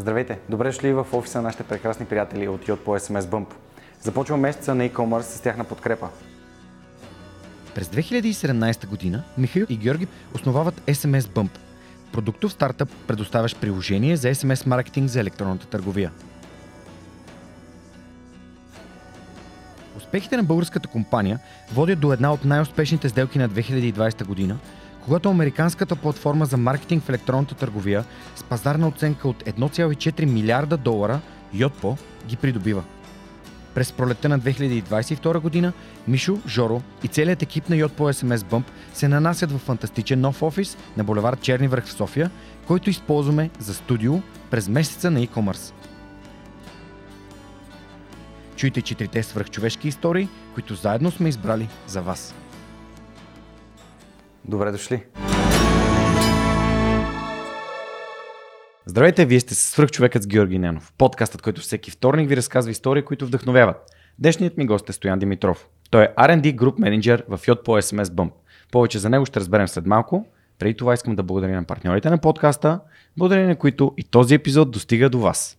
Здравейте! Добре дошли в офиса на нашите прекрасни приятели от Yot по SMS Bump. Започваме месеца на e-commerce с тяхна подкрепа. През 2017 година Михаил и Георги основават SMS Bump – продуктов стартъп, предоставящ приложение за SMS маркетинг за електронната търговия. Успехите на българската компания водят до една от най-успешните сделки на 2020 година, когато американската платформа за маркетинг в електронната търговия с пазарна оценка от 1,4 милиарда долара Yotpo ги придобива. През пролетта на 2022 година Мишо, Жоро и целият екип на Yotpo SMS Bump се нанасят в фантастичен нов офис на булевард Черни връх в София, който използваме за студио през месеца на e-commerce. Чуйте четирите свръхчовешки истории, които заедно сме избрали за вас. Добре дошли! Здравейте, вие сте свръх човекът с Георги Ненов, подкастът, който всеки вторник ви разказва истории, които вдъхновяват. Днешният ми гост е Стоян Димитров. Той е R&D Group Manager в Yot по SMS Bump. Повече за него ще разберем след малко. Преди това искам да благодаря на партньорите на подкаста, благодарение на които и този епизод достига до вас.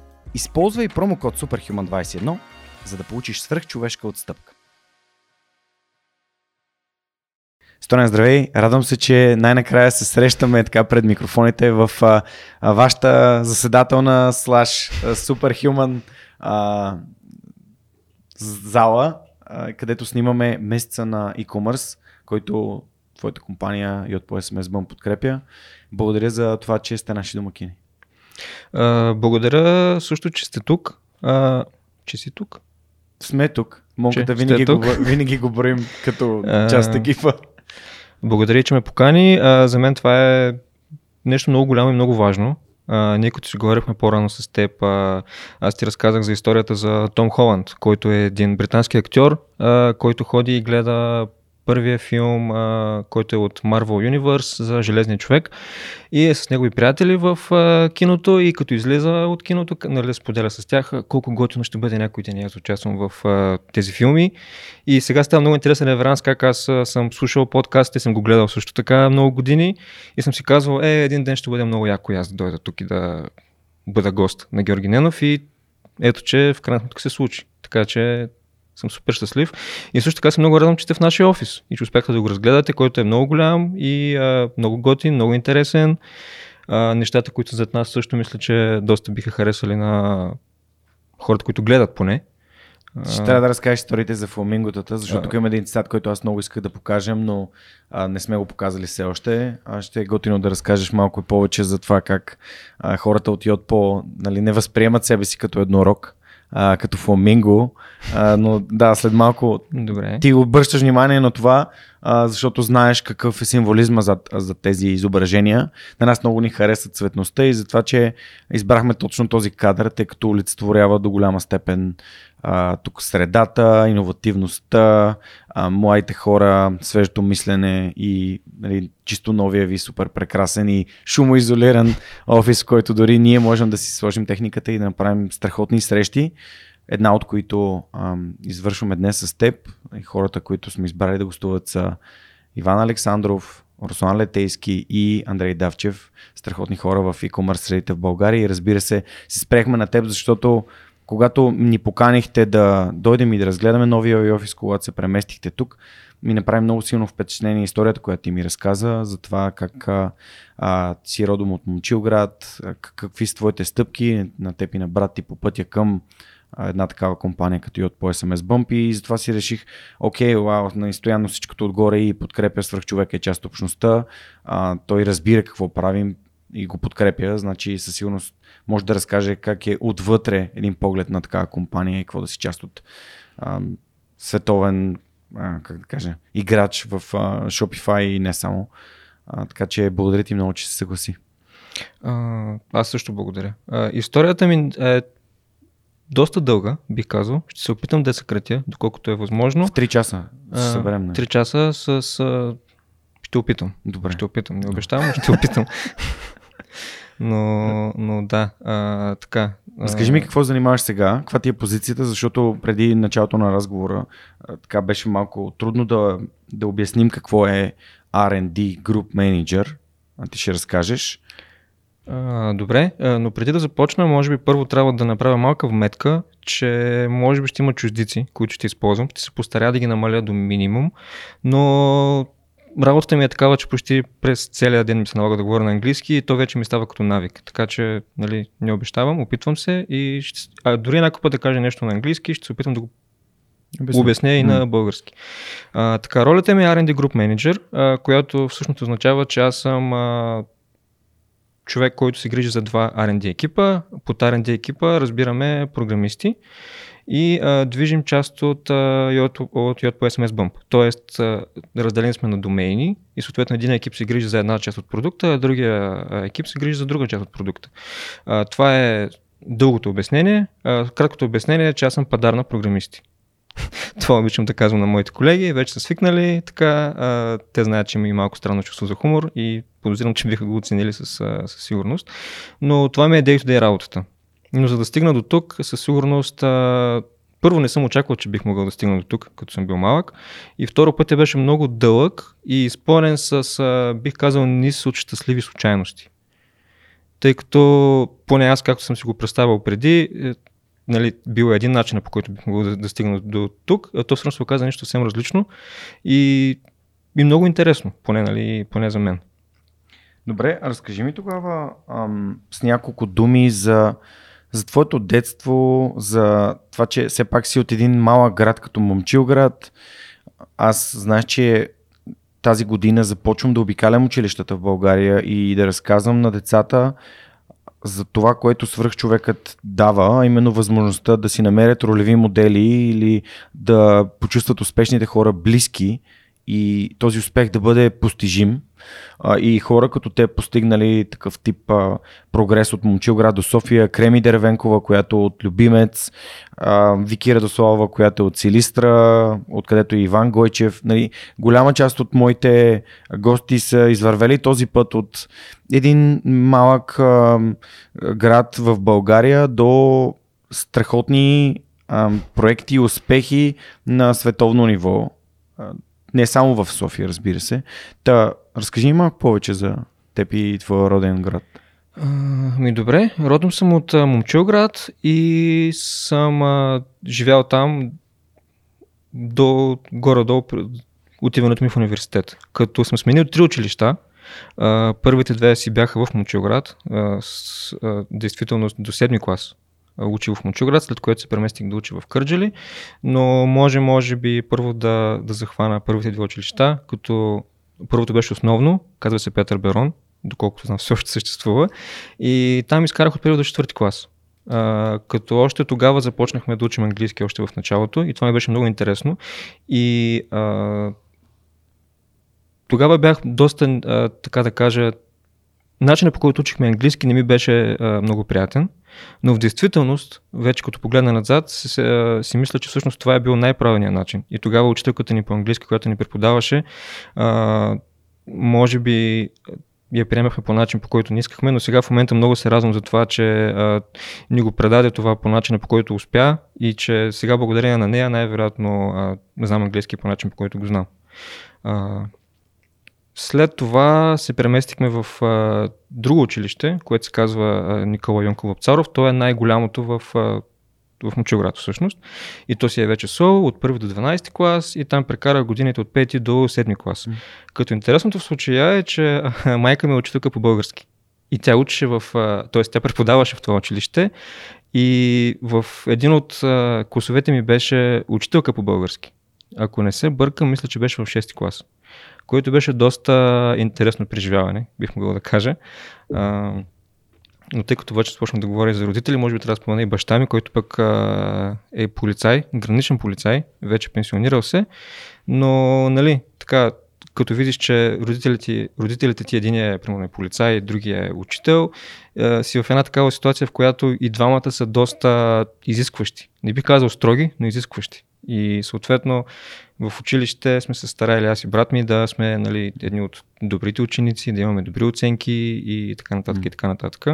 Използвай промокод SUPERHUMAN21, за да получиш свръхчовешка отстъпка. Стоян, здравей! Радвам се, че най-накрая се срещаме така пред микрофоните в а, вашата заседателна слаш Superhuman а, зала, а, където снимаме месеца на e-commerce, който твоята компания и от SMS подкрепя. Благодаря за това, че сте наши домакини. А, благодаря също, че сте тук. А, че си тук? Сме тук. Мога да винаги, тук? Го, винаги го броим като част екипа. Благодаря, че ме покани. А, за мен това е нещо много голямо и много важно. А, ние като си говорихме по-рано с теб, а, аз ти разказах за историята за Том Холанд, който е един британски актьор, а, който ходи и гледа първия филм, а, който е от Marvel Universe за Железния човек. И е с негови приятели в а, киното. И като излиза от киното, нали, споделя с тях колко готино ще бъде някой ден. Аз участвам в а, тези филми. И сега става много интересен реверанс как аз съм слушал подкаст и съм го гледал също така много години. И съм си казвал, е, един ден ще бъде много яко аз да дойда тук и да бъда гост на Георги Ненов. И ето, че в крайна сметка се случи. Така че съм супер щастлив. И също така съм много радвам, че сте в нашия офис и че успяхте да го разгледате, който е много голям и а, много готин, много интересен. А, нещата, които зад нас също мисля, че доста биха харесали на хората, които гледат поне. Ще трябва да разкажеш историите за фламинготата, защото тук има един цитат, който аз много исках да покажем, но а, не сме го показали все още. А ще е готино да разкажеш малко повече за това как а, хората от Йод по нали, не възприемат себе си като еднорог, а, като фламинго. А, но да, след малко Добре. ти обръщаш внимание на това, а, защото знаеш какъв е символизма за, за тези изображения. На нас много ни хареса цветността и затова, че избрахме точно този кадър, тъй като олицетворява до голяма степен а, тук средата, иновативността, а, младите хора, свежото мислене и нали, чисто новия ви супер прекрасен и шумоизолиран офис, в който дори ние можем да си сложим техниката и да направим страхотни срещи. Една от които ам, извършваме днес с теб и хората, които сме избрали да гостуват са Иван Александров, Руслан Летейски и Андрей Давчев, страхотни хора в e-commerce средите в България и разбира се, се спрехме на теб, защото когато ни поканихте да дойдем и да разгледаме новия офис, когато се преместихте тук, ми направи много силно впечатление историята, която ти ми разказа за това как а, си родом от Момчилград, какви са твоите стъпки на теб и на брат ти по пътя към една такава компания като и от по SMS Bump. И затова си реших, окей, вау, настоянно всичкото отгоре и подкрепя свръхчовека е част от общността, а, той разбира какво правим и го подкрепя, значи със сигурност може да разкаже как е отвътре един поглед на такава компания и какво да си част от а, световен а, как да кажа, играч в а, Shopify и не само. А, така че благодаря ти много, че се съгласи. А, аз също благодаря. А, историята ми е доста дълга, бих казал. Ще се опитам да я съкратя, доколкото е възможно. В 3 часа се съберем. Три часа с... с ще опитам. Добре. Ще опитам. Не обещавам, но ще опитам. но, но да, а, така. Разкажи ми какво занимаваш сега, каква ти е позицията, защото преди началото на разговора а, така беше малко трудно да, да обясним какво е R&D Group Manager. А ти ще разкажеш. А, добре, но преди да започна, може би първо трябва да направя малка вметка, че може би ще има чуждици, които ще използвам. Ще се постаря да ги намаля до минимум, но работата ми е такава, че почти през целия ден ми се налага да говоря на английски и то вече ми става като навик. Така че нали, не обещавам, опитвам се и ще, а дори някой път да кажа нещо на английски, ще се опитам да го Обясни. обясня и на български. А, така, ролята ми е R&D Group Manager, а, която всъщност означава, че аз съм а, човек, който се грижи за два R&D екипа. Под R&D екипа разбираме програмисти и а, движим част от, а, от, от Yotpo SMS Bump. Тоест, а, разделени сме на домейни и съответно един екип се грижи за една част от продукта, а другия екип се грижи за друга част от продукта. А, това е дългото обяснение. А, краткото обяснение е, че аз съм падар на програмисти. Това обичам да казвам на моите колеги. Вече са свикнали така. А, те знаят, че има и малко странно чувство за хумор и подозирам, че биха го оценили с, а, със сигурност. Но това ми е day-to-day работата. Но за да стигна до тук, със сигурност а, първо не съм очаквал, че бих могъл да стигна до тук, като съм бил малък. И второ пътя беше много дълъг и спорен с, а, бих казал, низ от щастливи случайности. Тъй като, поне аз както съм си го представил преди, е, нали, бил е един начин, по който бих могъл да, да стигна до тук, а то всъщност се оказа нещо съвсем различно и, и много интересно, поне, нали, поне за мен. Добре, разкажи ми тогава ам, с няколко думи за, за твоето детство, за това, че все пак си от един малък град като Момчилград. Аз знаеш, че тази година започвам да обикалям училищата в България и да разказвам на децата за това, което свръхчовекът дава, а именно възможността да си намерят ролеви модели или да почувстват успешните хора близки и този успех да бъде постижим. А, и хора като те постигнали такъв тип а, прогрес от Момчилград до София, Креми Деревенкова, която е от Любимец, а, Вики Радослава, която е от Силистра, откъдето и Иван Гойчев. Нали, голяма част от моите гости са извървели този път от един малък а, град в България до страхотни а, проекти и успехи на световно ниво. Не само в София, разбира се. Та, разкажи ми малко повече за теб и твоя роден град. А, Ми добре, родом съм от Момчилград и съм а, живял там до горе-долу отиването ми в университет. Като съм сменил три училища, а, първите две си бяха в Момчилград, действително до седми клас а, учих в Момчилград, след което се преместих да уча в Кърджали, но може, може би първо да, да захвана първите две училища, като първото беше основно, казва се Петър Берон, доколкото знам все още съществува. И там изкарах от първи до четвърти клас. А, като още тогава започнахме да учим английски още в началото и това ми беше много интересно. И а, тогава бях доста, а, така да кажа, начинът по който учихме английски не ми беше а, много приятен. Но в действителност, вече като погледна назад, си, си, мисля, че всъщност това е бил най-правилният начин. И тогава учителката ни по английски, която ни преподаваше, може би я приемахме по начин, по който не искахме, но сега в момента много се радвам за това, че а, ни го предаде това по начина, по който успя и че сега благодарение на нея най-вероятно знам английски по начин, по който го знам. А, след това се преместихме в а, друго училище, което се казва а, Никола Йонков Лапцаров. То е най-голямото в, а, в Мочилград всъщност. И то си е вече СО от 1 до 12 клас и там прекарах годините от 5 до 7 клас. М. Като интересното в случая е, че а, майка ми е учителка по български. И тя учеше в, т.е. тя преподаваше в това училище и в един от класовете ми беше учителка по български. Ако не се бъркам, мисля, че беше в 6 клас което беше доста интересно преживяване, бих могъл да кажа. А, но тъй като вече започнах да говоря за родители, може би трябва да спомена и баща ми, който пък а, е полицай, граничен полицай, вече пенсионирал се, но нали, така, като видиш, че родителите, родителите ти един е примерно е полицай, другия е учител, е, си в една такава ситуация, в която и двамата са доста изискващи. Не бих казал строги, но изискващи. И съответно в училище сме се старали, аз и брат ми, да сме нали, едни от добрите ученици, да имаме добри оценки и така нататък mm. и така нататък.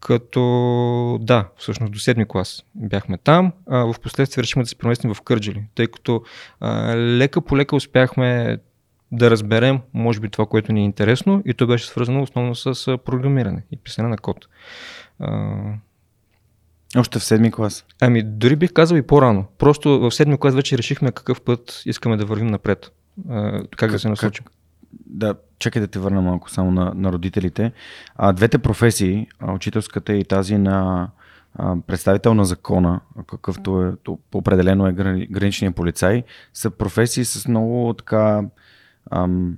Като да, всъщност до седми клас бяхме там. А, в последствие решихме да се преместим в Кърджали, тъй като а, лека по лека успяхме да разберем, може би, това, което ни е интересно и то беше свързано основно с програмиране и писане на код. А, още в седми клас? Ами, дори бих казал и по-рано. Просто в седми клас вече решихме какъв път искаме да вървим напред. А, как, как да се насочим. Как, да, чакай да те върна малко само на, на родителите. А, двете професии, учителската и тази на а, представител на закона, какъвто е, то, определено е граничния полицай, са професии с много така ам,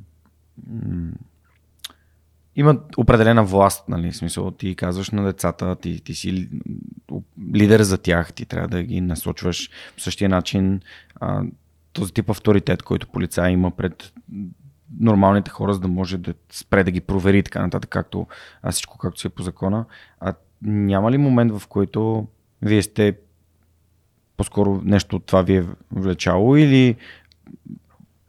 имат определена власт, нали, смисъл, ти казваш на децата, ти, ти си лидер за тях, ти трябва да ги насочваш по същия начин. А, този тип авторитет, който полицай има пред нормалните хора, за да може да спре да ги провери така нататък, както а всичко както си е по закона. А няма ли момент, в който вие сте по-скоро нещо от това ви е влечало или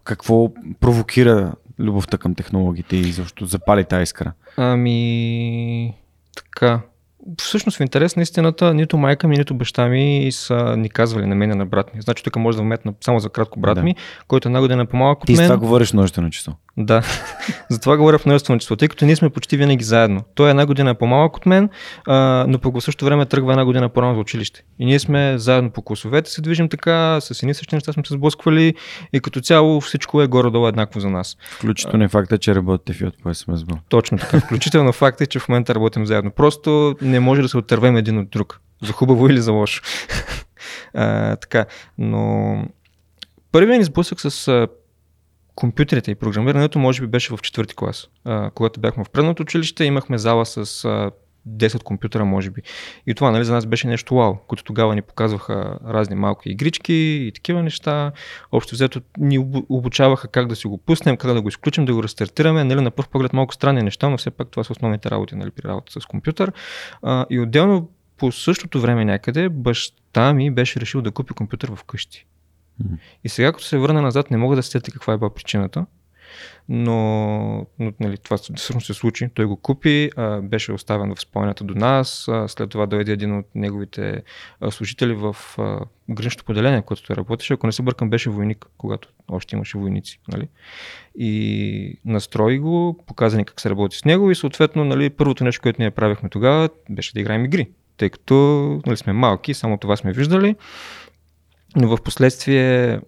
какво провокира любовта към технологиите и защо запали тази искра? Ами, така. Всъщност в интерес на истината, нито майка ми, нито баща ми са ни казвали на мен на брат ми. Значи тук може да вметна само за кратко брат да. ми, който е една година по-малък от мен. Ти с това говориш множествено число. Да, затова говоря в множествено число, тъй като ние сме почти винаги заедно. Той е една година по-малък от мен, а, но по същото време тръгва една година по-рано за училище. И ние сме заедно по класовете, се движим така, с едни същи неща сме се сблъсквали и като цяло всичко е горе-долу еднакво за нас. Включително и факта, че работите в по СМС. Точно така. Включително факта, че в момента работим заедно. Просто не може да се отървем един от друг. За хубаво или за лошо. а, така, но първият ни сблъсък с компютрите и програмирането може би беше в четвърти клас. А, когато бяхме в предното училище, имахме зала с а, 10 компютъра, може би. И това нали, за нас беше нещо вау, които тогава ни показваха разни малки игрички и такива неща. Общо взето ни обучаваха как да си го пуснем, как да го изключим, да го рестартираме. Нали, на първ поглед малко странни неща, но все пак това са основните работи нали, при работа с компютър. А, и отделно по същото време някъде баща ми беше решил да купи компютър в къщи. И сега, като се върна назад, не мога да сетя каква е била причината, но, но нали, това всъщност се случи. Той го купи, а, беше оставен в спомнята до нас, а, след това дойде един от неговите а, служители в а, граничното поделение, което той работеше. Ако не се бъркам, беше войник, когато още имаше войници. Нали? И настрои го, показа ни как се работи с него и съответно нали, първото нещо, което ние правихме тогава, беше да играем игри, тъй като нали, сме малки, само това сме виждали. Но в последствие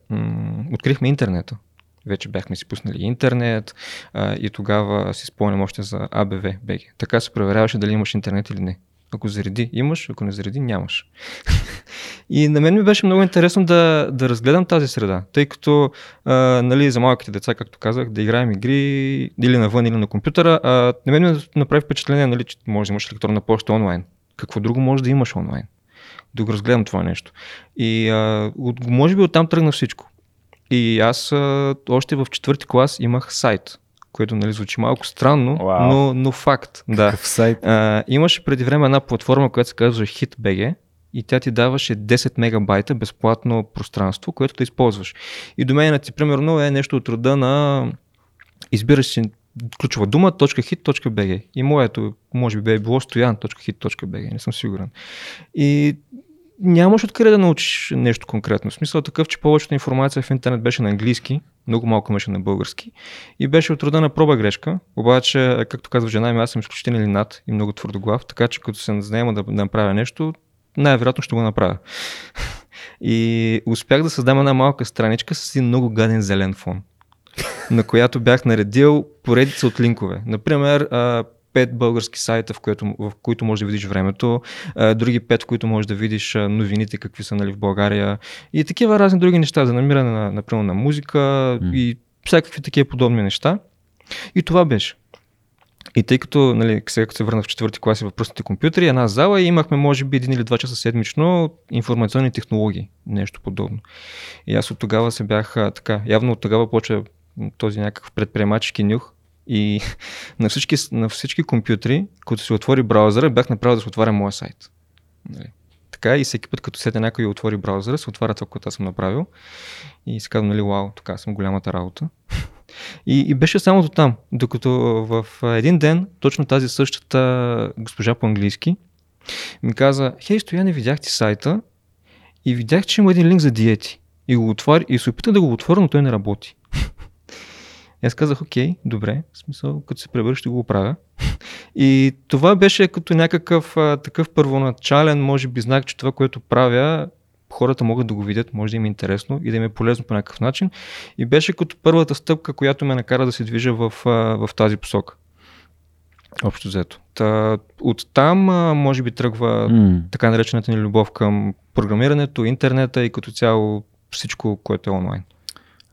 открихме интернета. Вече бяхме си пуснали интернет а, и тогава си спомням още за ABV БГ. Така се проверяваше дали имаш интернет или не. Ако зареди, имаш, ако не зареди, нямаш. и на мен ми беше много интересно да, да разгледам тази среда, тъй като а, нали, за малките деца, както казах, да играем игри или навън, или на компютъра, а, на мен ми направи впечатление, нали, че може да имаш електронна почта онлайн. Какво друго може да имаш онлайн? Да го разгледам това нещо. И а, може би оттам тръгна всичко. И аз а, още в четвърти клас имах сайт, което нали, звучи малко странно, wow. но, но факт. Да. сайт? А, имаше преди време една платформа, която се казва HitBG и тя ти даваше 10 мегабайта безплатно пространство, което да използваш. И доменът ти, примерно, е нещо от рода на избираш си ключова дума .hit.bg и моето може би е било stoyan.hit.bg, не съм сигурен. И нямаш откъде да научиш нещо конкретно. В смисъл такъв, че повечето информация в интернет беше на английски, много малко имаше на български и беше от рода на проба грешка. Обаче, както казва жена ми, аз съм изключителен над и много твърдоглав, така че като се заема да, да направя нещо, най-вероятно ще го направя. и успях да създам една малка страничка с един много гаден зелен фон на която бях наредил поредица от линкове. Например, пет български сайта, в, което, в които можеш да видиш времето, други пет, в които можеш да видиш новините, какви са нали, в България и такива разни други неща за намиране на, например, на музика mm. и всякакви такива подобни неща. И това беше. И тъй като, нали, сега като се върна в четвърти клас в пръстните компютри, една зала и имахме, може би, един или два часа седмично информационни технологии, нещо подобно. И аз от тогава се бях така, явно от тогава почва този някакъв предприемачески нюх и на всички, на всички компютри, които се отвори браузъра, бях направил да се отваря моя сайт. Нали? Така и всеки път, като седне някой отвори браузъра, се отваря това, което аз съм направил. И си казвам, нали, вау, така съм голямата работа. И, и беше само до там, докато в един ден, точно тази същата госпожа по-английски, ми каза, хей, стоя, не видях ти сайта и видях, че има един линк за диети. И го отвори, и се опита да го отворя, но той не работи. И аз казах, окей, добре, в смисъл, като се превърши, ще го оправя. И това беше като някакъв а, такъв първоначален, може би, знак, че това, което правя, хората могат да го видят, може да им е интересно и да им е полезно по някакъв начин. И беше като първата стъпка, която ме накара да се движа в, в тази посока. Общо взето. Та, от там, може би, тръгва mm. така наречената ни любов към програмирането, интернета и като цяло всичко, което е онлайн.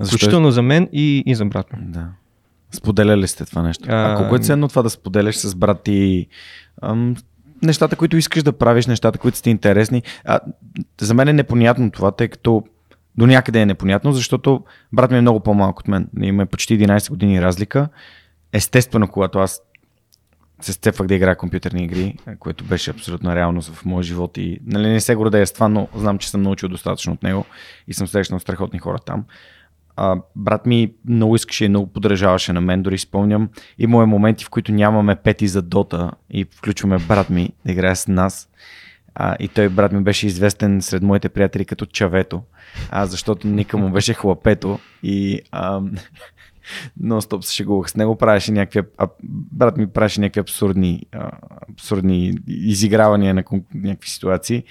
Включително е... за мен и, и за брат ми. Да. Споделяли сте това нещо? А, колко е ценно това да споделяш с брат ти ам, нещата, които искаш да правиш, нещата, които са ти интересни? А, за мен е непонятно това, тъй като до някъде е непонятно, защото брат ми е много по-малък от мен. Има почти 11 години разлика. Естествено, когато аз се сцепвах да играя компютърни игри, което беше абсолютна реалност в моя живот и нали, не се гордея с това, но знам, че съм научил достатъчно от него и съм срещнал страхотни хора там. А, брат ми много искаше и много подражаваше на мен, дори спомням. Има моменти, в които нямаме пети за дота и включваме брат ми да играе с нас. А, и той, брат ми, беше известен сред моите приятели като Чавето, а, защото ника му беше хлапето и а, нон-стоп се шегувах с него, правеше някакви, а, брат ми правеше някакви абсурдни, а, абсурдни изигравания на някакви ситуации.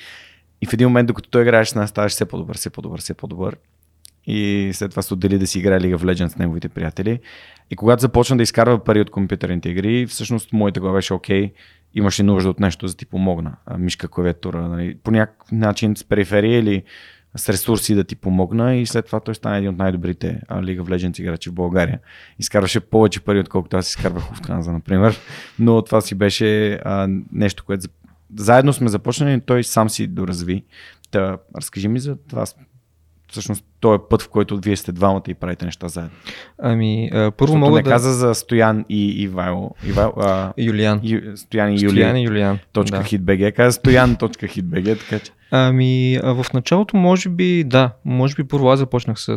И в един момент, докато той играеше с нас, ставаше все по-добър, все по-добър, все по-добър и след това се отдели да си играе League of Legends с неговите приятели. И когато започна да изкарва пари от компютърните игри, всъщност моята глава беше окей, имаше нужда от нещо, за да ти помогна. Мишка, клавиатура, нали, по някакъв начин с периферия или с ресурси да ти помогна и след това той стана един от най-добрите League of Legends играчи в България. Изкарваше повече пари, отколкото аз изкарвах в Канза, например. Но това си беше а, нещо, което заедно сме започнали, той сам си доразви. Та, разкажи ми за това всъщност този е път, в който вие сте двамата и правите неща заедно? Ами, а, първо мога не да... каза за Стоян и Ивайло. Ивайло а... Юлиан. Ю... Стоян и Юлиан. Стоян и Юлиан. Точка да. хитбг. Каза Стоян, точка хитбг, така че. Ами, а в началото може би, да, може би първо аз започнах с а,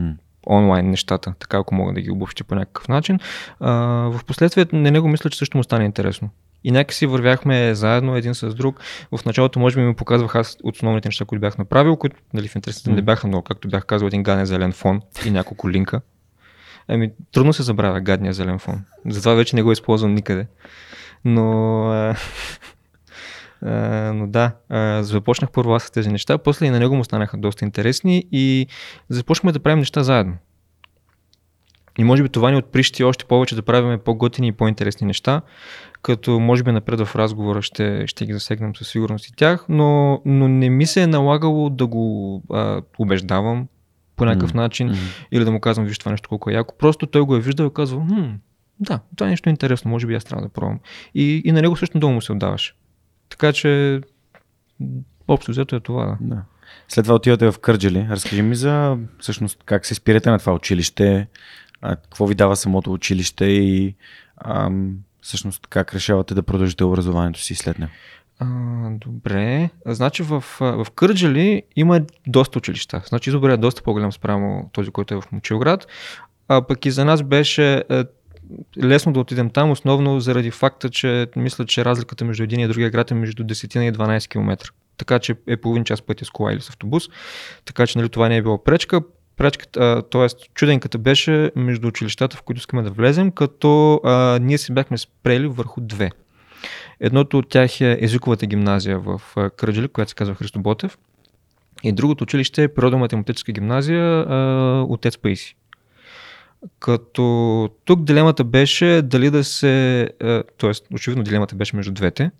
mm. онлайн нещата, така ако мога да ги обобщя по някакъв начин. А, в последствие на него мисля, че също му стане интересно. И някакси вървяхме заедно един с друг. В началото може би ми показвах аз основните неща, които бях направил, които нали, в интересите mm. не бяха много, както бях казал, един гаден зелен фон и няколко линка. Еми, трудно се забравя гадния зелен фон. Затова вече не го използвам никъде. Но, а, а, но да, а, започнах първо аз с тези неща, после и на него му станаха доста интересни и започнахме да правим неща заедно. И може би това ни отприщи още повече да правим по-готини и по-интересни неща като може би напред в разговора ще, ще ги засегнем със сигурност и тях, но, но не ми се е налагало да го а, убеждавам по някакъв mm-hmm. начин или да му казвам, виж това нещо колко е яко. Просто той го е виждал и казва, хм, да, това е нещо интересно, може би аз трябва да пробвам. И, и на него също много му се отдаваш. Така че, общо взето е това. Да. да. След това отивате в Кърджали. Разкажи ми за всъщност как се спирате на това училище, а, какво ви дава самото училище и ам, всъщност как решавате да продължите образованието си след него? А, добре. Значи в, в Кърджали има доста училища. Значи Изобре е доста по-голям спрямо този, който е в Мочилград. А пък и за нас беше е, лесно да отидем там, основно заради факта, че мисля, че разликата между един и другия град е между 10 и 12 км. Така че е половин час пъти с кола или с автобус. Така че нали, това не е било пречка прачката, т.е. чуденката беше между училищата, в които искаме да влезем, като а, ние се бяхме спрели върху две. Едното от тях е езиковата гимназия в Кръджели, която се казва Христо Ботев. И другото училище е природо-математическа гимназия а, Отец Паиси. Като тук дилемата беше дали да се, т.е. очевидно дилемата беше между двете,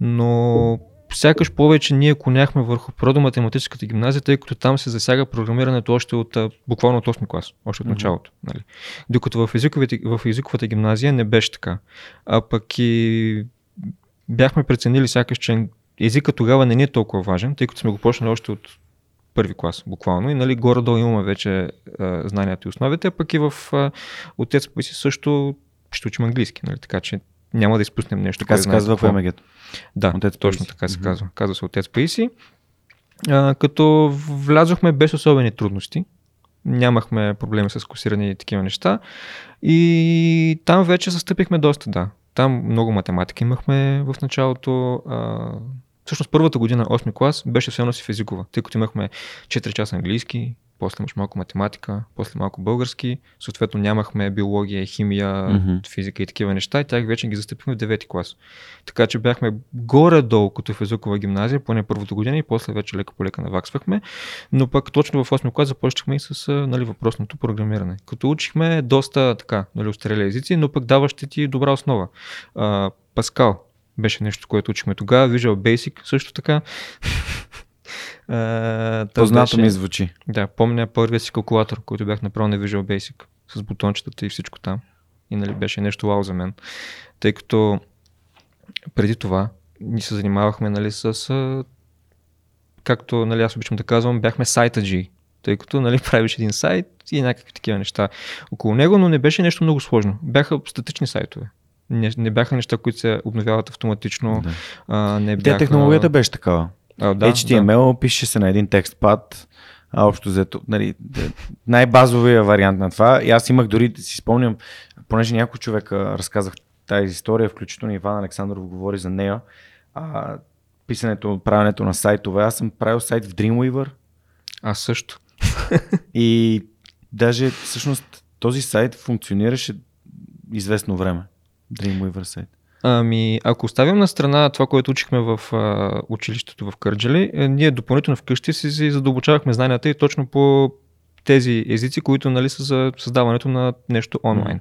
но сякаш повече ние коняхме върху природо-математическата гимназия, тъй като там се засяга програмирането още от буквално от 8 клас, още от началото. Mm-hmm. Нали. Докато в, езиковите, в езиковата гимназия не беше така. А пък и бяхме преценили сякаш, че езика тогава не ни е толкова важен, тъй като сме го почнали още от първи клас, буквално. И нали, горе-долу имаме вече а, знанията и основите, а пък и в а, отец си също ще учим английски, нали? така че няма да изпуснем нещо. Така се казва по МГ. Да, отец точно Паиси. така се казва. Казва се Отец Паиси. А, като влязохме без особени трудности. Нямахме проблеми с косиране и такива неща. И там вече застъпихме доста, да. Там много математика имахме в началото. А, всъщност първата година, 8 клас, беше все едно си физикова, тъй като имахме 4 часа английски, после имаш малко математика, после малко български, съответно нямахме биология, химия, mm-hmm. физика и такива неща и тях вече ги застъпихме в 9 клас. Така че бяхме горе-долу като в езикова гимназия, поне първата година и после вече лека по лека наваксвахме, но пък точно в 8 клас започнахме и с нали, въпросното програмиране. Като учихме доста така, нали, устарели езици, но пък даващи ти добра основа. Паскал беше нещо, което учихме тогава, Visual Basic също така. Познато беше, ми звучи. Да, помня първия си калкулатор, който бях направил на Visual Basic с бутончетата и всичко там. И нали, беше нещо вау за мен. Тъй като преди това ни се занимавахме нали, с както нали, аз обичам да казвам, бяхме сайта G, тъй като нали, правиш един сайт и някакви такива неща около него, но не беше нещо много сложно. Бяха статични сайтове. Не, не бяха неща, които се обновяват автоматично. Да. А, не бяха... технологията беше такава. А, да, HTML да. пише се на един текст пад, а общо взето, нали, най-базовия вариант на това. И аз имах дори, си спомням, понеже някой човек разказах тази история, включително Иван Александров говори за нея, а, писането, правенето на сайтове. Аз съм правил сайт в Dreamweaver. Аз също. И даже всъщност този сайт функционираше известно време. Dreamweaver сайт. Ами, ако оставим на страна това, което учихме в а, училището в Кърджали, е, ние допълнително вкъщи си, си задълбочавахме знанията и точно по тези езици, които нали, са за създаването на нещо онлайн.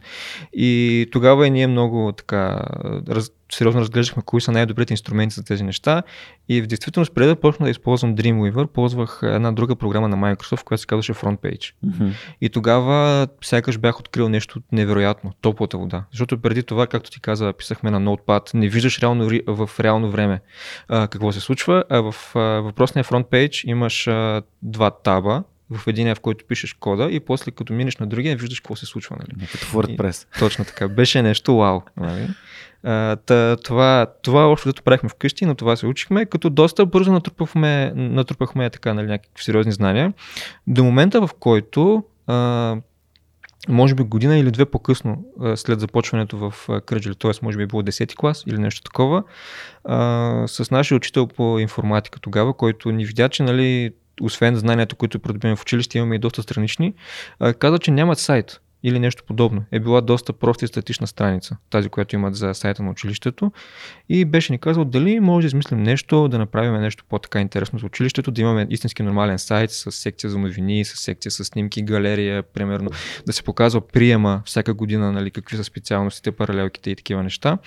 И тогава и ние много така раз, сериозно разглеждахме кои са най-добрите инструменти за тези неща. И в действителност, преди да почна да използвам Dreamweaver, ползвах една друга програма на Microsoft, която се казваше FrontPage. Mm-hmm. И тогава сякаш бях открил нещо невероятно, топлата вода. Защото преди това, както ти каза, писахме на Notepad, не виждаш реално, в реално време а, какво се случва, а в а, въпросния FrontPage имаш а, два таба, в един в който пишеш кода и после като минеш на другия виждаш какво се случва. Нали? Като WordPress. И, точно така. Беше нещо вау. Нали? А, та, това, това общо дето правихме вкъщи, на това се учихме, като доста бързо натрупахме, натрупахме така, нали, някакви сериозни знания. До момента, в който а, може би година или две по-късно, след започването в Кръджали, т.е. може би е било 10 клас или нещо такова, с нашия учител по информатика тогава, който ни видя, че нали, освен знанието, които придобиваме в училище, имаме и доста странични, каза, че нямат сайт или нещо подобно. Е била доста проста и статична страница, тази, която имат за сайта на училището. И беше ни казал дали може да измислим нещо, да направим нещо по-така интересно за училището, да имаме истински нормален сайт с секция за новини, с секция с снимки, галерия, примерно, да се показва приема всяка година, нали, какви са специалностите, паралелките и такива неща.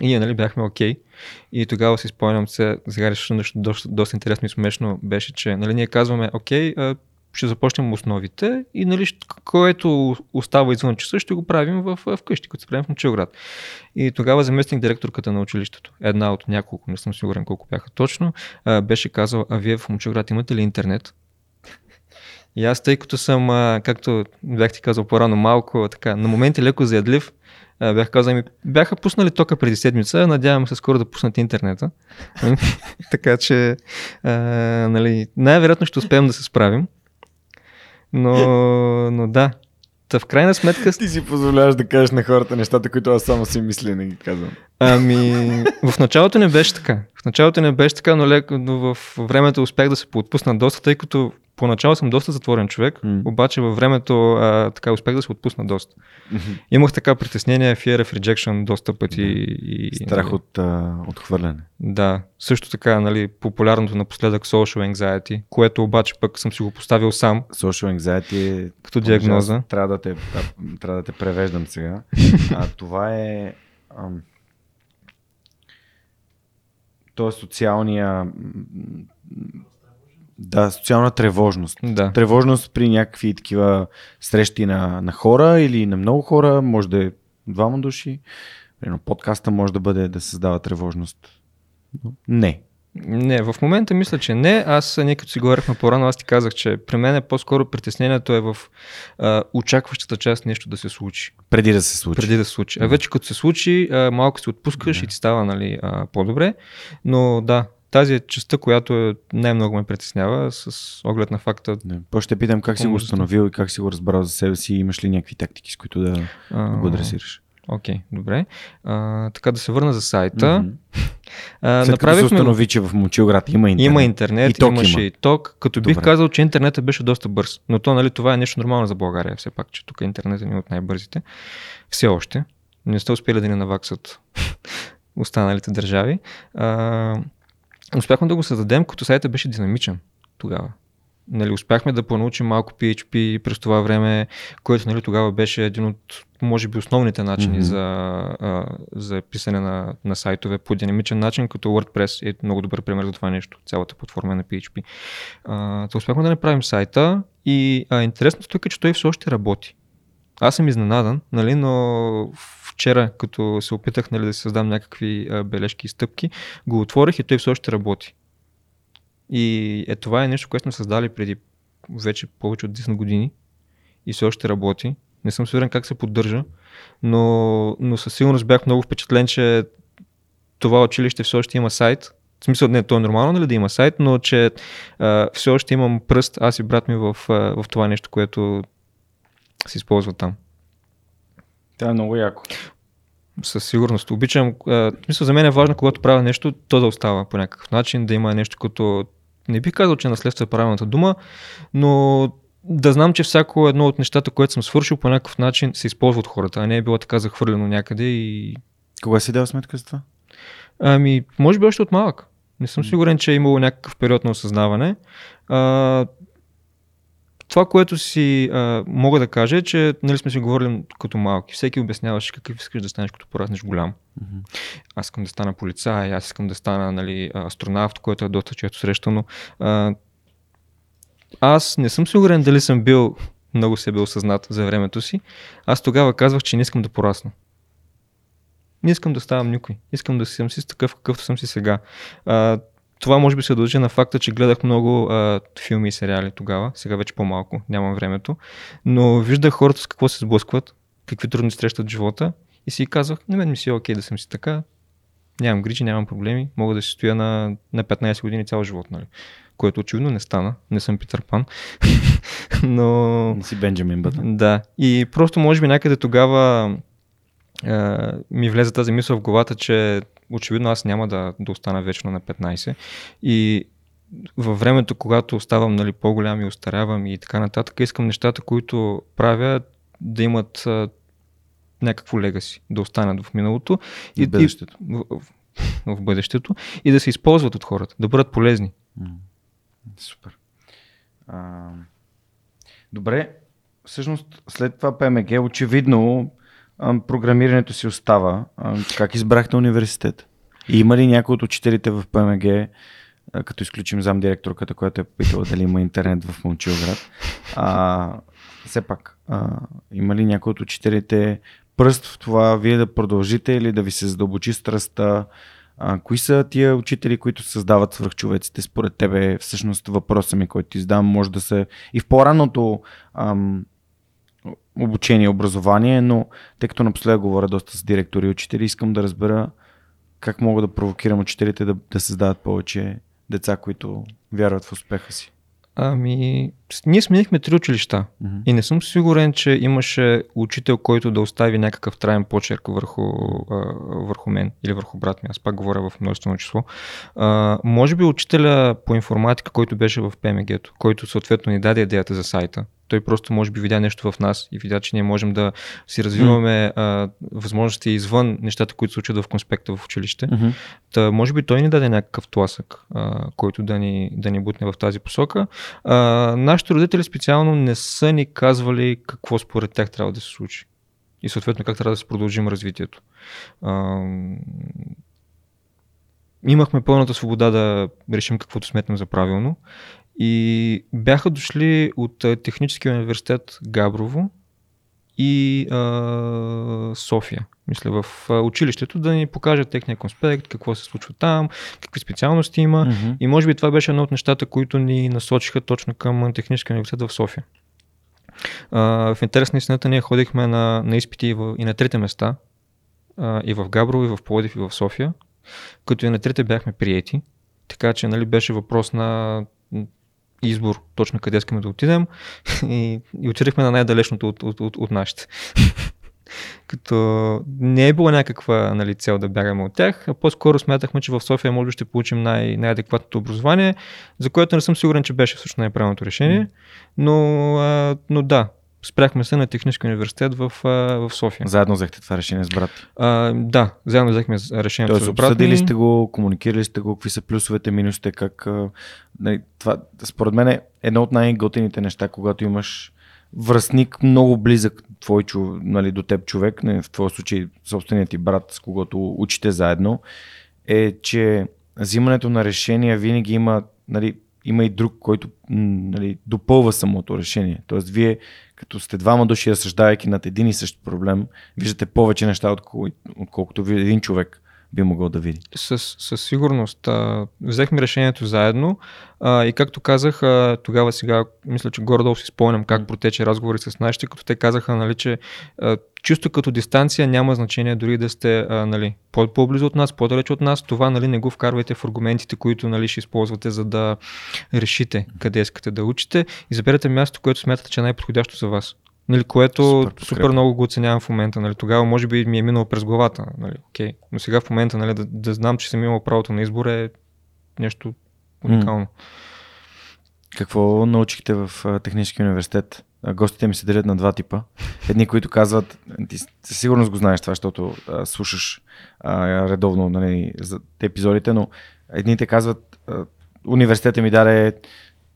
И ние нали, бяхме окей. Okay. И тогава си спомням се, сега нещо доста, доста интересно и смешно беше, че нали, ние казваме окей, okay, ще започнем основите и нали, което остава извън часа, ще го правим в, в къщи, като се правим в Мочилград. И тогава заместник директорката на училището, една от няколко, не съм сигурен колко бяха точно, беше казал, а вие в Мочилград имате ли интернет? И аз, тъй като съм, както бях ти казал по-рано, малко така, на моменти леко заядлив, бях казал, ми бяха пуснали тока преди седмица, надявам се скоро да пуснат интернета. така че, нали, най-вероятно ще успеем да се справим. Но, но да, Та в крайна сметка... Ти си позволяваш да кажеш на хората нещата, които аз само си мисля и не ги казвам. Ами, в началото не беше така. В началото не беше така, но, леко, но в времето успях да се поотпусна доста, тъй като поначало съм доста затворен човек, mm. обаче във времето а, така успях да се отпусна доста. Mm-hmm. Имах така притеснение, fear of rejection доста пъти. Mm. И, Страх нали, от а, отхвърляне. Да, също така, нали, популярното напоследък social anxiety, което обаче пък съм си го поставил сам. Social anxiety е като диагноза. Трябва да, те, да, трябва да те превеждам сега. а, това е... Ам, то е социалния да, социална тревожност. Да. Тревожност при някакви такива срещи на, на хора или на много хора, може да е двама души. Примерно подкаста може да бъде да създава тревожност. Не. Не, в момента мисля, че не. Аз, ние като си говорихме по-рано, аз ти казах, че при мен е по-скоро притеснението е в а, очакващата част нещо да се случи. Преди да се случи. Преди да се случи. А вече като се случи, а, малко се отпускаш Да. и ти става нали, а, по-добре. Но да, тази е частта, която най-много ме притеснява с оглед на факта. Не. По ще питам как си го установил и как си го разбрал за себе си. Имаш ли някакви тактики, с които да а, го адресираш? Окей, добре. А, така да се върна за сайта. Мгм. А, След като се установи, че в Момчилград има интернет. Има интернет, И ток имаше има. и ток. Като бих Добре. казал, че интернетът беше доста бърз. Но то, нали, това е нещо нормално за България, все пак, че тук интернетът е от най-бързите. Все още. Не сте успели да ни наваксат останалите държави. А, успяхме да го създадем, като сайтът беше динамичен тогава. Нали, успяхме да понаучим малко PHP през това време, което нали, тогава беше един от, може би, основните начини mm-hmm. за, а, за писане на, на сайтове по динамичен начин, като WordPress е много добър пример за това нещо. Цялата платформа е на PHP. А, то успяхме да направим сайта и а, интересното тук е, че той все още работи. Аз съм изненадан, нали, но вчера, като се опитах нали, да създам някакви а, бележки и стъпки, го отворих и той все още работи. И е, това е нещо, което сме създали преди вече повече от 10 години и все още работи. Не съм сигурен как се поддържа, но, но със сигурност бях много впечатлен, че това училище все още има сайт. В смисъл, не, то е нормално нали, да има сайт, но че а, все още имам пръст, аз и брат ми в, в това нещо, което се използва там. Това е много яко. Със сигурност. Обичам. А, смисъл, за мен е важно, когато правя нещо, то да остава по някакъв начин, да има нещо като. Не бих казал, че наследство е правилната дума, но да знам, че всяко едно от нещата, което съм свършил по някакъв начин, се използва от хората, а не е било така захвърлено някъде и. Кога си дал сметка за това? Ами, може би още от малък. Не съм сигурен, че е имало някакъв период на осъзнаване. А, това, което си а, мога да кажа е, че нали сме си говорили като малки. Всеки обясняваше какъв искаш да станеш, като пораснеш голям. Мгм. Аз искам да стана полицай, аз искам да стана нали, астронавт, което е доста често срещано. А, аз не съм сигурен дали съм бил много себе осъзнат за времето си. Аз тогава казвах, че не искам да порасна. Не искам да ставам никой. Искам да съм си такъв, какъвто съм си сега. А, това може би се дължи на факта, че гледах много а, филми и сериали тогава, сега вече по-малко, нямам времето, но виждах хората с какво се сблъскват, какви трудни срещат живота и си казвах, на мен ми си е окей да съм си така, нямам грижи, нямам проблеми, мога да си стоя на, на 15 години цял живот, нали? което очевидно не стана, не съм Питър Пан, но... Не си Бенджамин Бътън. Да. И просто може би някъде тогава а, ми влезе тази мисъл в главата, че очевидно аз няма да, да остана вечно на 15. И във времето, когато ставам нали, по-голям и остарявам и така нататък, искам нещата, които правя, да имат а, някакво легаси, да останат в миналото И в бъдещето. в, в, в бъдещето и да се използват от хората, да бъдат полезни. М. Супер. А, добре, всъщност след това ПМГ очевидно програмирането си остава. Как избрахте университет? И има ли някой от учителите в ПМГ, като изключим зам директорката, която е попитала дали има интернет в Момчилград, а, все пак, а, има ли някой от учителите пръст в това вие да продължите или да ви се задълбочи страстта? А, кои са тия учители, които създават свръхчовеците? Според тебе, всъщност въпроса ми, който ти задам, може да се и в по-ранното ам, обучение, образование, но тъй като напоследък говоря доста с директори и учители, искам да разбера как мога да провокирам учителите да, да създават повече деца, които вярват в успеха си. Ами, ние сменихме три училища. Мгм. И не съм сигурен, че имаше учител, който да остави някакъв траен почерк върху, а, върху мен или върху брат ми. Аз пак говоря в множествено число. А, може би учителя по информатика, който беше в ПМГ-то, който съответно ни даде идеята за сайта. Той просто може би видя нещо в нас и видя, че ние можем да си развиваме а, възможности извън нещата, които се учат в конспекта в училище. Мгм. Та, може би той ни даде някакъв тласък, а, който да ни, да ни бутне в тази посока. А, нашите родители специално не са ни казвали какво според тях трябва да се случи. И съответно как трябва да се продължим развитието. А, имахме пълната свобода да решим каквото сметнем за правилно. И бяха дошли от Техническия университет Габрово и а, София. Мисля, в училището да ни покажат техния конспект, какво се случва там, какви специалности има. Мгм. И може би това беше едно от нещата, които ни насочиха точно към Техническия университет в София. А, в интерес на истината ние ходихме на, на изпити и, в, и на трите места. А, и в Габрово, и в Плодив, и в София. Като и на трите бяхме приети. Така че нали, беше въпрос на избор точно къде искаме да отидем. И, и отидехме на най-далечното от, от, от, от нашите. Като не е било някаква нали, цел да бягаме от тях, а по-скоро смятахме, че в София може би ще получим най- най-адекватното образование, за което не съм сигурен, че беше всъщност най-правилното решение. Но, а, но да, спряхме се на Технически университет в, в София. Заедно взехте това решение с брат. А, да, заедно взехме решението Тоест, с брат обсъдили сте го, комуникирали сте го, какви са плюсовете, минусите, как... Нали, това, според мен е едно от най-готените неща, когато имаш връзник много близък твой, нали, до теб човек, не, в твоя случай собственият ти брат, с когото учите заедно, е, че взимането на решения винаги има, нали, има и друг, който нали, допълва самото решение. Тоест, вие, като сте двама души, разсъждавайки над един и същ проблем, виждате повече неща, откол- отколкото ви един човек би могъл да види. Със, със сигурност. А, взехме решението заедно а, и както казах, а, тогава сега мисля, че горе-долу си спомням как протече разговори с нашите, като те казаха, нали, че а, чисто като дистанция няма значение дори да сте а, нали, по- по-близо от нас, по-далеч от нас, това нали, не го вкарвайте в аргументите, които нали, ще използвате, за да решите къде искате да учите и заберете място, което смятате, че е най-подходящо за вас. Нали, което Супер супер, много го оценявам в момента. Нали. Тогава може би ми е минало през главата. Нали. Okay. Но сега в момента нали, да, да знам, че съм имал правото на избор е нещо уникално. Какво научихте в Техническия университет? Гостите ми се делят на два типа. Едни, които казват, ти със сигурност го знаеш това, защото а, слушаш а, редовно нали, за епизодите, но едните казват, а, университета ми даде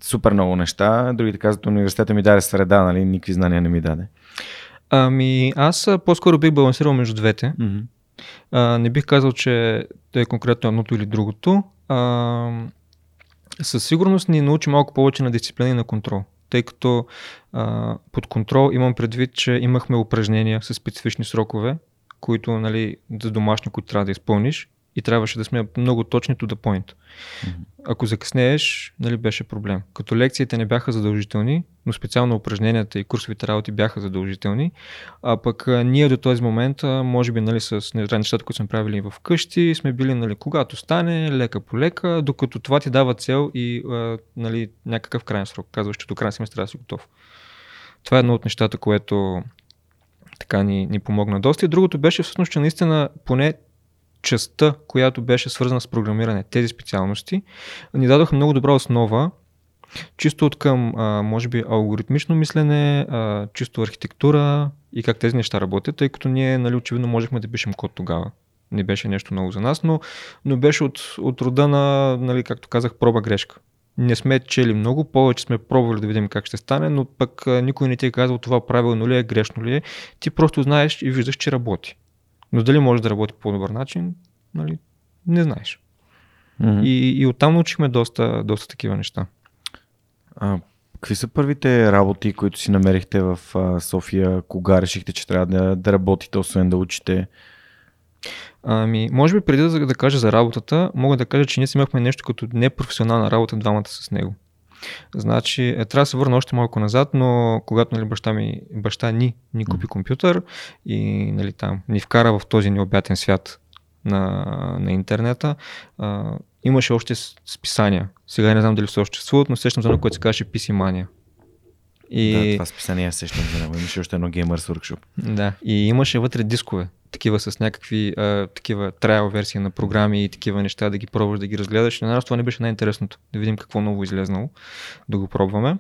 супер много неща, другите казват, университета ми даде среда, нали, никакви знания не ми даде. Ами аз по-скоро бих балансирал между двете. Mm-hmm. А, не бих казал, че е конкретно едното или другото. А, със сигурност ни научи малко повече на дисциплина и на контрол. Тъй като а, под контрол имам предвид, че имахме упражнения с специфични срокове, които нали, за домашни, които трябва да изпълниш и трябваше да сме много точни to the point. Ако закъснееш, нали, беше проблем. Като лекциите не бяха задължителни, но специално упражненията и курсовите работи бяха задължителни, а пък а, ние до този момент, а, може би нали, с не- нещата, които сме правили в къщи, сме били нали, когато стане, лека по лека, докато това ти дава цел и а, нали, някакъв крайен срок. Казваш, че до края семестър трябва да си готов. Това е едно от нещата, което така ни, ни помогна доста. И другото беше всъщност, че наистина поне частта, която беше свързана с програмиране, тези специалности, ни дадоха много добра основа, чисто от към, а, може би, алгоритмично мислене, а, чисто архитектура и как тези неща работят, тъй като ние, нали, очевидно, можехме да пишем код тогава. Не беше нещо много за нас, но, но беше от, от рода на, нали, както казах, проба-грешка. Не сме чели много, повече сме пробвали да видим как ще стане, но пък никой не ти е казал това правилно ли е, грешно ли е. Ти просто знаеш и виждаш, че работи. Но дали може да работи по по-добър начин, нали, не знаеш. Mm-hmm. И, и оттам научихме доста, доста такива неща. А, какви са първите работи, които си намерихте в а, София? Кога решихте, че трябва да, да работите, освен да учите? Ами, може би преди да, да кажа за работата, мога да кажа, че ние си имахме нещо като непрофесионална работа двамата с него. Значи, е, трябва да се върна още малко назад, но когато нали, баща, ми, баща ни ни купи компютър и нали, там ни вкара в този необятен свят на, на интернета, а, имаше още списания. Сега не знам дали все още съществуват, но сещам за едно, което се казваше PC Mania. И... Да, това списание я сещам за него. Имаше още едно Gamers Workshop. Да, и имаше вътре дискове, такива с някакви а, такива трайл версии на програми и такива неща да ги пробваш, да ги разгледаш. На нас това не беше най-интересното, да видим какво ново е излезнало, да го пробваме.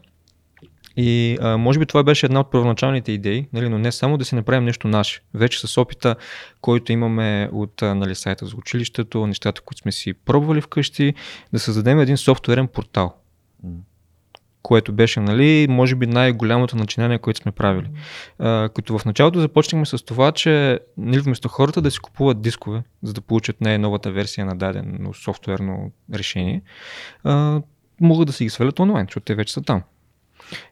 И а, може би това беше една от първоначалните идеи, нали, но не само да си направим нещо наше. Вече с опита, който имаме от нали, сайта за училището, нещата, които сме си пробвали вкъщи, да създадем един софтуерен портал. Което беше, нали, може би най-голямото начинание, което сме правили. А, като в началото започнахме с това, че нали, вместо хората да си купуват дискове, за да получат най-новата версия на дадено софтуерно решение, а, могат да си ги свалят онлайн, защото те вече са там.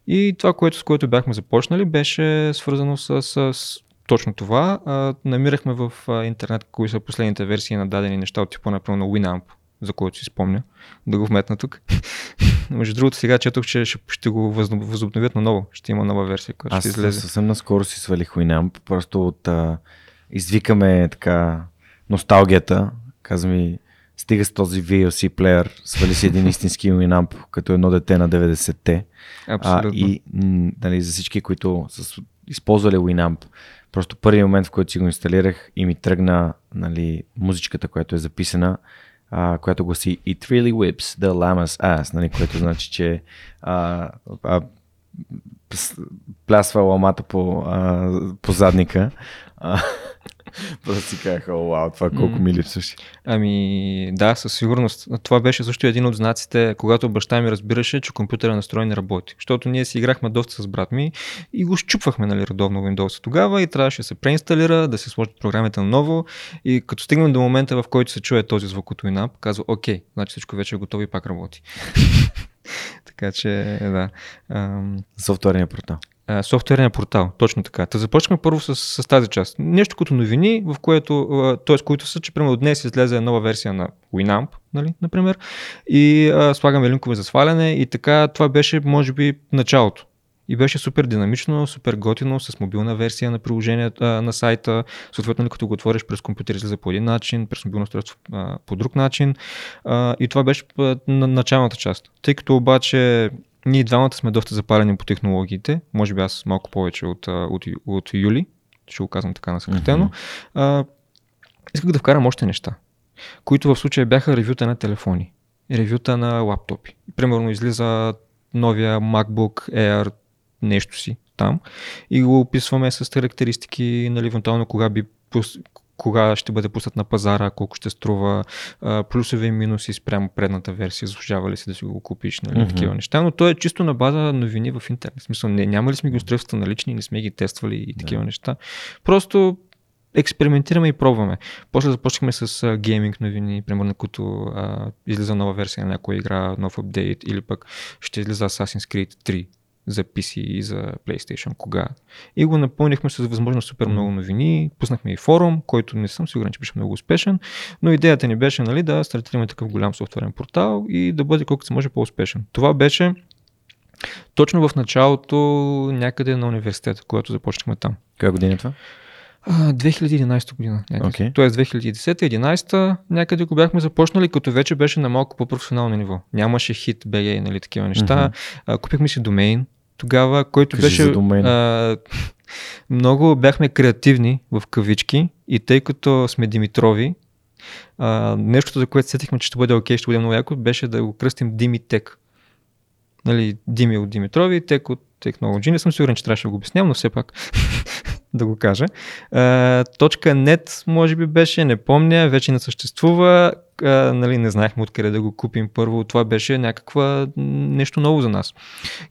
И това, което, с което бяхме започнали, беше свързано с, с точно това. А, намирахме в а, интернет кои са последните версии на дадени неща от типа, например, на Winamp, за който си спомня, да го вметна тук. Между другото, сега четох, че ще, ще го възобновят на ново. Ще има нова версия, която Аз ще излезе. съвсем наскоро си свалих Winamp, просто от а, извикаме така носталгията. Каза ми, стига с този VLC плеер, свали си един истински Winamp, като едно дете на 90-те. Абсолютно. А, и нали, за всички, които са използвали Winamp, просто първият момент, в който си го инсталирах и ми тръгна нали, музичката, която е записана, а, която гласи It really whips the llama's ass, нали, което значи, че а, а, плясва ламата по, а, по задника. А, Просто си казаха, о, вау, това колко ми липсваше. Ами да, със сигурност. Това беше също един от знаците, когато баща ми разбираше, че компютъра настроен не работи. Защото ние си играхме доста с брат ми и го щупвахме нали, редовно Windows тогава и трябваше да се преинсталира, да се сложат програмите наново и като стигнем до момента, в който се чуе този звук от Winamp, казва, окей, значи всичко вече е готово и пак работи. така че, да. Софтуерния портал софтуерния портал. Точно така. Та започнахме първо с, с тази част. Нещо като новини, в което, т.е. които са, че примерно днес излезе нова версия на Winamp, нали, например, и а, слагаме линкове за сваляне и така това беше, може би, началото. И беше супер динамично, супер готино, с мобилна версия на приложението на сайта. Съответно, като го отвориш през компютър, излиза по един начин, през мобилно устройство по друг начин. А, и това беше на началната част. Тъй като обаче ние двамата сме доста запалени по технологиите, може би аз малко повече от, от, от Юли, ще го казвам така насъкратено. Mm-hmm. исках да вкарам още неща, които в случая бяха ревюта на телефони, ревюта на лаптопи. Примерно излиза новия MacBook Air нещо си там и го описваме с характеристики, нали, евентуално кога би кога ще бъде пуснат на пазара, колко ще струва, плюсове и минуси спрямо предната версия, заслужава ли си да си го купиш, нали, mm-hmm. такива неща, но то е чисто на база новини в интернет. В смисъл, не, няма ли сме ги устройствата налични, не сме ги тествали и такива yeah. неща. Просто експериментираме и пробваме. После започнахме с гейминг новини, примерно като а, излиза нова версия на някоя игра, нов апдейт или пък ще излиза Assassin's Creed 3 за PC и за PlayStation, кога. И го напълнихме с възможно супер много новини, пуснахме и форум, който не съм сигурен, че беше много успешен, но идеята ни беше нали, да стартираме такъв голям софтуерен портал и да бъде колкото се може по-успешен. Това беше точно в началото някъде на университета, когато започнахме там. Коя година е това? 2011 година. Okay. Тоест 2010-2011 някъде го бяхме започнали, като вече беше на малко по-професионално ниво. Нямаше хит, BA, нали, такива неща. Mm-hmm. купихме си домейн, тогава, който Кажи беше... А, много бяхме креативни в кавички и тъй като сме Димитрови, а, нещото, за което сетихме, че ще бъде окей, okay, ще бъде много яко, беше да го кръстим Димитек. Нали, Дими от Димитрови Тек от Technology. Не съм сигурен, че трябваше да го обяснявам, но все пак да го кажа. Точка .net може би беше, не помня, вече не съществува. А, нали, не знаехме откъде да го купим първо. Това беше някаква нещо ново за нас.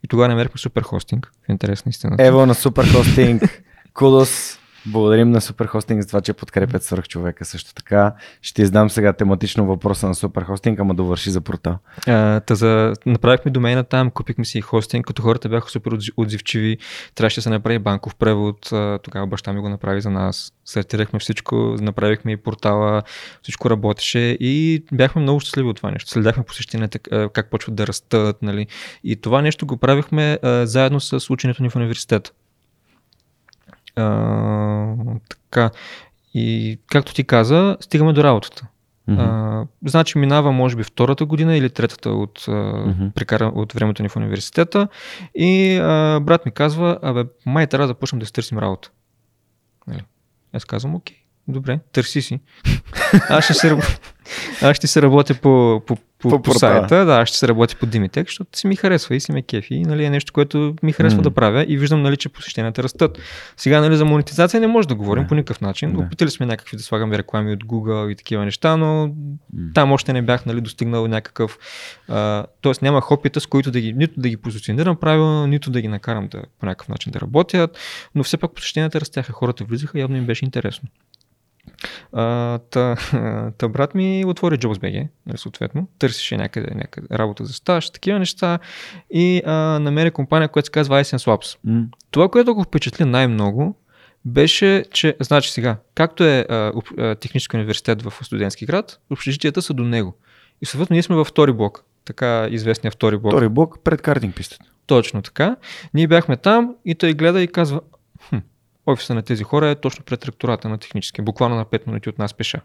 И тогава намерихме супер хостинг, в интерес на истината. Ево на супер хостинг. Кудос. Благодарим на Суперхостинг за това, че подкрепят свърх човека също така. Ще издам сега тематично въпроса на Суперхостинг, ама довърши за порта. А, та за... Направихме домейна там, купихме си хостинг, като хората бяха супер отзивчиви, трябваше да се направи банков превод, тогава баща ми го направи за нас. Сертирахме всичко, направихме и портала, всичко работеше и бяхме много щастливи от това нещо. Следяхме посещенията, как почват да растат, нали. И това нещо го правихме заедно с ученето ни в университета. А, така. И както ти каза, стигаме до работата. Mm-hmm. А, значи минава, може би, втората година или третата от, mm-hmm. прекара, от времето ни в университета и а, брат ми казва, абе, май трябва да почнем да си търсим работа. Нали? Аз казвам, окей, добре, търси си. Аз ще се, аз ще се работя по, по, по, по, по сайта, да, ще се работи по Dimitec, защото си ми харесва и си ме кефи. И, нали, е нещо, което ми харесва mm. да правя и виждам, нали, че посещенията растат. Сега, нали, за монетизация не може да говорим yeah. по никакъв начин. Yeah. Опитали сме някакви да слагаме реклами от Google и такива неща, но mm. там още не бях, нали, достигнал някакъв. А, тоест нямах опита, с които да ги, нито да ги позиционирам правилно, нито да ги накарам да, по някакъв начин да работят, но все пак посещенията растяха, хората влизаха, явно им беше интересно. А, та, та брат ми отвори JobsBG, нали, съответно, търсеше някъде, някъде работа за стаж, такива неща и а, намери компания, която се казва Isense Labs. М. Това, което го впечатли най-много, беше, че, значи сега, както е а, об- а, технически университет в студентски град, общежитията са до него. И съответно ние сме във втори блок, така известния втори блок. Втори блок пред картинг пистата. Точно така. Ние бяхме там и той гледа и казва, хм, офиса на тези хора е точно пред ректората на технически, буквално на 5 минути от нас пеша.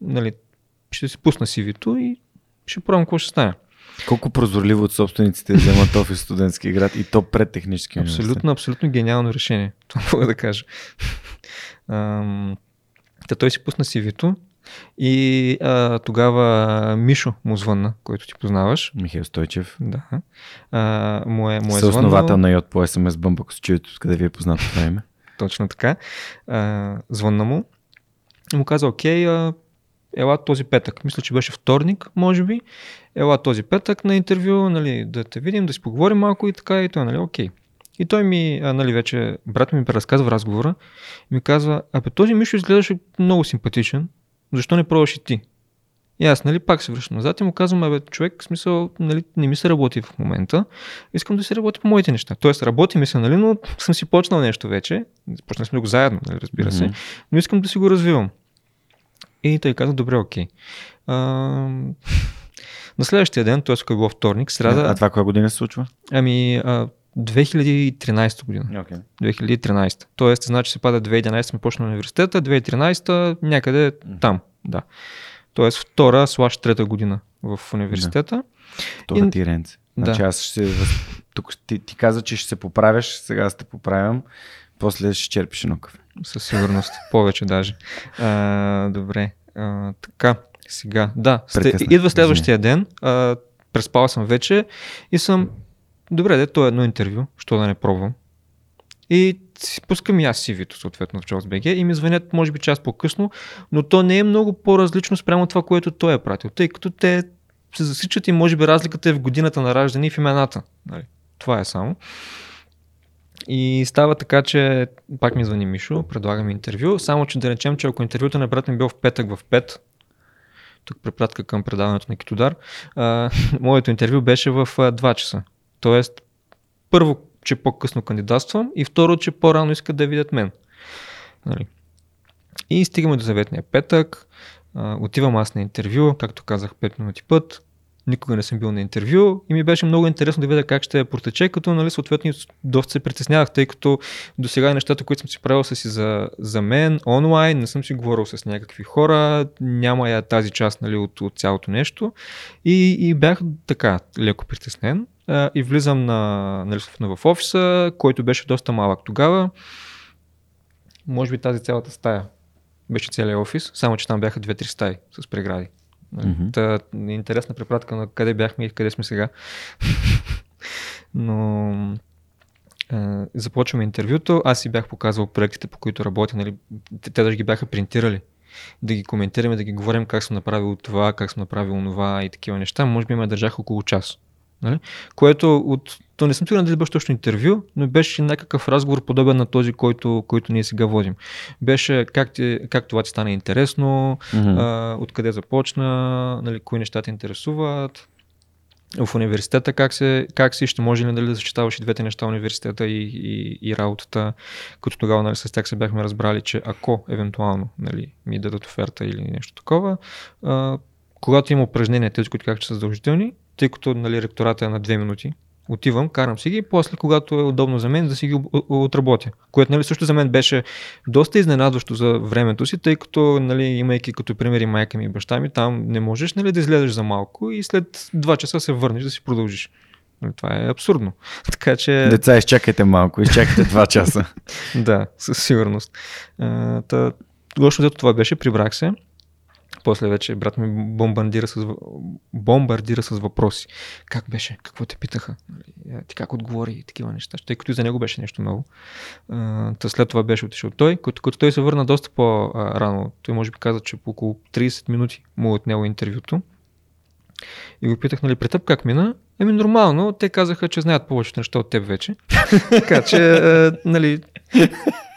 Нали, ще си пусна CV-то и ще пробвам какво ще стане. Колко прозорливо от собствениците вземат офис студентски град и то пред технически. Абсолютно, абсолютно гениално решение. Това мога да кажа. Ам, Та той си пусна CV-то и а, тогава Мишо му звънна, който ти познаваш. Михаил Стойчев. Да. А, му е, му е Съосновател звъннал. на Йод по SMS Bump, ако се чуете откъде ви е познато име. Точно така. А, звънна му и му каза, окей, а, ела този петък. Мисля, че беше вторник, може би. Ела този петък на интервю, нали, да те видим, да си поговорим малко и така и той, нали, окей. И той ми, а, нали, вече, брат ми преразказва разговора и ми казва, абе, този Мишо изглеждаше много симпатичен, защо не пробваш и ти? И аз, нали, пак се връщам назад и му казвам, абе, човек, в смисъл, нали, не ми се работи в момента, искам да се работи по моите неща. Тоест, работи ми се, нали, но съм си почнал нещо вече. Почнали сме го заедно, нали, разбира се, Мгм. но искам да си го развивам. И той каза, добре, окей. А, на следващия ден, т.е. ако е било вторник, сряда, А това коя година се случва? ами а, 2013 година. Okay. 2013. Тоест, значи се пада 2011 сме почнали университета, 2013 някъде там, да. Тоест втора слаш трета година в университета. Това И- ти Ренце. Да. Значи аз ще се... Тук ти, ти каза, че ще се поправяш, сега те поправям, после ще черпиш едно кафе. Със сигурност. Повече даже. А, добре. А, така, сега. Да, сте, идва следващия ден. А, преспал съм вече и съм... Добре, де, то е едно интервю, що да не пробвам. И си пускам и аз CV-то, съответно, в JobsBG и ми звънят, може би, час по-късно, но то не е много по-различно спрямо това, което той е пратил, тъй като те се засичат и може би разликата е в годината на раждане и в имената. Нали? Това е само. И става така, че пак ми звъни Мишо, предлага ми интервю, само че да речем, че ако интервюто на брат ми бил в петък в 5, тук препратка към предаването на Китодар, моето интервю беше в а, 2 часа. Тоест, първо, че по-късно кандидатствам и второ, че по-рано искат да видят мен. Нали. И стигаме до заветния петък, отивам аз на интервю, както казах 5 минути път, никога не съм бил на интервю и ми беше много интересно да видя как ще протече, като нали, съответно доста се притеснявах, тъй като до сега нещата, които съм си правил са си за, за мен, онлайн, не съм си говорил с някакви хора, няма я тази част нали, от, от цялото нещо и, и бях така леко притеснен а, и влизам на, съответно в офиса, който беше доста малък тогава. Може би тази цялата стая беше целият офис, само че там бяха две-три стаи с прегради. Мгм. Та, интересна препратка на къде бяхме и къде сме сега. Но а, започваме интервюто. Аз си бях показвал проектите, по които работя. Нали, те, те даже ги бяха принтирали. Да ги коментираме, да ги говорим как съм направил това, как съм направил това и такива неща. Може би ме държах около час. Нали? Което от... То не съм сигурен дали беше точно интервю, но беше някакъв разговор подобен на този, който, който ние сега водим. Беше как, ти, как това ти стана интересно, Мгм. а, откъде започна, нали, кои неща те интересуват. В университета как, се, как си, ще може ли нали, да съчетаваш и двете неща, университета и, и, и работата, като тогава нали, с тях се бяхме разбрали, че ако евентуално нали, ми дадат оферта или нещо такова, а, когато има упражнения, тези, които как че са задължителни, тъй като нали, ректората е на две минути, отивам, карам си ги и после, когато е удобно за мен, да си ги отработя. Което нали, също за мен беше доста изненадващо за времето си, тъй като, нали, имайки като пример и майка ми и баща ми, там не можеш нали, да излезеш за малко и след два часа се върнеш да си продължиш. Нали, Това е абсурдно. така че... Деца, изчакайте малко, изчакайте два часа. Да, със сигурност. Та, взето това беше, прибрах се. После вече брат ми бомбардира с, бомбардира с въпроси. Как беше? Какво те питаха? А, Ти как отговори? И такива неща. Тъй като и за него беше нещо ново. Та след това беше отишъл той, като, като той се върна доста по-рано. Той може би каза, че по около 30 минути му е отнело интервюто. И го питах, нали, при теб как мина? Еми нормално, те казаха, че знаят повечето неща от теб вече. така че, а, нали,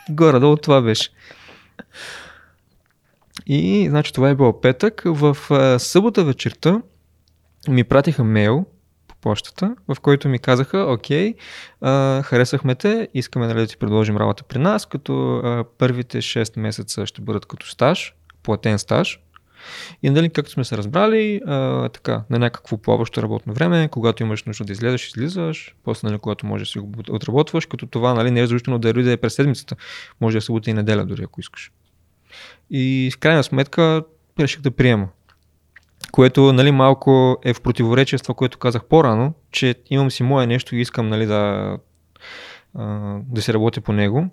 горе-долу това беше. И, значи, това е било петък. В а, събота вечерта ми пратиха мейл по почтата, в който ми казаха, окей, а, харесахме те, искаме нали, да ти предложим работа при нас, като а, първите 6 месеца ще бъдат като стаж, платен стаж. И нали, както сме се разбрали, а, така, на някакво плаващо работно време, когато имаш нужда да излезеш, излизаш, после, нали, когато можеш да си го отработваш, като това нали, не е задължително е да е през седмицата, може да е събота и неделя дори, ако искаш. И в крайна сметка реших да приема. Което нали, малко е в противоречие с това, което казах по-рано, че имам си мое нещо и искам нали, да, да се работя по него.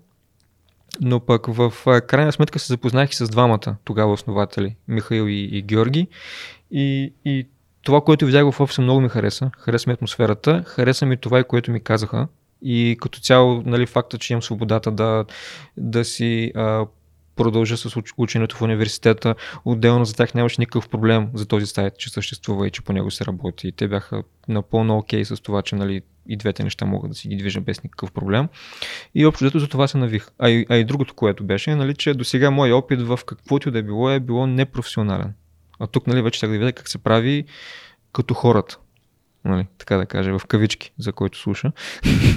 Но пък в крайна сметка се запознах и с двамата тогава основатели, Михаил и, и Георги. И, и това, което видях в офиса много ми хареса. Хареса ми атмосферата, хареса ми това, което ми казаха. И като цяло, нали, факта, че имам свободата да, да си а, продължа с ученето в университета. Отделно за тях нямаше никакъв проблем за този сайт, че съществува и че по него се работи. И те бяха напълно окей okay с това, че нали, и двете неща могат да си ги движа без никакъв проблем. И общо взето за това се навих. А и, а и другото, което беше, нали, че до сега моят опит в каквото да е било е било непрофесионален. А тук нали, вече сега да видя как се прави като хората нали, така да кажа, в кавички, за който слуша.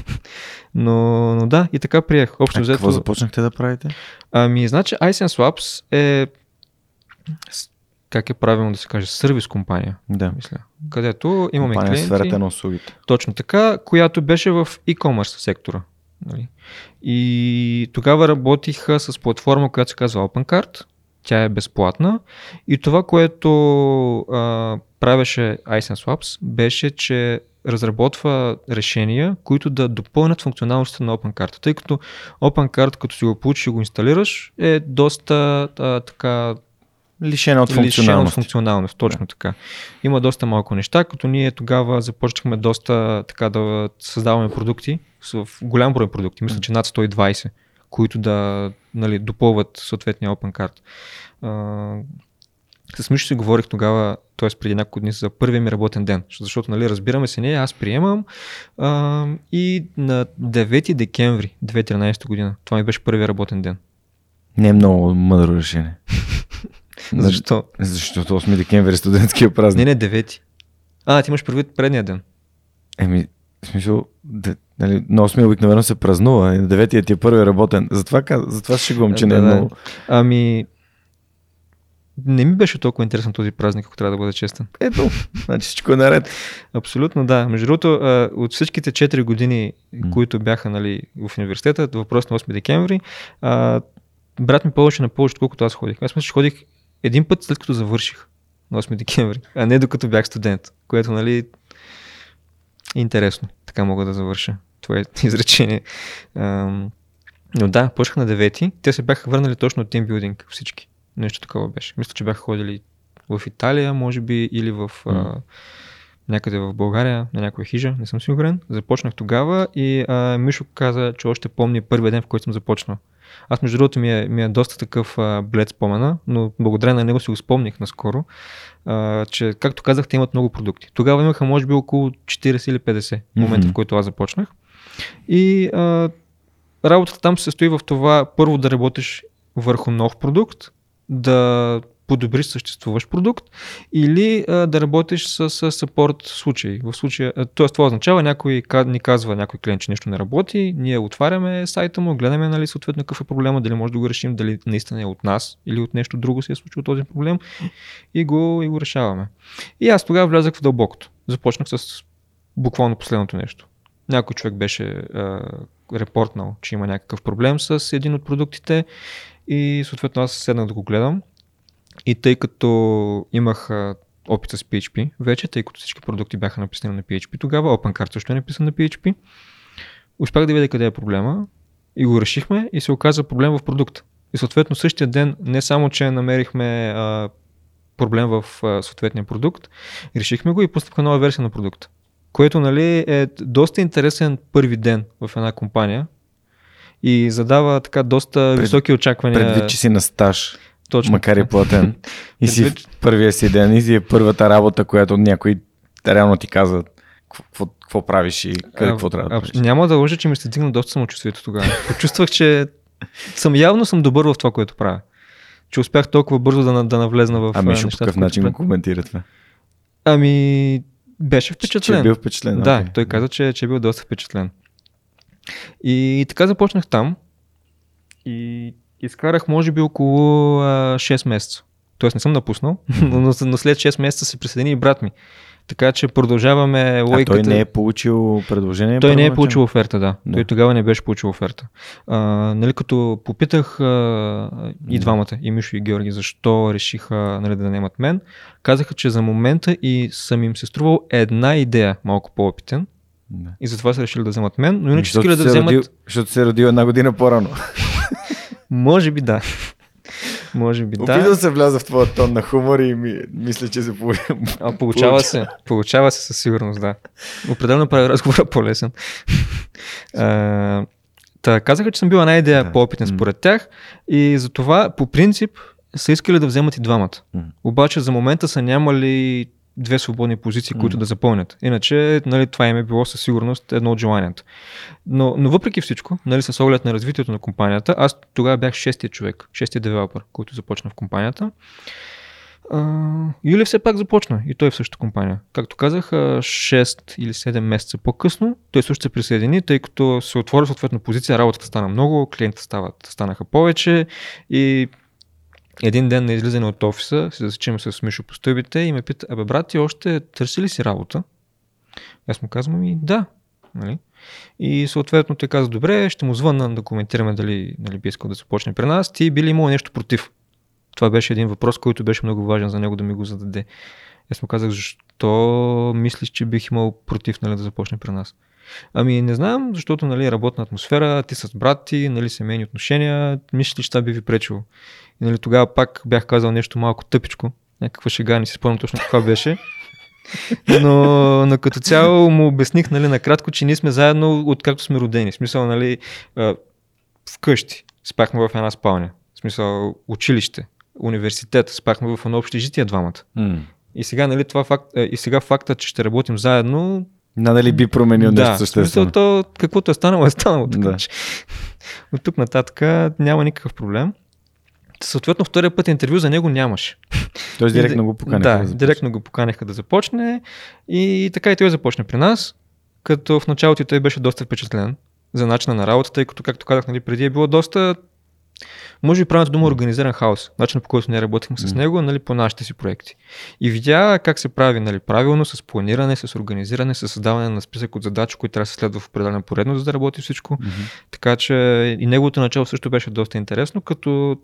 но, но да, и така приех. Общо а взето... какво започнахте да правите? Ами, значи Ice Swaps е как е правилно да се каже, сервис компания. Да. Мисля. Където имаме компания клиенти. сферата на услугите. Точно така, която беше в e-commerce сектора. Нали? И тогава работиха с платформа, която се казва OpenCard. Тя е безплатна. И това, което а, правеше Swaps, беше, че разработва решения, които да допълнят функционалността на OpenCard. Тъй като OpenCard, като си го получиш и го инсталираш, е доста а, така Лишена от функционалност. Лишена от функционалност, точно да. така. Има доста малко неща, като ние тогава започнахме доста така да създаваме продукти, в голям брой продукти, мисля, че над 120, които да нали, допълват съответния OpenCard. С Мишо си говорих тогава, т.е. преди няколко дни за първия ми работен ден, защото нали, разбираме се не, аз приемам а, и на 9 декември 2013 година, това ми беше първия работен ден. Не е много мъдро решение. Защо? Защото 8 декември е студентския празник. Не, не, 9. А, ти имаш предвид предния ден. Еми, в смисъл, да, нали, на 8 обикновено се празнува, на 9 ти е първият работен. Затова, затова шегувам, че да, не е да. много. Ами, не ми беше толкова интересен този празник, ако трябва да бъда честен. Ето, значи всичко е наред. Абсолютно, да. Между другото, от всичките 4 години, които бяха нали, в университета, въпрос на 8 декември, брат ми повече на повече, колкото аз ходих. Аз мисля, че ходих един път след като завърших на 8 декември, а не докато бях студент, което нали е интересно. Така мога да завърша това е изречение. но да, почнах на 9. Те се бяха върнали точно от тимбилдинг всички. Нещо такова беше. Мисля, че бяха ходили в Италия, може би, или в mm. а, някъде в България, на някоя хижа, не съм сигурен. Започнах тогава и а, Мишо каза, че още помни първия ден, в който съм започнал. Аз между другото ми е, ми е доста такъв а, блед спомена, но благодарение на него си го спомних наскоро, а, че както казах, те имат много продукти. Тогава имаха може би около 40 или 50 в момента, mm-hmm. в който аз започнах. И а, работата там се състои в това първо да работиш върху нов продукт, да подобриш съществуващ продукт или а, да работиш с, с случаи. В случая, т.е. това означава някой ни казва някой клиент, че нещо не работи, ние отваряме сайта му, гледаме нали, съответно какъв е проблема, дали може да го решим, дали наистина е от нас или от нещо друго се е случило този проблем и го, и го решаваме. И аз тогава влязах в дълбокото. Започнах с буквално последното нещо. Някой човек беше а, репортнал, че има някакъв проблем с един от продуктите и съответно аз седнах да го гледам. И тъй като имах опит с PHP вече, тъй като всички продукти бяха написани на PHP, тогава OpenCart също е написан на PHP. Успях да видя къде е проблема и го решихме и се оказа проблем в продукта. И съответно същия ден не само, че намерихме а, проблем в а, съответния продукт, решихме го и пуснахме нова версия на продукта. Което нали, е доста интересен първи ден в една компания, и задава така доста Пред, високи очаквания. Предвид, че си на стаж. Точно. Макар и платен. И си в първия си ден, и си е първата работа, която някой реално ти казва какво, какво правиш и какво трябва да правиш. Няма да лъжа, че ми се дигна доста самочувствието тогава. Почувствах, че съм явно съм добър в това, което правя. че успях толкова бързо да, да навлезна в А Мишо по нещата, какъв начин го коментира това? Ами, беше впечатлен. Че е бил впечатлен. Да, окей. той каза, че, че е бил доста впечатлен. И така започнах там и изкарах може би около а, 6 месеца. Тоест не съм напуснал, но, но след 6 месеца се присъедини и брат ми. Така че продължаваме А логиката. той не е получил предложение? Той не е получил оферта, да. Да. Той тогава не беше получил оферта. А, нали, като попитах а, и двамата, и Мишо и Георги, защо решиха нали, да наемат мен, казаха, че за момента и съм им се струвал една идея малко по-опитен Да. и затова са решили да вземат мен, но иначе искали да вземат... Родил, защото се е родил една година по-рано. Може би да. Може би Опитвам да. се вляза в твоя тон на хумор и ми, мисля, че се получи. А, получава се. Получава се със сигурност, да. Определено прави разговора по-лесен. А, Та, казаха, че съм била една идея Да. по-опитен според тях и затова по принцип са искали да вземат и двамата. Обаче за момента са нямали две свободни позиции, които М. да запълнят. Иначе, нали, това им е било със сигурност едно от желанията. Но, но въпреки всичко, нали, с оглед на развитието на компанията, аз тогава бях шестия човек, шестия девелопър, който започна в компанията. А, Юли все пак започна и той е в същата компания. Както казах, а, 6 или 7 месеца по-късно той също се присъедини, тъй като се отвори съответно позиция, работата стана много, клиентите стават, станаха повече и един ден на излизане от офиса, се засичаме с Мишо по стъбите и ме пита, абе брат, ти още търси ли си работа? Аз му казвам и да. Нали? И съответно той каза, добре, ще му звънна да коментираме дали, дали би искал да започне при нас. Ти би ли имал нещо против? Това беше един въпрос, който беше много важен за него да ми го зададе. Аз му казах, защо мислиш, че бих имал против нали, да започне при нас? Ами не знам, защото нали, работна атмосфера, ти с брат ти, нали, семейни отношения, мислиш ли, че това би ви пречило? И нали, тогава пак бях казал нещо малко тъпичко, някаква шега, не си спомням точно каква беше. Но, но като цяло му обясних нали, накратко, че ние сме заедно откакто сме родени. В смисъл, нали, вкъщи спахме в една спалня. В смисъл, училище, университет, спахме в едно общежитие двамата. М. И сега, нали, това факт, а, и сега факта, че ще работим заедно, Надали би променил да, нещо съществено. то, каквото е станало, е станало. Така, Да. че, от тук нататък няма никакъв проблем. Съответно, втория път интервю за него нямаше. Тоест директно ди- го поканиха. Да, да директно го поканиха да започне и така и той започна при нас, като в началото и той беше доста впечатлен за начина на работа, тъй като, както казах нали, преди, е било доста, може би правилната дума организиран хаос, начинът по който ние работихме с него нали, по нашите си проекти. И видя как се прави нали, правилно, с планиране, с организиране, с създаване на списък от задачи, които трябва да се следва в определена поредност, за да работи всичко. Мгм. Така че и неговото начало също беше доста интересно, като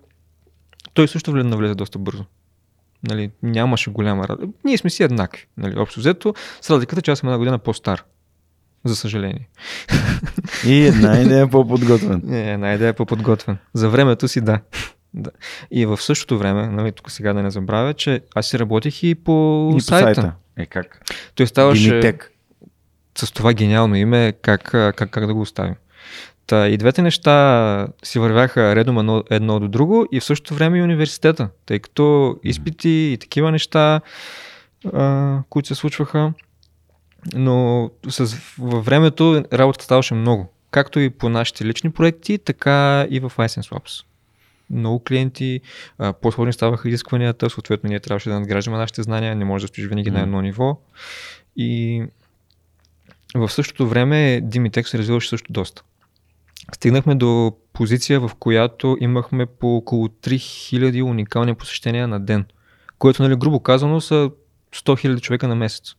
той също вле- навлезе доста бързо. Нали, нямаше голяма разлика. Ние сме си еднакви. Нали, общо взето, с разликата, че аз съм една година по-стар. За съжаление. И една идея по-подготвен. Не, една идея е по-подготвен. За времето си, да. да. И в същото време, нали, тук сега да не забравя, че аз си работих и по, И по сайта. сайта. Е как? Той ставаше Димитек. с това гениално име, как, как, как да го оставим. Та, и двете неща си вървяха редом едно, едно до друго и в същото време и университета, тъй като изпити и такива неща, а, които се случваха, но с, във времето работата ставаше много, както и по нашите лични проекти, така и в iSense Labs. Много клиенти, по-сложни ставаха изискванията, съответно ние трябваше да надграждаме нашите знания, не може да стоиш винаги на Мгм. едно ниво. И в същото време Dimitec се развиваше също доста. Стигнахме до позиция, в която имахме по около 3000 уникални посещения на ден, което, нали, грубо казано, са 100 000 човека на месец.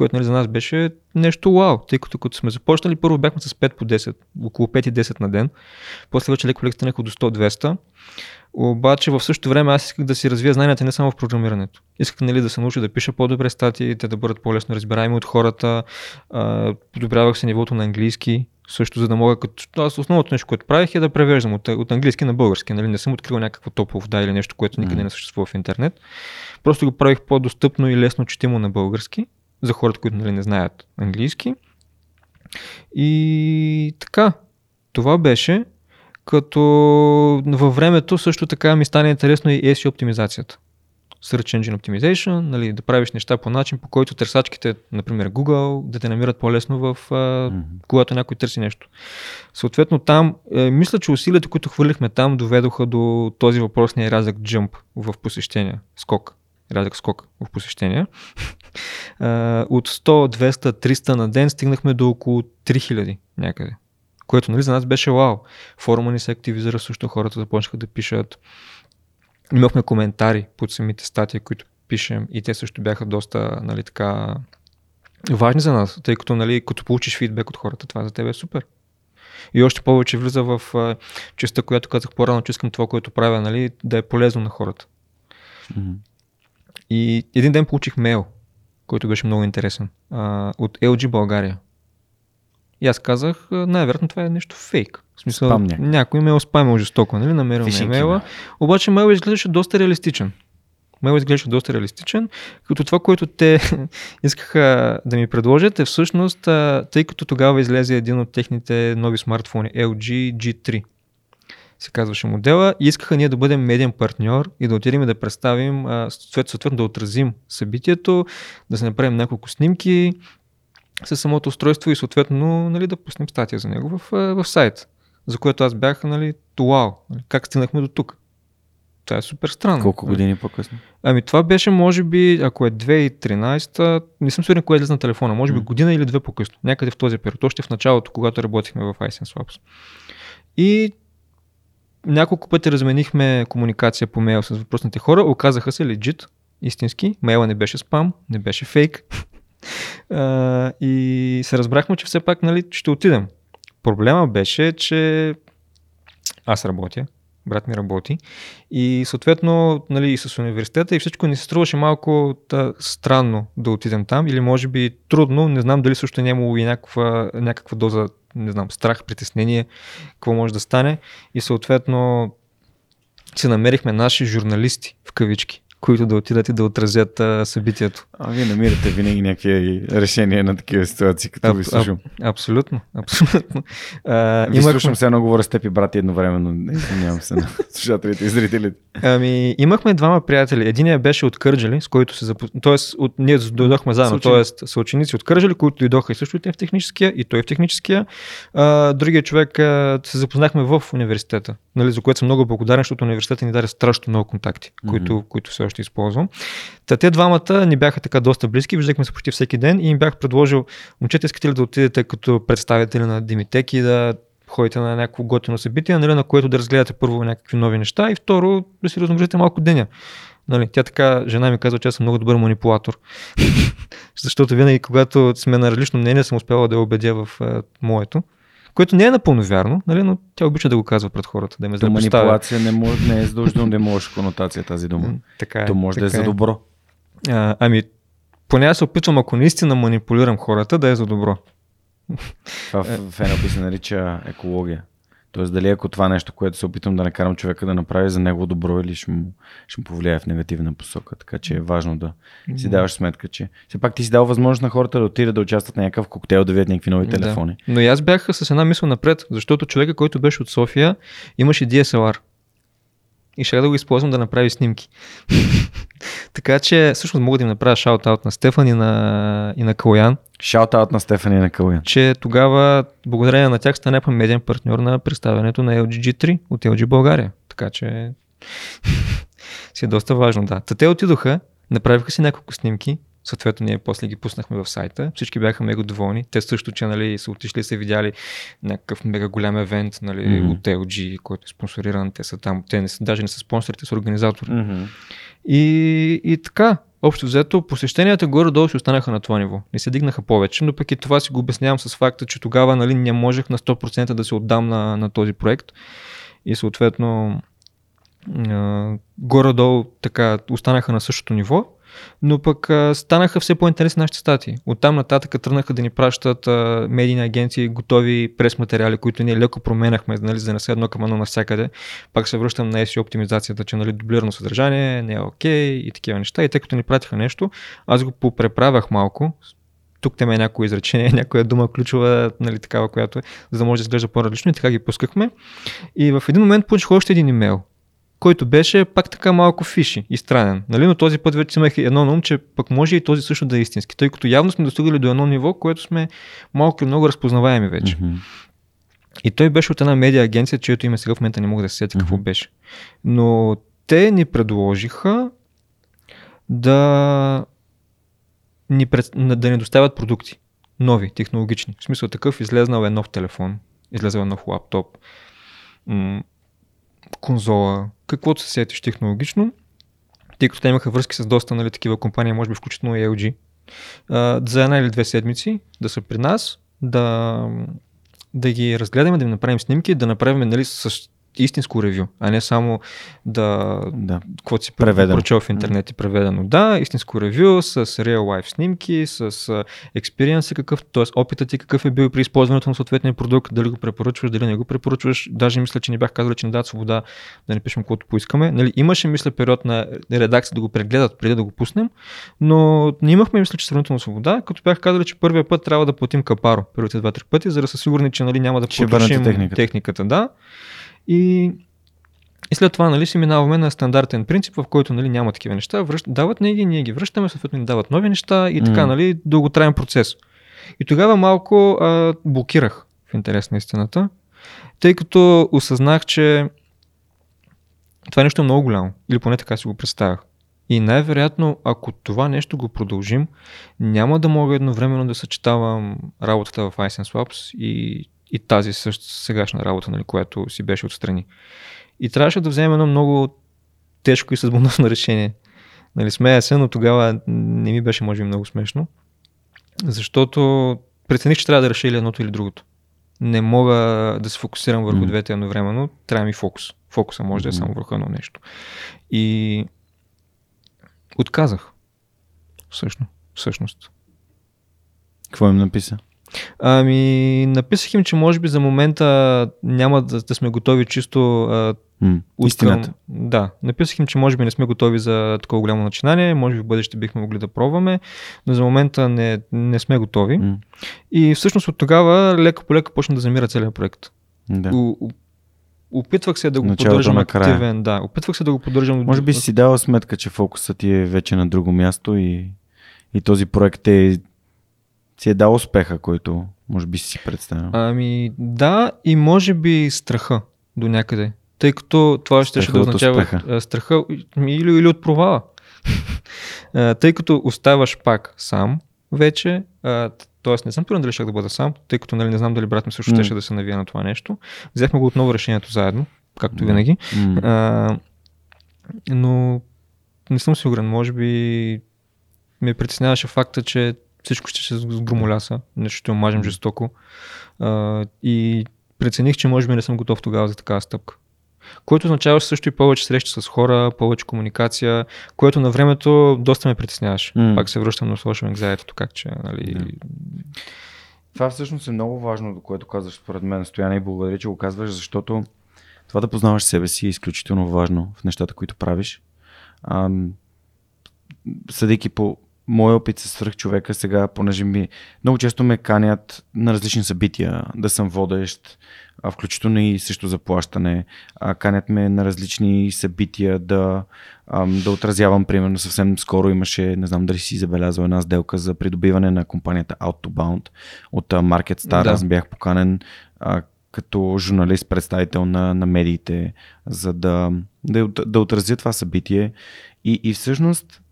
Което нали, за нас беше нещо вау, тъй като като сме започнали, първо бяхме с 5 по 10, около 5 и 10 на ден, после вече леко леко станаха до 100-200, обаче в същото време аз исках да си развия знанията не само в програмирането. Исках нали, да се науча да пиша по-добре статии, те да бъдат по-лесно разбираеми от хората, а, подобрявах се нивото на английски, също за да мога, като аз основното нещо, което правих е да превеждам от, от английски на български. Нали? Не съм открил някаква топла вода или нещо, което никъде не съществува в интернет. Просто го правих по-достъпно и лесно четимо на български, за хората, които нали, не знаят английски. И така, това беше, като във времето също така ми стане интересно и SEO оптимизацията. Search Engine Optimization, нали, да правиш неща по начин, по който търсачките, например Google, да те намират по-лесно в, mm-hmm. когато някой търси нещо. Съответно там, е, мисля, че усилията, които хвърлихме там, доведоха до този въпросния рязък jump в посещения, скок рязък скок в посещения. От 100, 200, 300 на ден стигнахме до около 3000 някъде. Което нали, за нас беше вау. Форума ни се активизира, също хората започнаха да пишат. Имахме коментари под самите статии, които пишем и те също бяха доста нали, така, важни за нас, тъй като нали, като получиш фидбек от хората, това за теб е супер. И още повече влиза в частта, която казах по-рано, че искам това, което правя, нали, да е полезно на хората. Mm-hmm. И един ден получих мейл, който беше много интересен, а, от LG България. И аз казах, най-вероятно това е нещо фейк. В смисъл, Спам някой ме е спамил жестоко, нали? Намерил ме имейла. Обаче мейл изглеждаше доста реалистичен. Мейл изглеждаше доста реалистичен, като това, което те искаха да ми предложат е всъщност, тъй като тогава излезе един от техните нови смартфони, LG G3 се казваше модела и искаха ние да бъдем медиен партньор и да отидем и да представим, съответно, да отразим събитието, да се направим няколко снимки с самото устройство и съответно нали, да пуснем статия за него в, в сайт, за което аз бях, нали, вау, нали, как стигнахме до тук. Това е супер странно. Колко години по-късно? Ами това беше, може би, ако е 2013, не съм сигурен кое е на телефона, може би година или две по-късно, някъде в този период, още в началото, когато работихме в iSense Labs. И няколко пъти разменихме комуникация по мейл с въпросните хора, оказаха се легит, истински, мейла не беше спам, не беше фейк. и се разбрахме, че все пак нали, ще отидем. Проблема беше, че аз работя, брат ми работи. И съответно нали, и с университета и всичко ни се струваше малко да, странно да отидем там. Или може би трудно, не знам дали също нямало и някаква, някаква доза не знам, страх, притеснение, какво може да стане. И съответно си намерихме наши журналисти, в кавички, които да отидат и да отразят а, събитието. А вие намирате винаги някакви решения на такива ситуации, като а, ви слушам. А, абсолютно, абсолютно. А, ви имах... слушам се едно говоря с теб и брати едновременно. Извинявам се на слушателите и зрителите. Ами, имахме двама приятели. Единият беше от Кърджали, с който се запоз... Тоест, от... ние дойдохме заедно, т.е. са ученици от Кърджали, които дойдоха и също и в техническия, и той в техническия. А, другия човек а, се запознахме в университета, нали, за което съм много благодарен, защото университета ни даде страшно много контакти, mm-hmm. които, които все още използвам. Та те двамата ни бяха така доста близки, виждахме се почти всеки ден и им бях предложил, момчета, искате ли да отидете като представители на Димитек и да ходите на някакво готино събитие, нали, на което да разгледате първо някакви нови неща и второ да си размножите малко деня. Нали, тя така, жена ми казва, че аз съм много добър манипулатор. Защото винаги, когато сме на различно мнение, съм успяла да я убедя в е, моето. Което не е напълно вярно, нали, но тя обича да го казва пред хората, да ме За Манипулация не, може, не е задължително да имаш конотация тази дума. Така е, То може така да е за добро. А, ами, поне аз се опитвам, ако наистина манипулирам хората, да е за добро. Това в, в едно се нарича екология. Тоест дали ако това нещо, което се опитвам да накарам човека да направи за него добро или ще му, ще му повлияе в негативна посока. Така че е важно да си даваш сметка, че все пак ти си дал възможност на хората да отидат да участват на някакъв коктейл, да видят някакви нови телефони. Да. Но и аз бях с една мисъл напред, защото човека, който беше от София, имаше DSLR. И ще да го използвам да направи снимки. така че всъщност мога да им направя шаут-аут на Стефан и на, и на Калоян, Шаут-аут на Стефани на Калуян. Че тогава, благодарение на тях, станахме медиен партньор на представянето на LG G3 от LG България. Така че си е доста важно, да. Та те отидоха, направиха си няколко снимки, съответно ние после ги пуснахме в сайта. Всички бяха мега доволни. Те също, че нали, са отишли и са видяли някакъв мега голям евент нали, mm-hmm. от LG, който е спонсориран. Те са там, те не са, даже не са спонсори, те са организатори. Mm-hmm. И, и така, Общо взето, посещенията горе-долу си останаха на това ниво. Не се дигнаха повече, но пък и това си го обяснявам с факта, че тогава нали, не можех на 100% да се отдам на, на този проект. И съответно, горе-долу така останаха на същото ниво но пък станаха все по-интересни нашите статии. Оттам нататък тръгнаха да ни пращат а, медийни агенции готови прес-материали, които ние леко променяхме, нали, за да не се едно към едно навсякъде. Пак се връщам на SEO оптимизацията, че нали, дублирано съдържание не е окей okay, и такива неща. И тъй като ни пратиха нещо, аз го попреправях малко, тук те ме е някои изречение, някоя дума ключова, нали, такава, която е, за да може да изглежда по-различно и така ги пускахме. И в един момент получих още един имейл който беше пак така малко фиши и странен. Нали? Но този път вече имах едно на ум, че пък може и този също да е истински, тъй като явно сме достигали до едно ниво, което сме малко и много разпознаваеми вече. Мгм. И той беше от една медиа агенция, чието име сега в момента не мога да се сетя какво Мгм. беше. Но те ни предложиха да ни, пред... да ни доставят продукти. Нови, технологични. В смисъл такъв, излезнал е нов телефон, излезнал е нов лаптоп, м- конзола, каквото се сетиш технологично, тъй като те имаха връзки с доста нали, такива компании, може би включително и LG, за една или две седмици да са при нас, да, да ги разгледаме, да им направим снимки, да направим нали, с истинско ревю, а не само да Да. каквото си Преведено. прочел в интернет и преведено. Да, истинско ревю с real life снимки, с експириенса какъв, т.е. опитът ти какъв е бил при използването на съответния продукт, дали го препоръчваш, дали не го препоръчваш. Даже мисля, че ни бях казали, че ни дадат свобода да не пишем каквото поискаме. Нали, имаше, мисля, период на редакция да го прегледат преди да го пуснем, но не имахме, мисля, че сравнително свобода, като бях казали, че първия път трябва да платим капаро първите два-три пъти, за да са сигурни, че нали, няма да върнете техниката. техниката. Да. И и след това нали, си минаваме на стандартен принцип, в който нали, няма такива неща. Връщ... Дават ни ги, ние ги връщаме, съответно ни дават нови неща и така, нали, дълготраен процес. И тогава малко а, блокирах в интерес на истината, тъй като осъзнах, че това нещо е много голямо. Или поне така си го представях. И най-вероятно, ако това нещо го продължим, няма да мога едновременно да съчетавам работата в iSense Labs и, и тази също сегашна работа, нали, която си беше отстрани. И трябваше да вземем едно много тежко и съдбоносно решение. Нали, смея се, но тогава не ми беше, може би, много смешно. Защото прецених, че трябва да реша или едното или другото. Не мога да се фокусирам върху Мгм. двете едновременно, трябва ми фокус. Фокуса може да е само върху едно нещо. И отказах. Всъщност. всъщност. Какво им написа? Ами, написах им, че може би за момента няма да, да сме готови чисто а, Истината. Към, да, написах им, че може би не сме готови за такова голямо начинание, може би в бъдеще бихме могли да пробваме, но за момента не, не сме готови. М, И всъщност от тогава леко по леко почна да замира целият проект. Да. У, опитвах се да го Началото поддържам активен, да, опитвах се да го поддържам. Може би си дала сметка, че фокусът ти е вече на друго място и, и този проект е, си е дал успеха, който може би си представил. Ами да, и може би страха до някъде. Тъй като това ще, ще да означава успеха. а, страха или, или от провала. А, тъй като оставаш пак сам вече, т.е. не съм сигурен дали ще да бъда сам, тъй като нали, не знам дали брат ми също ще да се навия на това нещо. Взехме го отново решението заедно, както винаги. А, но не съм сигурен, може би ме притесняваше факта, че всичко ще се сгромоляса, нещо ще омажем жестоко. А, и прецених, че може би не съм готов тогава за такава стъпка. Което означава също и повече срещи с хора, повече комуникация, което на времето доста ме притесняваше. М. Пак се връщам на social anxiety, как че, нали, Да. Това всъщност е много важно, до което казваш според мен, Стояна, и благодаря, че го казваш, защото това да познаваш себе си е изключително важно в нещата, които правиш. А, съдейки по моя опит с свръх човека сега, понеже ми много често ме канят на различни събития, да съм водещ, а включително и също заплащане. А, канят ме на различни събития да, ам, да отразявам. Примерно съвсем скоро имаше, не знам дали си забелязал една сделка за придобиване на компанията Outbound от Market Star. Да. Аз бях поканен а, като журналист, представител на, на медиите, за да, да, да отразя това събитие. И, и всъщност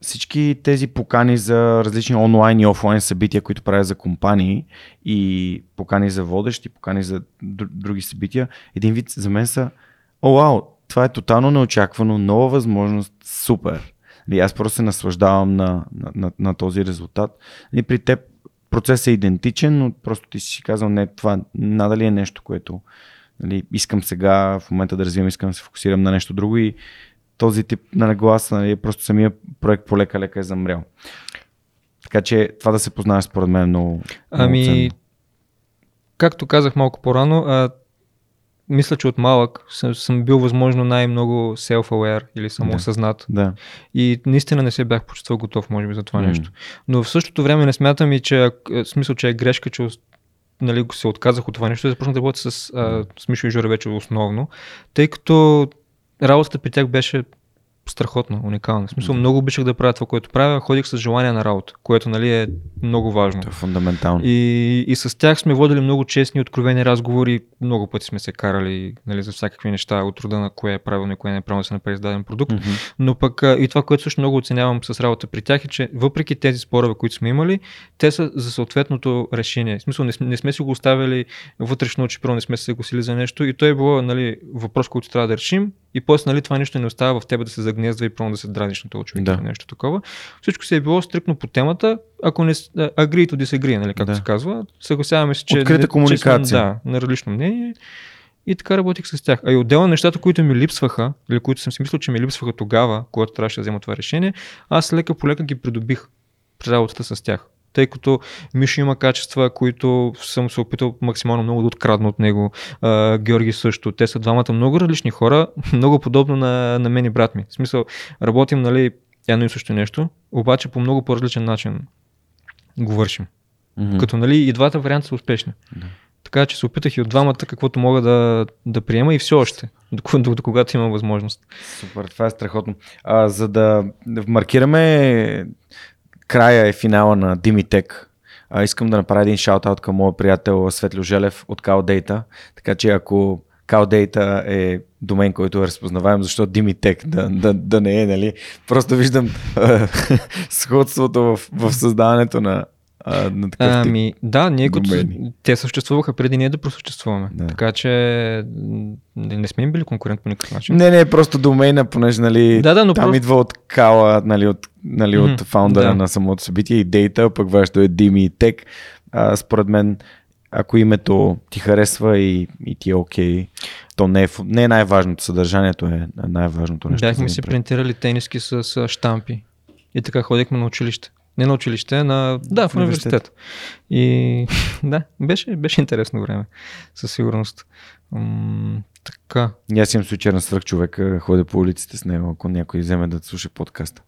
всички тези покани за различни онлайн и офлайн събития, които правя за компании и покани за водещи, покани за др- други събития, един вид за мен са О, вау, това е тотално неочаквано, нова възможност, супер. Нали, аз просто се наслаждавам на, на, на, на този резултат. И при теб процесът е идентичен, но просто ти си казал, не, това надали е нещо, което нали, искам сега в момента да развивам, искам да се фокусирам на нещо друго и този тип на нагласа, нали, просто самия проект полека-лека е замрял. Така че това да се познаваш според мен е много, много Ами, ценно. както казах малко по-рано, а, мисля, че от малък съм, съм бил възможно най-много self-aware или самоосъзнат. Да. И наистина не се бях почувствал готов, може би, за това М. нещо. Но в същото време не смятам и, че, е, в смисъл, че е грешка, че нали, се отказах от това нещо и започнах да работя с, а, с Мишо и Жора вече основно, тъй като работата при тях беше страхотно, уникално. В смисъл, много обичах да правя това, което правя. Ходих с желание на работа, което нали, е много важно. Това е фундаментално. И, и с тях сме водили много честни, откровени разговори. Много пъти сме се карали нали, за всякакви неща от рода на кое е правилно и кое не е правилно да се направи с даден продукт. Мгм. Но пък и това, което също много оценявам с работа при тях е, че въпреки тези спорове, които сме имали, те са за съответното решение. В смисъл, не, сме- не сме си го оставили вътрешно, че първо не сме се съгласили за нещо и то е било нали, въпрос, който трябва да решим и после нали, това нещо не остава в тебе да се загнезда и първо да се дразниш на този човек Да. или нещо такова. Всичко се е било стрикно по темата, ако не agree to disagree, нали, както Да. се казва, съгласяваме се, че, Открита не- комуникация. сме, да, на различно мнение. И така работих с тях. А и отделно нещата, които ми липсваха, или които съм си мислил, че ми липсваха тогава, когато трябваше да взема това решение, аз лека по лека ги придобих при работата с тях. Тъй като Мишо има качества, които съм се опитал максимално много да открадна от него. А, Георги също. Те са двамата много различни хора, много подобно на, на мен и брат ми. В смисъл, работим, нали, едно и също нещо, обаче по много по-различен начин го вършим. Мгм. Като нали и двата варианта са успешни. Така че се опитах и от двамата каквото мога да, да приема и все още, до, до, до когато имам възможност. Супер, това е страхотно. А, за да маркираме края и финала на Димитек, а, искам да направя един шаут-аут към моят приятел Светло Желев от CalData. Така че ако CalData е домен, който е разпознаваем, защо Димитек да, да, да не е, нали? Просто виждам сходството в, в създаването на, а, на такъв тип. Ами, да, ние като домени. те съществуваха преди ние да просъществуваме. Да. Така че не, не сме им били конкурент по никакъв начин. Не, не, просто домейна, понеже нали, Да, да, но там просто- идва от Кала, нали, от, нали, от фаундъра да. на самото събитие и дейта, пък вашето е Дими и Тек. А, според мен, ако името ти харесва и, и ти е окей, то не е, не е най-важното, съдържанието е най-важното нещо. Бяхме си принтирали тениски с, с штампи. И така ходихме на училище. Не на училище, на... Да, в университет. И да, беше, беше интересно време. Със сигурност. М- така. И Аз имам случай на свръх човека, ходя по улиците с него, ако някой вземе да слуша подкаста.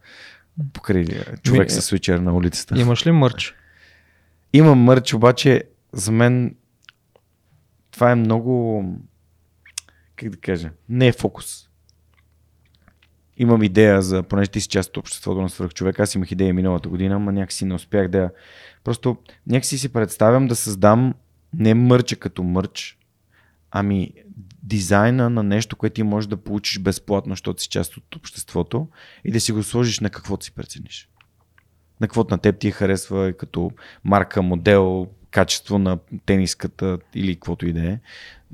Покрай човек Ми, с свичер на улицата. Имаш ли мърч? Имам мърч, обаче за мен това е много, как да кажа, не е фокус. Имам идея за, понеже ти си част от обществото на свръх човек, аз имах идея миналата година, но някакси не успях да я... Просто някакси си представям да създам не мърча като мърч, ами дизайна на нещо, което ти можеш да получиш безплатно, защото си част от обществото и да си го сложиш на каквото си прецениш. На каквото на теб ти харесва и като марка, модел, качество на тениската или каквото и да е.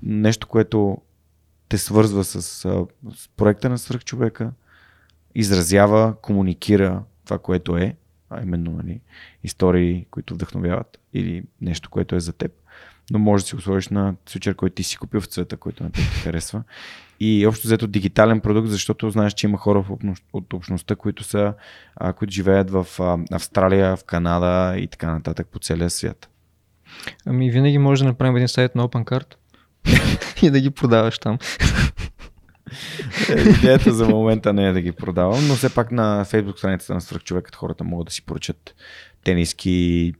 Нещо, което те свързва с, с проекта на свръхчовека, изразява, комуникира това, което е, а именно нали, истории, които вдъхновяват или нещо, което е за теб. Но може да си го сложиш на свичер, който ти си купил в цвета, който на теб ти харесва. И общо взето дигитален продукт, защото знаеш, че има хора от общността, които са, а, които живеят в а, Австралия, в Канада и така нататък по целия свят. Ами винаги може да направим един сайт на OpenCard и да ги продаваш там. Идеята за момента не е да ги продавам, но все пак на фейсбук страницата на свръхчовекът хората могат да си поръчат тениски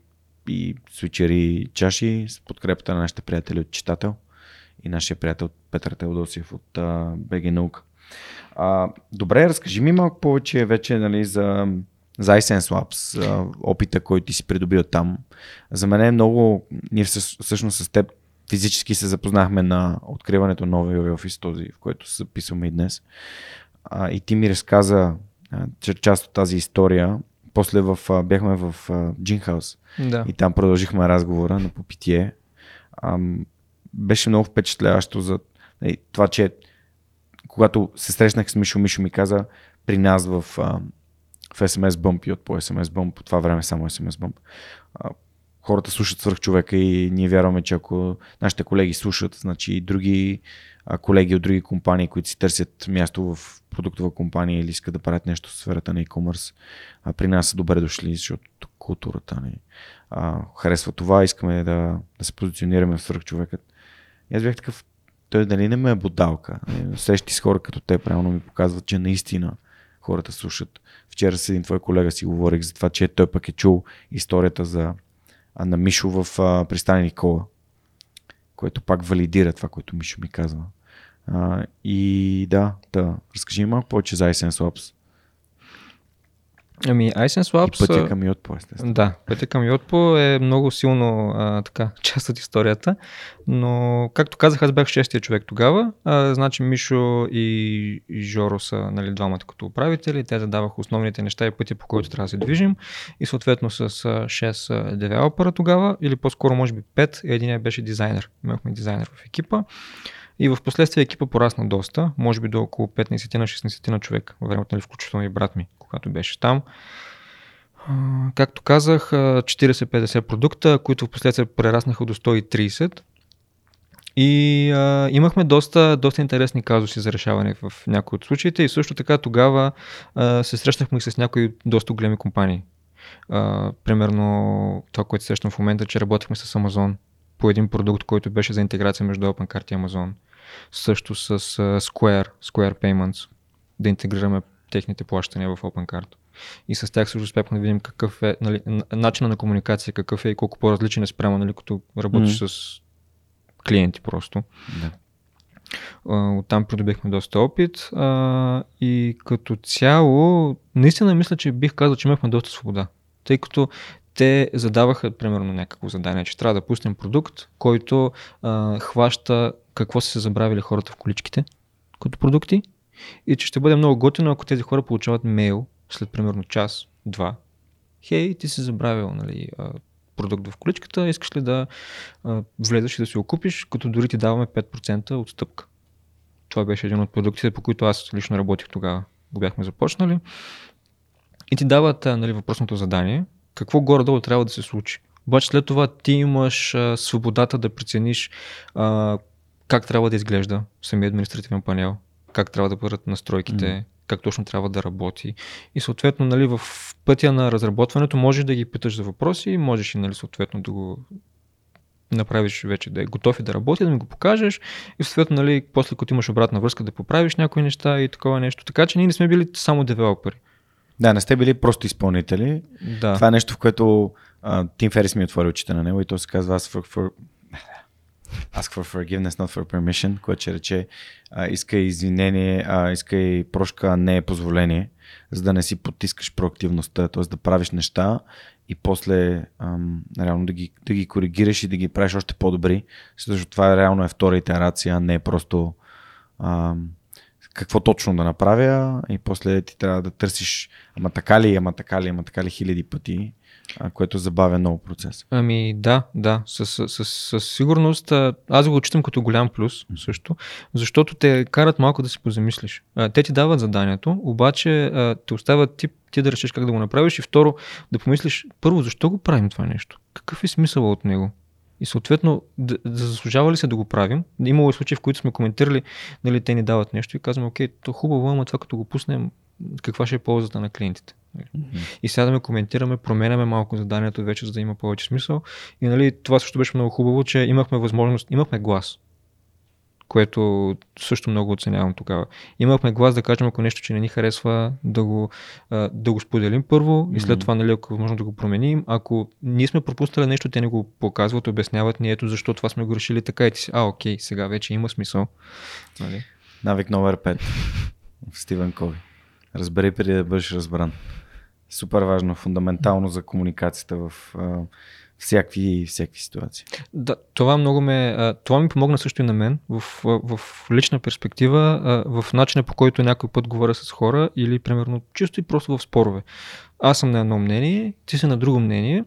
и свичери чаши с подкрепата на нашите приятели от Читател и нашия приятел Петър Теодосиев от а, БГ Наука. А, добре, разкажи ми малко повече вече нали, за, за iSense Labs, опита, който ти си придобил там. За мен е много, ние всъщ- всъщност с теб физически се запознахме на откриването на новия офис, този, в който се записваме и днес. А, и ти ми разказа а, част от тази история. После в, а, бяхме в а, Джинхаус Да. и там продължихме разговора на попитие. Ам, беше много впечатляващо за нали, това, че когато се срещнах с Мишо, Мишо ми каза при нас в, а, в SMS Bump и от по SMS Bump, по това време само SMS Bump, а, хората слушат свърх човека и ние вярваме, че ако нашите колеги слушат, значи и други колеги от други компании, които си търсят място в продуктова компания или искат да правят нещо в сферата на e-commerce, а, при нас са добре дошли, защото културата ни а, харесва това, искаме да, да се позиционираме в свърх човекът. И аз бях такъв, той дали не ме е бодалка. Е, Срещи с хора като те, правилно ми показват, че наистина хората слушат. Вчера с един твой колега си говорих за това, че той пък е чул историята за на Мишо в а, пристани Никола. което пак валидира това, което Мишо ми казва. А, и да, да, разкажи малко повече за iSense Labs. Ами, iSense Labs... И пътя към Yotpo, естествено. Да, пътя към Yotpo е много силно а, така, част от историята, но както казах, аз бях шестия човек тогава, а, значи Мишо и, и Жоро са нали, двамата като управители, те задаваха основните неща и пътя по който трябва да се движим. И съответно с 6 девелопера тогава, или по-скоро може би 5, и един беше дизайнер, имахме дизайнер в екипа. И в последствие екипа порасна доста, може би до около 15 на 16 на човек, във времето, нали, включително и брат ми, когато беше там. Както казах, 40-50 продукта, които в последствие прераснаха до 130. И а, имахме доста, доста интересни казуси за решаване в някои от случаите и също така тогава а, се срещнахме и с някои доста големи компании. А, примерно това, което срещам в момента, че работихме с Amazon по един продукт, който беше за интеграция между OpenCart и Amazon също с Square, Square Payments, да интегрираме техните плащания в OpenCard. И с тях също успяхме да видим какъв е нали, начина на комуникация, какъв е и колко по-различен е спрямо, нали, като работиш mm. с клиенти просто. Да. Оттам придобихме доста опит а, и като цяло, наистина мисля, че бих казал, че имахме доста свобода. Тъй като те задаваха, примерно, някакво задание, че трябва да пуснем продукт, който а, хваща какво са се забравили хората в количките като продукти и че ще бъде много готино, ако тези хора получават мейл след примерно час, два. Хей, ти си забравил нали, продукт в количката, искаш ли да а, влезеш и да си го купиш, като дори ти даваме 5% отстъпка. Това беше един от продуктите, по които аз лично работих тогава. Го бяхме започнали. И ти дават нали, въпросното задание, какво горе-долу трябва да се случи. Обаче след това ти имаш а, свободата да прецениш а, как трябва да изглежда самия административен панел, как трябва да бъдат настройките, mm. как точно трябва да работи. И съответно, нали, в пътя на разработването можеш да ги питаш за въпроси, можеш и нали, съответно да го направиш вече да е готов и да работи, да ми го покажеш и съответно, нали, после като имаш обратна връзка да поправиш някои неща и такова нещо. Така че ние не сме били само девелопери. Да, не сте били просто изпълнители. Да. Това е нещо, в което Тим Ферис ми отвори очите на него и то се казва for, ask for forgiveness, not for permission, което ще рече а, иска извинение, а, иска и прошка, не е позволение, за да не си потискаш проактивността, т.е. да правиш неща и после ам, реално да ги, да ги коригираш и да ги правиш още по-добри, защото това реално е втора итерация, а не е просто ам, какво точно да направя и после ти трябва да търсиш ама така ли, ама така ли, ама така ли хиляди пъти, а, което забавя много процес. Ами да, да, със, сигурност аз го отчитам като голям плюс също, защото те карат малко да си позамислиш. те ти дават заданието, обаче те оставят ти, ти да решиш как да го направиш и второ да помислиш първо защо го правим това нещо, какъв е смисъл от него. И съответно, да, да заслужава ли се да го правим? Имало е случаи, в които сме коментирали, нали, те ни дават нещо и казваме, окей, то хубаво, ама това като го пуснем, каква ще е ползата на клиентите? И сега да ме коментираме, променяме малко заданието вече, за да има повече смисъл. И нали, това също беше много хубаво, че имахме възможност, имахме глас което също много оценявам тогава. Имахме глас да кажем, ако нещо, че не ни харесва, да го, да го споделим първо и след това, нали, ако е възможно да го променим. Ако ние сме пропуснали нещо, те не го показват, обясняват ни ето защо това сме го решили така и ти си, а, окей, сега вече има смисъл. Нали? Навик номер 5. Стивен Кови. Разбери преди да бъдеш разбран. Супер важно, фундаментално за комуникацията в всякакви, всякакви ситуации. Да, това много ме, това ми помогна също и на мен в, в, лична перспектива, в начина по който някой път говоря с хора или примерно чисто и просто в спорове. Аз съм на едно мнение, ти си на друго мнение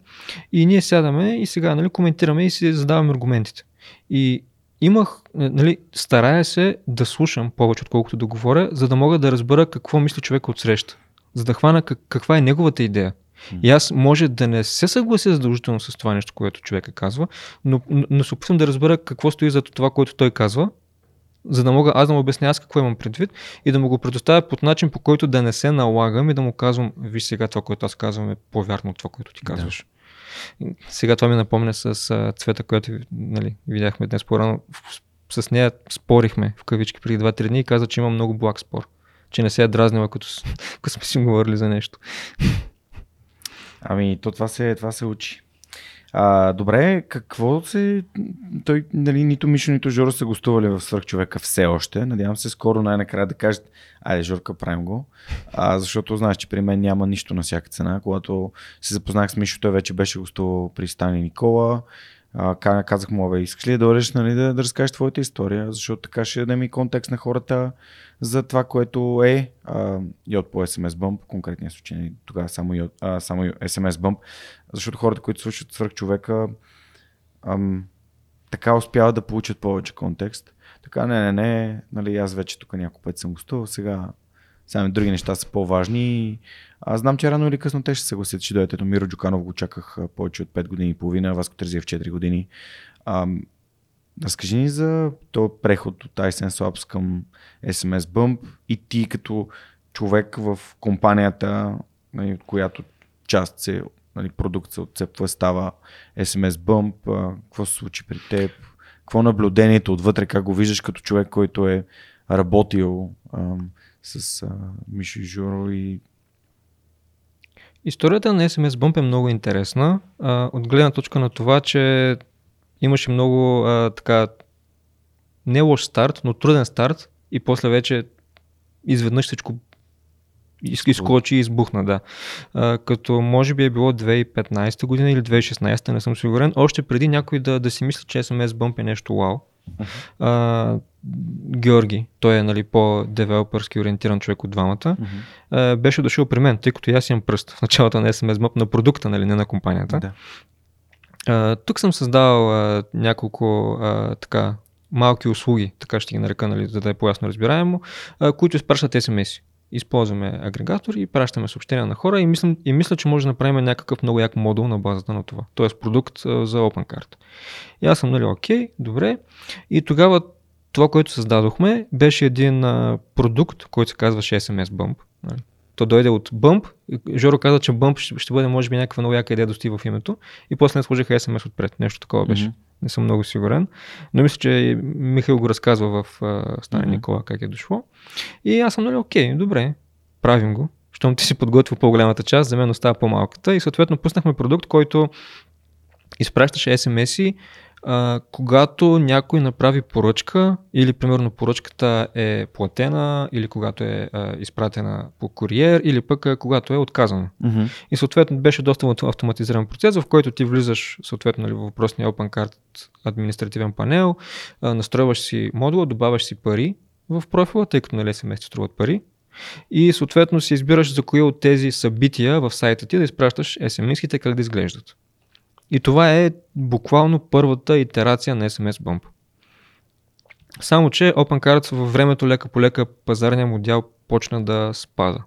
и ние сядаме и сега нали, коментираме и си задаваме аргументите. И имах, нали, старая се да слушам повече, отколкото да говоря, за да мога да разбера какво мисли човек от среща. За да хвана как, каква е неговата идея. И аз може да не се съглася задължително с това нещо, което човека казва, но, но се опитвам да разбера какво стои за това, което той казва, за да мога аз да му обясня аз какво имам предвид и да му го предоставя под начин, по който да не се налагам и да му казвам, виж сега това, което аз казвам е по-вярно от това, което ти казваш. Да. Сега това ми напомня с цвета, която нали, видяхме днес по-рано. С нея спорихме в кавички преди 2-3 дни и каза, че има много благ спор. Че не се е дразнила, като, като сме си говорили за нещо. Ами, то това се, това се учи. А, добре, какво се... Той, нали, нито Мишо, нито Жоро са гостували в Свърхчовека все още. Надявам се скоро най-накрая да кажат, айде, Жорка, правим го. А, защото знаеш, че при мен няма нищо на всяка цена. Когато се запознах с Мишо, той вече беше гостувал при Стани Никола. А, казах му, бе, искаш ли да дойдеш нали, да, да разкажеш твоята история, защото така ще дадем и контекст на хората за това, което е а, йод по SMS Bump, конкретния случай, нали, тогава само, йод, а, само SMS Bump, защото хората, които слушат свърх човека, ам, така успяват да получат повече контекст. Така, не, не, не, нали, аз вече тук няколко пъти съм гостувал, сега сега други неща са по-важни. Аз знам, че рано или късно те ще се съгласят, че дойдете. Миро Джуканов го чаках повече от 5 години и половина, Васко Терзиев 4 години. Ам, разкажи ни за този преход от iSense Labs към SMS Bump и ти като човек в компанията, нали, от която част се, нали, продукт отцепва, става SMS Bump, какво се случи при теб, какво наблюдението отвътре, как го виждаш като човек, който е работил ам, с а, Мишо Журо и Историята на SMS Bump е много интересна, а, от гледна точка на това, че имаше много а, така не лош старт, но труден старт и после вече изведнъж всичко изкочи и избухна, да. А, като може би е било 2015 година или 2016, не съм сигурен, още преди някой да, да си мисли, че SMS Bump е нещо вау. Uh-huh. Георги, той е нали, по-девелопърски ориентиран човек от двамата, uh-huh. беше дошъл при мен, тъй като аз имам пръст в началото на SMS Map на продукта, нали, не на компанията. Да. А, тук съм създал а, няколко а, така малки услуги, така ще ги нарека, нали, за да е по-ясно разбираемо, а, които изпращат SMS. Използваме агрегатори и пращаме съобщения на хора и мисля, и мисля, че може да направим някакъв много як модул на базата на това. Тоест продукт а, за OpenCard. И аз съм нали, окей, добре. И тогава това, което създадохме, беше един а, продукт, който се казваше SMS Bump. Нали. То дойде от Bump. Жоро каза, че Bump ще, ще бъде може би някаква много яка идея да в името. И после не сложиха SMS отпред. Нещо такова беше. Mm-hmm. Не съм много сигурен. Но мисля, че Михаил го разказва в uh, Стане mm-hmm. Никола как е дошло. И аз съм нали, окей, добре, правим го. Щом ти си подготвил по-голямата част, за мен остава по-малката. И съответно пуснахме продукт, който изпращаше SMS-и а, когато някой направи поръчка или примерно поръчката е платена или когато е а, изпратена по куриер или пък а, когато е отказана. Mm-hmm. И съответно беше доста автоматизиран процес, в който ти влизаш съответно нали, в въпросния OpenCard административен панел, а, настройваш си модула, добавяш си пари в профила, тъй като нали месец струват пари. И съответно си избираш за кои от тези събития в сайта ти да изпращаш SMS-ките как да изглеждат. И това е буквално първата итерация на SMS Bump. Само, че OpenCards във времето лека по лека пазарния модел почна да спада.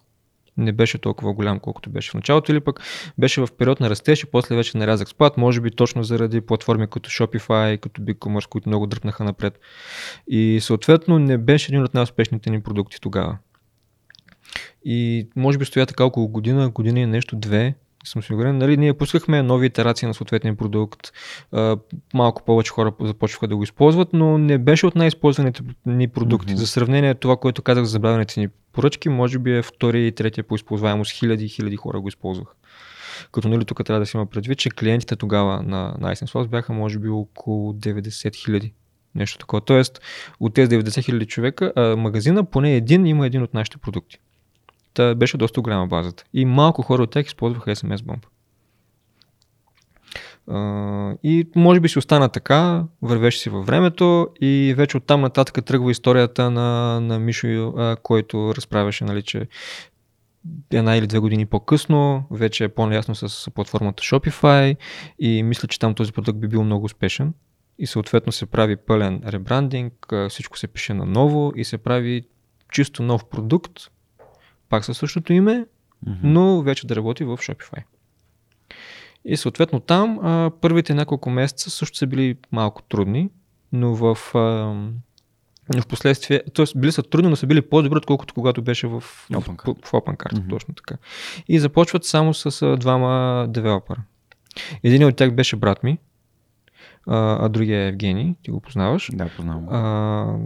Не беше толкова голям, колкото беше в началото, или пък беше в период на растеж и после вече нарязах спад, може би точно заради платформи като Shopify, като BigCommerce, които много дръпнаха напред. И съответно не беше един от най-успешните ни продукти тогава. И може би стоя така около година, година и нещо, две, съм сигурен. Нали, ние пускахме нови итерации на съответния продукт, малко повече хора започваха да го използват, но не беше от най-използваните ни продукти. Mm-hmm. За сравнение, това, което казах за забавените ни поръчки, може би е втория и третия по използваемост. Хиляди и хиляди хора го използвах. Като нали, тук трябва да си има предвид, че клиентите тогава на, на iSense бяха може би около 90 хиляди. Нещо такова. Тоест, от тези 90 хиляди човека, а, магазина поне един има един от нашите продукти. Та беше доста голяма базата. И малко хора от тях използваха SMS Bump. Uh, и може би си остана така, вървеше си във времето и вече оттам нататък тръгва историята на, на Мишо, uh, който разправяше, нали, че една или две години по-късно, вече е по-ясно с платформата Shopify и мисля, че там този продукт би бил много успешен. И съответно се прави пълен ребрандинг, всичко се пише на ново и се прави чисто нов продукт, пак със същото име, mm-hmm. но вече да работи в Shopify. И съответно там а, първите няколко месеца също са били малко трудни, но в, а, в последствие, т.е. били са трудни, но са били по-добри, отколкото когато беше в, OpenCard. в, в OpenCard, mm-hmm. точно така. И започват само с а, двама девелопера. Един от тях беше брат ми, а, а другия е Евгений, ти го познаваш. Да, познавам. А,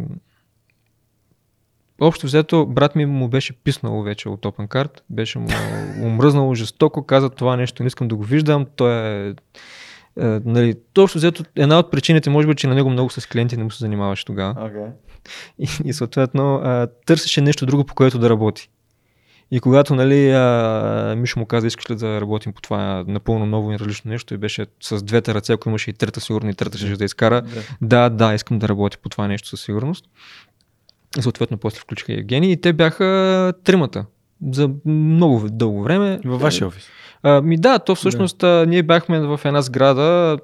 Общо взето, брат ми му беше писнало вече от OpenCard, беше му умръзнало жестоко, каза това нещо, не искам да го виждам, той е Uh, нали, точно взето, една от причините, може би, че на него много с клиенти не му се занимаваше тогава. Okay. И, и съответно uh, търсеше нещо друго, по което да работи. И когато нали, а, Мишо му каза, искаш ли да работим по това напълно ново и различно нещо и беше с двете ръце, ако имаше и трета сигурно и трета ще да изкара, да, да, искам да работя по това нещо със сигурност. Съответно после включиха Евгений и те бяха тримата за много дълго време. Във вашия офис? А, ми да, то всъщност да. ние бяхме в една сграда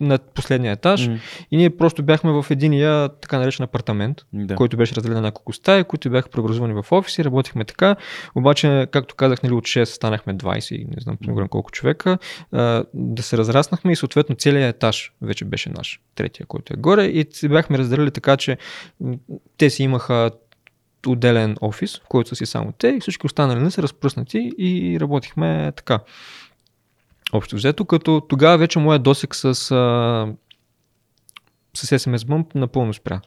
на последния етаж mm. и ние просто бяхме в единия така наречен апартамент, да. който беше разделен на няколко стаи, които бяха преобразувани в офиси, работихме така, обаче, както казах, нали, от 6 станахме 20, не знам mm. колко човека, а, да се разраснахме и съответно целият етаж вече беше наш, третия, който е горе и бяхме разделили така, че те си имаха отделен офис, в който са си само те и всички останали не са разпръснати и работихме така. Общо взето, като тогава вече моят досек с, а, с SMS Bump напълно спря.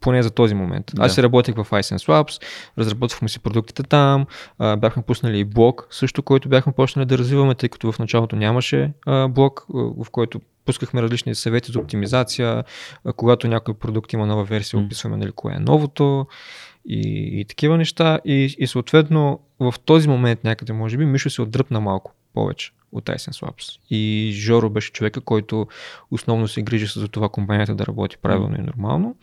Поне за този момент. Да. Аз си работех в iSense Labs, разработвахме си продуктите там, а, бяхме пуснали и блог, също, който бяхме почнали да развиваме, тъй като в началото нямаше а, блог, в който пускахме различни съвети за оптимизация, а, когато някой продукт има нова версия, описваме нали, кое е новото и, и такива неща. И, и съответно в този момент някъде, може би, Мишо се отдръпна малко повече от Tyson Swaps. И Жоро беше човека, който основно се грижи за това компанията да работи правилно и нормално.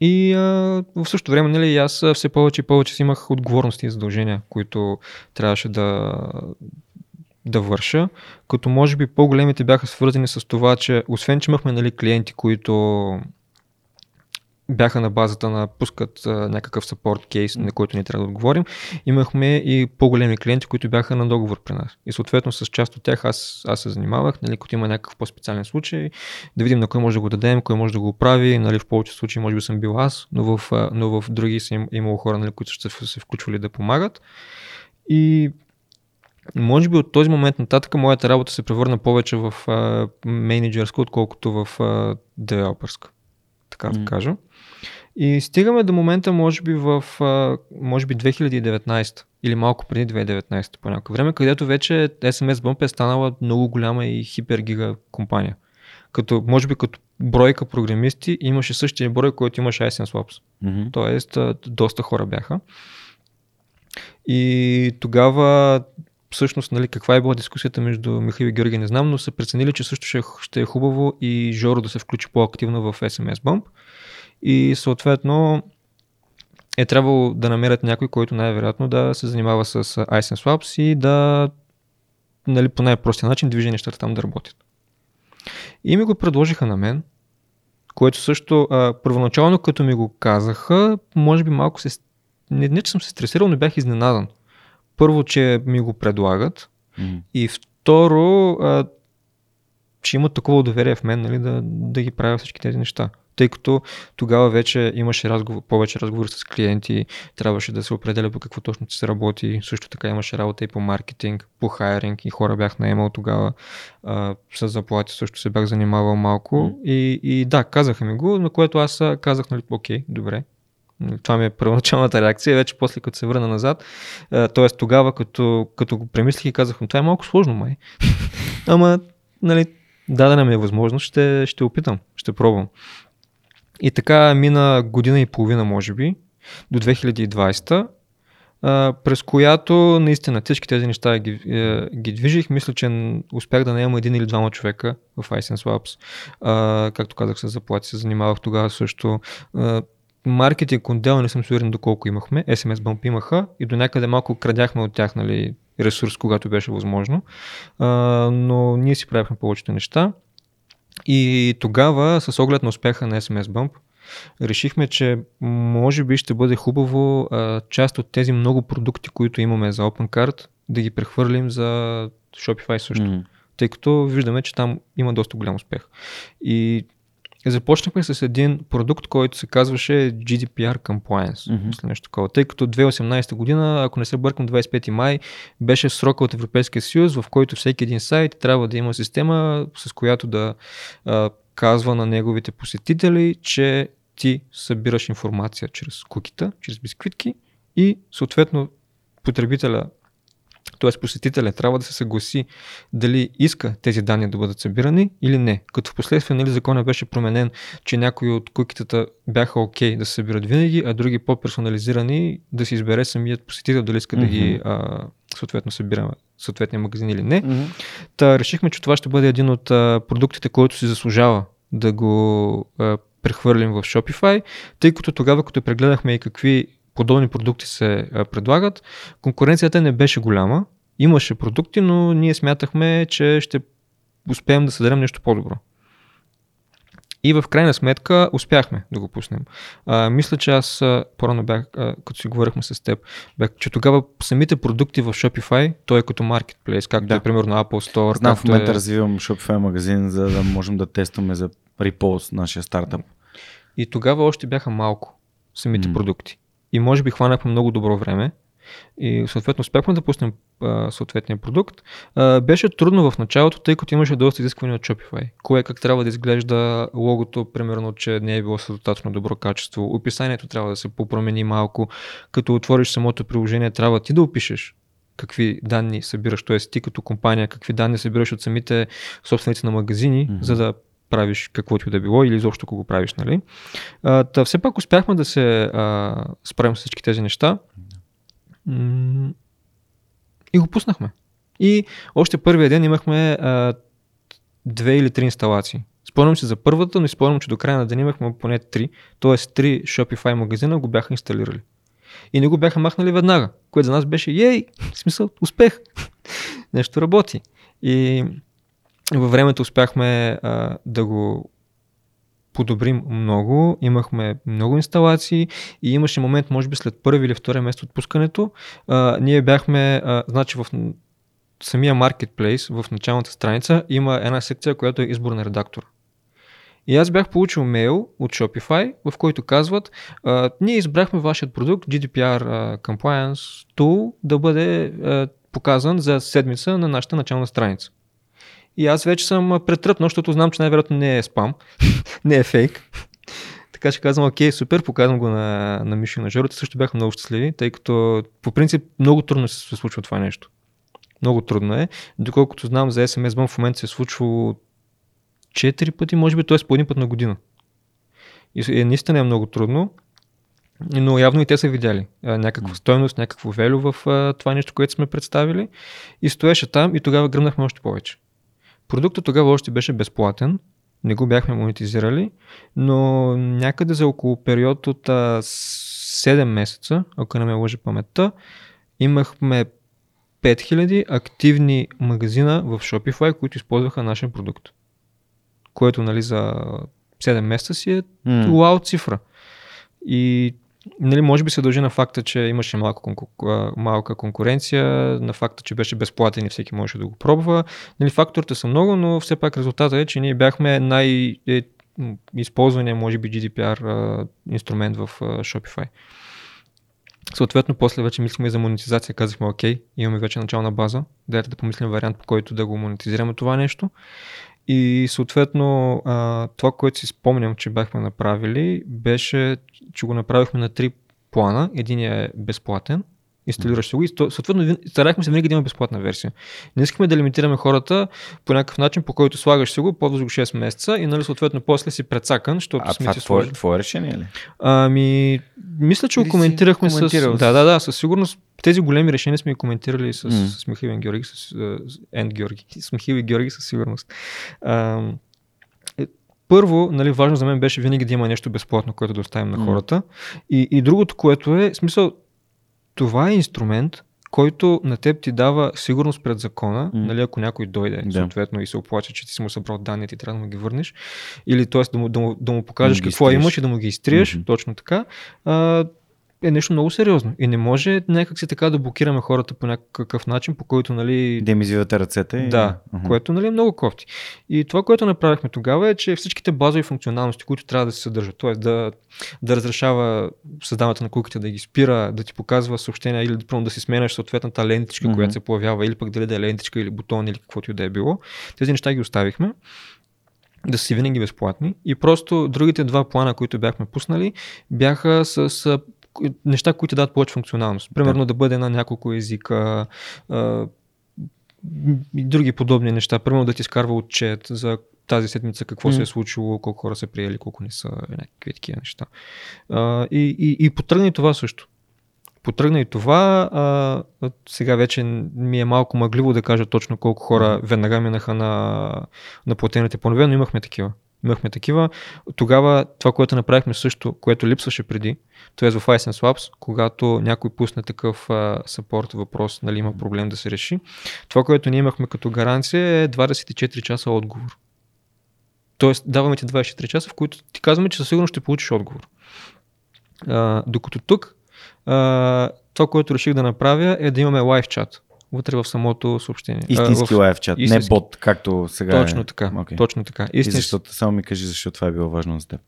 И а, в същото време, нали, аз все повече и повече си имах отговорности и задължения, които трябваше да, да върша, като може би по-големите бяха свързани с това, че освен, че имахме нали, клиенти, които бяха на базата на пускат а, някакъв support кейс, на който ни трябва да отговорим. Имахме и по-големи клиенти, които бяха на договор при нас. И съответно с част от тях аз, аз се занимавах, нали, като има някакъв по-специален случай, да видим на кой може да го дадем, кой може да го оправи. Нали, в повече случаи може би съм бил аз, но в, но в други са им, имало хора, нали, които ще се включвали да помагат. И може би от този момент нататък моята работа се превърна повече в менеджерска, отколкото в девелоперска. Така да кажа. И стигаме до момента, може би в може би 2019 или малко преди 2019 по някакво време, където вече SMS Bump е станала много голяма и хипергига компания. Като, може би като бройка програмисти имаше същия брой, който имаше iSense Labs. Mm-hmm. Тоест, доста хора бяха. И тогава всъщност, нали, каква е била дискусията между Михаил и Георги, не знам, но са преценили, че също ще, ще е хубаво и Жоро да се включи по-активно в SMS Bump и съответно е трябвало да намерят някой, който най-вероятно да се занимава с iSense Labs и да нали, по най-простия начин движи нещата там да работят. И ми го предложиха на мен, което също а, първоначално като ми го казаха, може би малко се... Не, не че съм се стресирал, но бях изненадан. Първо, че ми го предлагат. Mm. и второ, а, че имат такова доверие в мен, нали, да, да ги правя всички тези неща. Тъй като тогава вече имаше разговор, повече разговори с клиенти, трябваше да се определя по какво точно се работи, също така имаше работа и по маркетинг, по хайринг и хора бях наемал тогава, а, с заплати също се бях занимавал малко. Mm. и, и да, казаха ми го, на което аз казах, нали, окей, добре, това ми е първоначалната реакция. Вече после като се върна назад, т.е. тогава като, като го премислих и казах, това е малко сложно май. Ама, нали, дадена ми е възможност, ще, ще опитам, ще пробвам. И така мина година и половина, може би, до 2020, през която наистина всички тези неща ги, е, ги движих. Мисля, че успях да наема един или двама човека в iSense Labs. както казах, с заплати се занимавах тогава също. Маркетинг отдел не съм сигурен доколко имахме. SMS Bump имаха и до някъде малко крадяхме от тях нали, ресурс, когато беше възможно. но ние си правихме повечето неща. И тогава, с оглед на успеха на SMS Bump, решихме, че може би ще бъде хубаво а, част от тези много продукти, които имаме за OpenCard, да ги прехвърлим за Shopify също. Mm-hmm. Тъй като виждаме, че там има доста голям успех. И Започнахме с един продукт, който се казваше GDPR Compliance. Mm-hmm. Нещо такова. Тъй като 2018 година, ако не се бъркам, 25 май, беше срока от Европейския съюз, в който всеки един сайт трябва да има система, с която да а, казва на неговите посетители, че ти събираш информация чрез кукита, чрез бисквитки и съответно потребителя Тоест посетителя трябва да се съгласи дали иска тези данни да бъдат събирани или не. Като в последствие нали, законът беше променен, че някои от кукитата бяха окей okay да се събират винаги, а други по-персонализирани да си избере самият посетител дали иска mm-hmm. да ги а, съответно събираме съответния магазин или не. Mm-hmm. Та решихме, че това ще бъде един от а, продуктите, който си заслужава да го а, прехвърлим в Shopify, тъй като тогава, като прегледахме и какви подобни продукти се предлагат, конкуренцията не беше голяма. Имаше продукти, но ние смятахме, че ще успеем да съдадем нещо по-добро. И в крайна сметка успяхме да го пуснем. А, мисля, че аз по-рано бях, а, като си говорихме с теб, бях, че тогава самите продукти в Shopify, той е като marketplace, както да. е примерно Apple Store. Знам, в момента е... развивам Shopify магазин, за да можем да тестваме за Repulse, нашия стартъп. И тогава още бяха малко самите mm. продукти. И може би хванахме много добро време, и съответно успяхме да пуснем а, съответния продукт. А, беше трудно в началото, тъй като имаше доста изисквания от Shopify. Кое как трябва да изглежда логото, примерно, че не е било с достатъчно добро качество. Описанието трябва да се попромени малко. Като отвориш самото приложение, трябва ти да опишеш какви данни събираш, т.е. ти като компания, какви данни събираш от самите собственици на магазини, mm-hmm. за да правиш каквото и да било или изобщо ако го правиш, нали? А, та все пак успяхме да се а, справим с всички тези неща. И го пуснахме. И още първия ден имахме а, две или три инсталации. Спомням се за първата, но спомням, че до края на ден имахме поне три, т.е. три Shopify магазина го бяха инсталирали. И не го бяха махнали веднага, което за нас беше ей, в смисъл, успех. Нещо работи. И във времето успяхме а, да го подобрим много. Имахме много инсталации и имаше момент, може би след първи или втория месец от пускането, а, ние бяхме, а, значи в самия маркетплейс, в началната страница, има една секция, която е избор на редактор. И аз бях получил мейл от Shopify, в който казват, а, ние избрахме вашият продукт GDPR uh, Compliance Tool да бъде uh, показан за седмица на нашата начална страница. И аз вече съм претръпнал, защото знам, че най-вероятно не е спам, не е фейк. Така че казвам, окей, супер, показвам го на, на Мишо и на Жоро. също бяха много щастливи, тъй като по принцип много трудно се случва това нещо. Много трудно е. Доколкото знам за SMS Bump в момента се е случвало 4 пъти, може би, т.е. по един път на година. И е, наистина е много трудно, но явно и те са видяли а, някаква стойност, някакво велю в а, това нещо, което сме представили. И стоеше там и тогава гръмнахме още повече. Продуктът тогава още беше безплатен, не го бяхме монетизирали, но някъде за около период от а, 7 месеца, ако не ме лъжи паметта, имахме 5000 активни магазина в Shopify, които използваха нашия продукт. Което нали, за 7 месеца си е mm. цифра. И Нали, може би се дължи на факта, че имаше малка, конку... малка конкуренция, на факта, че беше безплатен и всеки можеше да го пробва. Нали, факторите са много, но все пак резултатът е, че ние бяхме най- е, използвания, може би, GDPR инструмент в Shopify. Съответно, после вече мислихме за монетизация. Казахме, окей, имаме вече начална база. Дайте да помислим вариант, по който да го монетизираме това нещо. И съответно, а, това, което си спомням, че бяхме направили, беше, че го направихме на три плана. Единият е безплатен, инсталираш го и съответно старахме се винаги да има безплатна версия. Не искаме да лимитираме хората по някакъв начин, по който слагаш си го, ползваш го 6 месеца и нали съответно после си прецакан, защото а сме това твое, твое решение ли? Ами, мисля, че го коментирахме с... Да, да, да, със сигурност тези големи решения сме коментирали с, mm. с Михаил и Георги, с, с Енд Георги, с Михаил и Георги със сигурност. А, е, първо, нали, важно за мен беше винаги да има нещо безплатно, което да оставим на хората. И, и другото, което е, смисъл, това е инструмент, който на теб ти дава сигурност пред закона, mm. нали, ако някой дойде да. съответно и се оплаче, че ти си му събрал данните и трябва да му ги върнеш, или т.е. Да му, да му, да му покажеш да какво имаш и да му ги изтриеш, mm-hmm. точно така, а, е нещо много сериозно. И не може някак си така да блокираме хората по някакъв начин, по който, нали... Да им извивате ръцете. И... Да, uh-huh. което, нали, е много кофти. И това, което направихме тогава е, че всичките базови функционалности, които трябва да се съдържат, т.е. Да, да разрешава създаването на куките, да ги спира, да ти показва съобщения или да, да си сменяш съответната лентичка, uh-huh. която се появява, или пък дали да е лентичка или бутон или каквото и да е било. Тези неща ги оставихме да си винаги безплатни. И просто другите два плана, които бяхме пуснали, бяха с неща, които дадат повече функционалност. Примерно да, да бъде на няколко езика, а, други подобни неща. Примерно да ти изкарва отчет за тази седмица какво mm. се е случило, колко хора са приели, колко не са, някакви такива неща. А, и, и, и потръгна и това също. Потръгна и това. А, сега вече ми е малко мъгливо да кажа точно колко хора веднага минаха на, на платените планове, но имахме такива. Имахме такива. Тогава това, което направихме също, което липсваше преди, т.е. в License Labs, когато някой пусне такъв саппорт въпрос, нали има проблем да се реши, това, което ние имахме като гаранция е 24 часа отговор. Тоест, даваме ти 24 часа, в които ти казваме, че със сигурност ще получиш отговор. А, докато тук, а, това, което реших да направя е да имаме лайв чат вътре в самото съобщение. Истински а, в... лайв чат, Истински... не бот, както сега Точно е. така, okay. точно така. Истински... И защото, само ми кажи защо това е било важно за теб.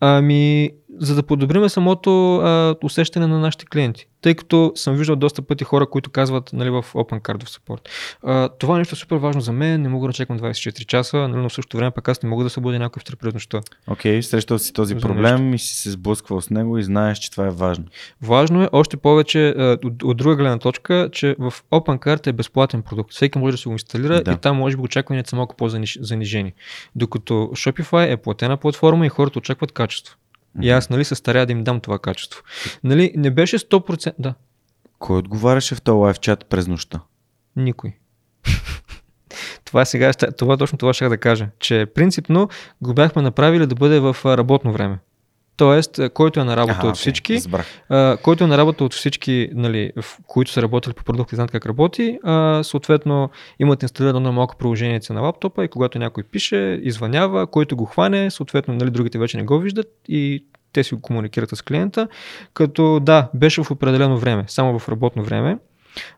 Ами, за да подобриме самото а, усещане на нашите клиенти. Тъй като съм виждал доста пъти хора, които казват нали, в Open Card Support. А, това нещо е супер важно за мен, не мога да чекам 24 часа, нали, но в същото време пък аз не мога да събудя някой в през нощта. Окей, okay, срещал си този за проблем нещо. и си се сблъсквал с него и знаеш, че това е важно. Важно е още повече от, от друга гледна точка, че в Open Card е безплатен продукт. Всеки може да се го инсталира да. и там може би очакванията са малко по-занижени. Докато Shopify е платена платформа и хората очакват качество. И аз, нали, се старя да им дам това качество. Нали, не беше 100%. Да. Кой отговаряше в този лайв чат през нощта? Никой. това сега, това точно това ще да кажа, че принципно го бяхме направили да бъде в работно време. Тоест, който е на работа от всички, okay, който е на работа от всички, нали, в които са работили по продукти, знаят как работи, а, съответно имат инсталирано на малко приложение на лаптопа и когато някой пише, извънява, който го хване, съответно нали, другите вече не го виждат и те си го комуникират с клиента, като да, беше в определено време, само в работно време,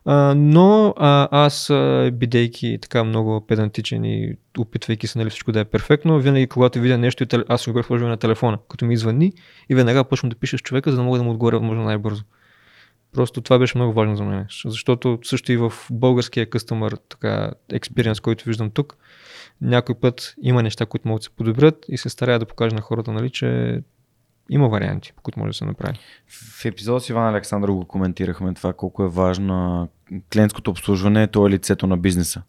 а, но а, аз, бидейки така много педантичен и опитвайки се нали, всичко да е перфектно, винаги когато видя нещо, аз си го бях сложил на телефона, като ми извъни и веднага почвам да пиша с човека, за да мога да му отговоря възможно най-бързо. Просто това беше много важно за мен, защото също и в българския customer така, experience, който виждам тук, някой път има неща, които могат да се подобрят и се старая да покажа на хората, нали, че има варианти, по които може да се направи. В епизод с Иван Александър го коментирахме това колко е важно клиентското обслужване, то е лицето на бизнеса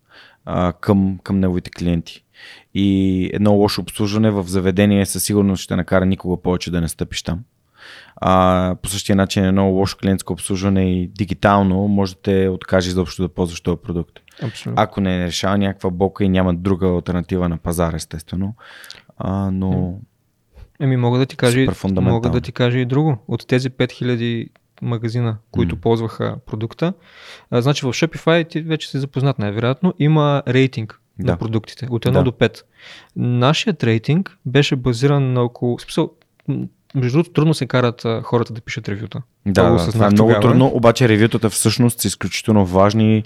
а, към, към неговите клиенти. И едно лошо обслужване в заведение със сигурност ще накара никога повече да не стъпиш там. А, по същия начин едно лошо клиентско обслужване и дигитално може да те откаже изобщо да ползваш този продукт. Абсолютно. Ако не решава някаква бока и няма друга альтернатива на пазара, естествено. А, но... Еми мога да ти кажа, мога да ти кажа и друго. От тези 5000 магазина, които mm. ползваха продукта, а, значи в Shopify ти вече си запознат най-вероятно, има рейтинг да. на продуктите от 1 да. до 5. Нашият рейтинг беше базиран на около... Смисъл, между другото, трудно се карат а, хората да пишат ревюта. Да, да това е много тогава. трудно, обаче ревютата всъщност са изключително важни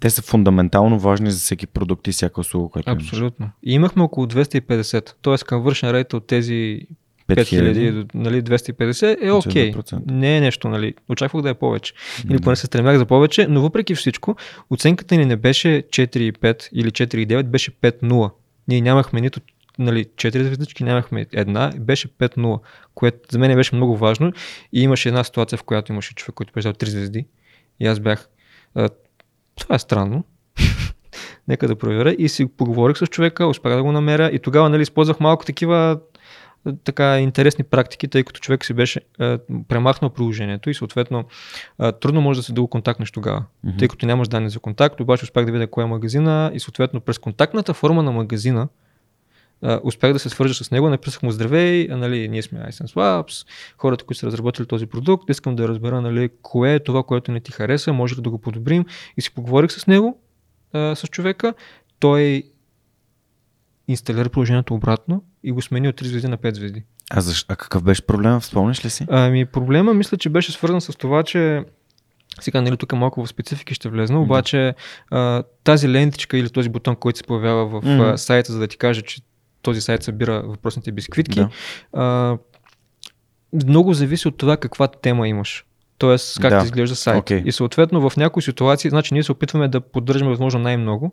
те са фундаментално важни за всеки продукт и всяка услуга, която Абсолютно. Имаш. И имахме около 250, т.е. към вършен рейт от тези 5000 нали, 250 е окей. Okay. Не е нещо, нали. Очаквах да е повече. Или поне се стремях за повече, но въпреки всичко, оценката ни не беше 4,5 или 4,9, беше 5,0. Ние нямахме нито нали, 4 звездички, нямахме една, беше 5-0, което за мен беше много важно. И имаше една ситуация, в която имаше човек, който беше 3 звезди. И аз бях това е странно. Нека да проверя. И си поговорих с човека, успях да го намеря и тогава нали, използвах малко такива така интересни практики, тъй като човек си беше е, премахнал приложението и съответно е, трудно може да се да го контактнеш тогава, mm-hmm. тъй като нямаш данни за контакт, обаче успях да видя кой е магазина и съответно през контактната форма на магазина Успях да се свържа с него, написах му здравей, нали, ние сме iSense Labs, хората, които са разработили този продукт, искам да разбера нали, кое е това, което не ти хареса, може ли да го подобрим и си поговорих с него, uh, с човека, той инсталира приложението обратно и го смени от 3 звезди на 5 звезди. А, защо? а какъв беше проблема? Спомняш ли си? Ами проблема мисля, че беше свързан с това, че сега, нали, тук малко в специфики ще влезна, обаче а, тази лентичка или този бутон, който се появява в mm-hmm. а, сайта, за да ти каже, че този сайт събира въпросните бисквитки. Да. А, много зависи от това каква тема имаш. Тоест, как Да. да. изглежда сайт. Окей. И съответно в някои ситуации, значи ние се опитваме да поддържаме възможно най-много,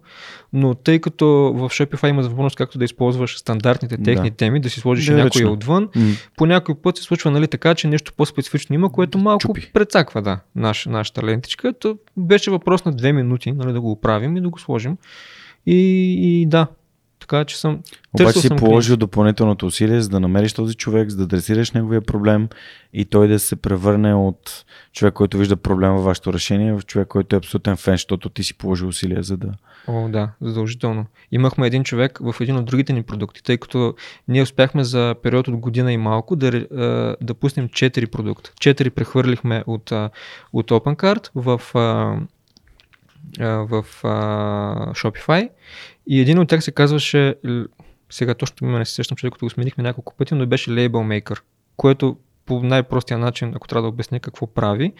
но тъй като в Shopify има възможност както да използваш стандартните техни Да. теми, да си сложиш Генерично. някой отвън, М, по някой път се случва нали, така, че нещо по-специфично има, което малко Чупи. прецаква да, наш, нашата лентичка. То беше въпрос на две минути нали, да го оправим и да го сложим. И, и да, така че съм. Обаче си съм положил допълнителното усилие, за да намериш този човек, за да адресираш неговия проблем и той да се превърне от човек, който вижда проблем във вашето решение, в човек, който е абсолютен фен, защото ти си положил усилия, за да... О, да, задължително. Имахме един човек в един от другите ни продукти, тъй като ние успяхме за период от година и малко да, а, да пуснем 4 продукта. 4 прехвърлихме от, от OpenCart в, в а, Shopify. И един от тях се казваше, сега точно не се сещам, че като го сменихме няколко пъти, но беше Label Maker, което по най-простия начин, ако трябва да обясня какво прави,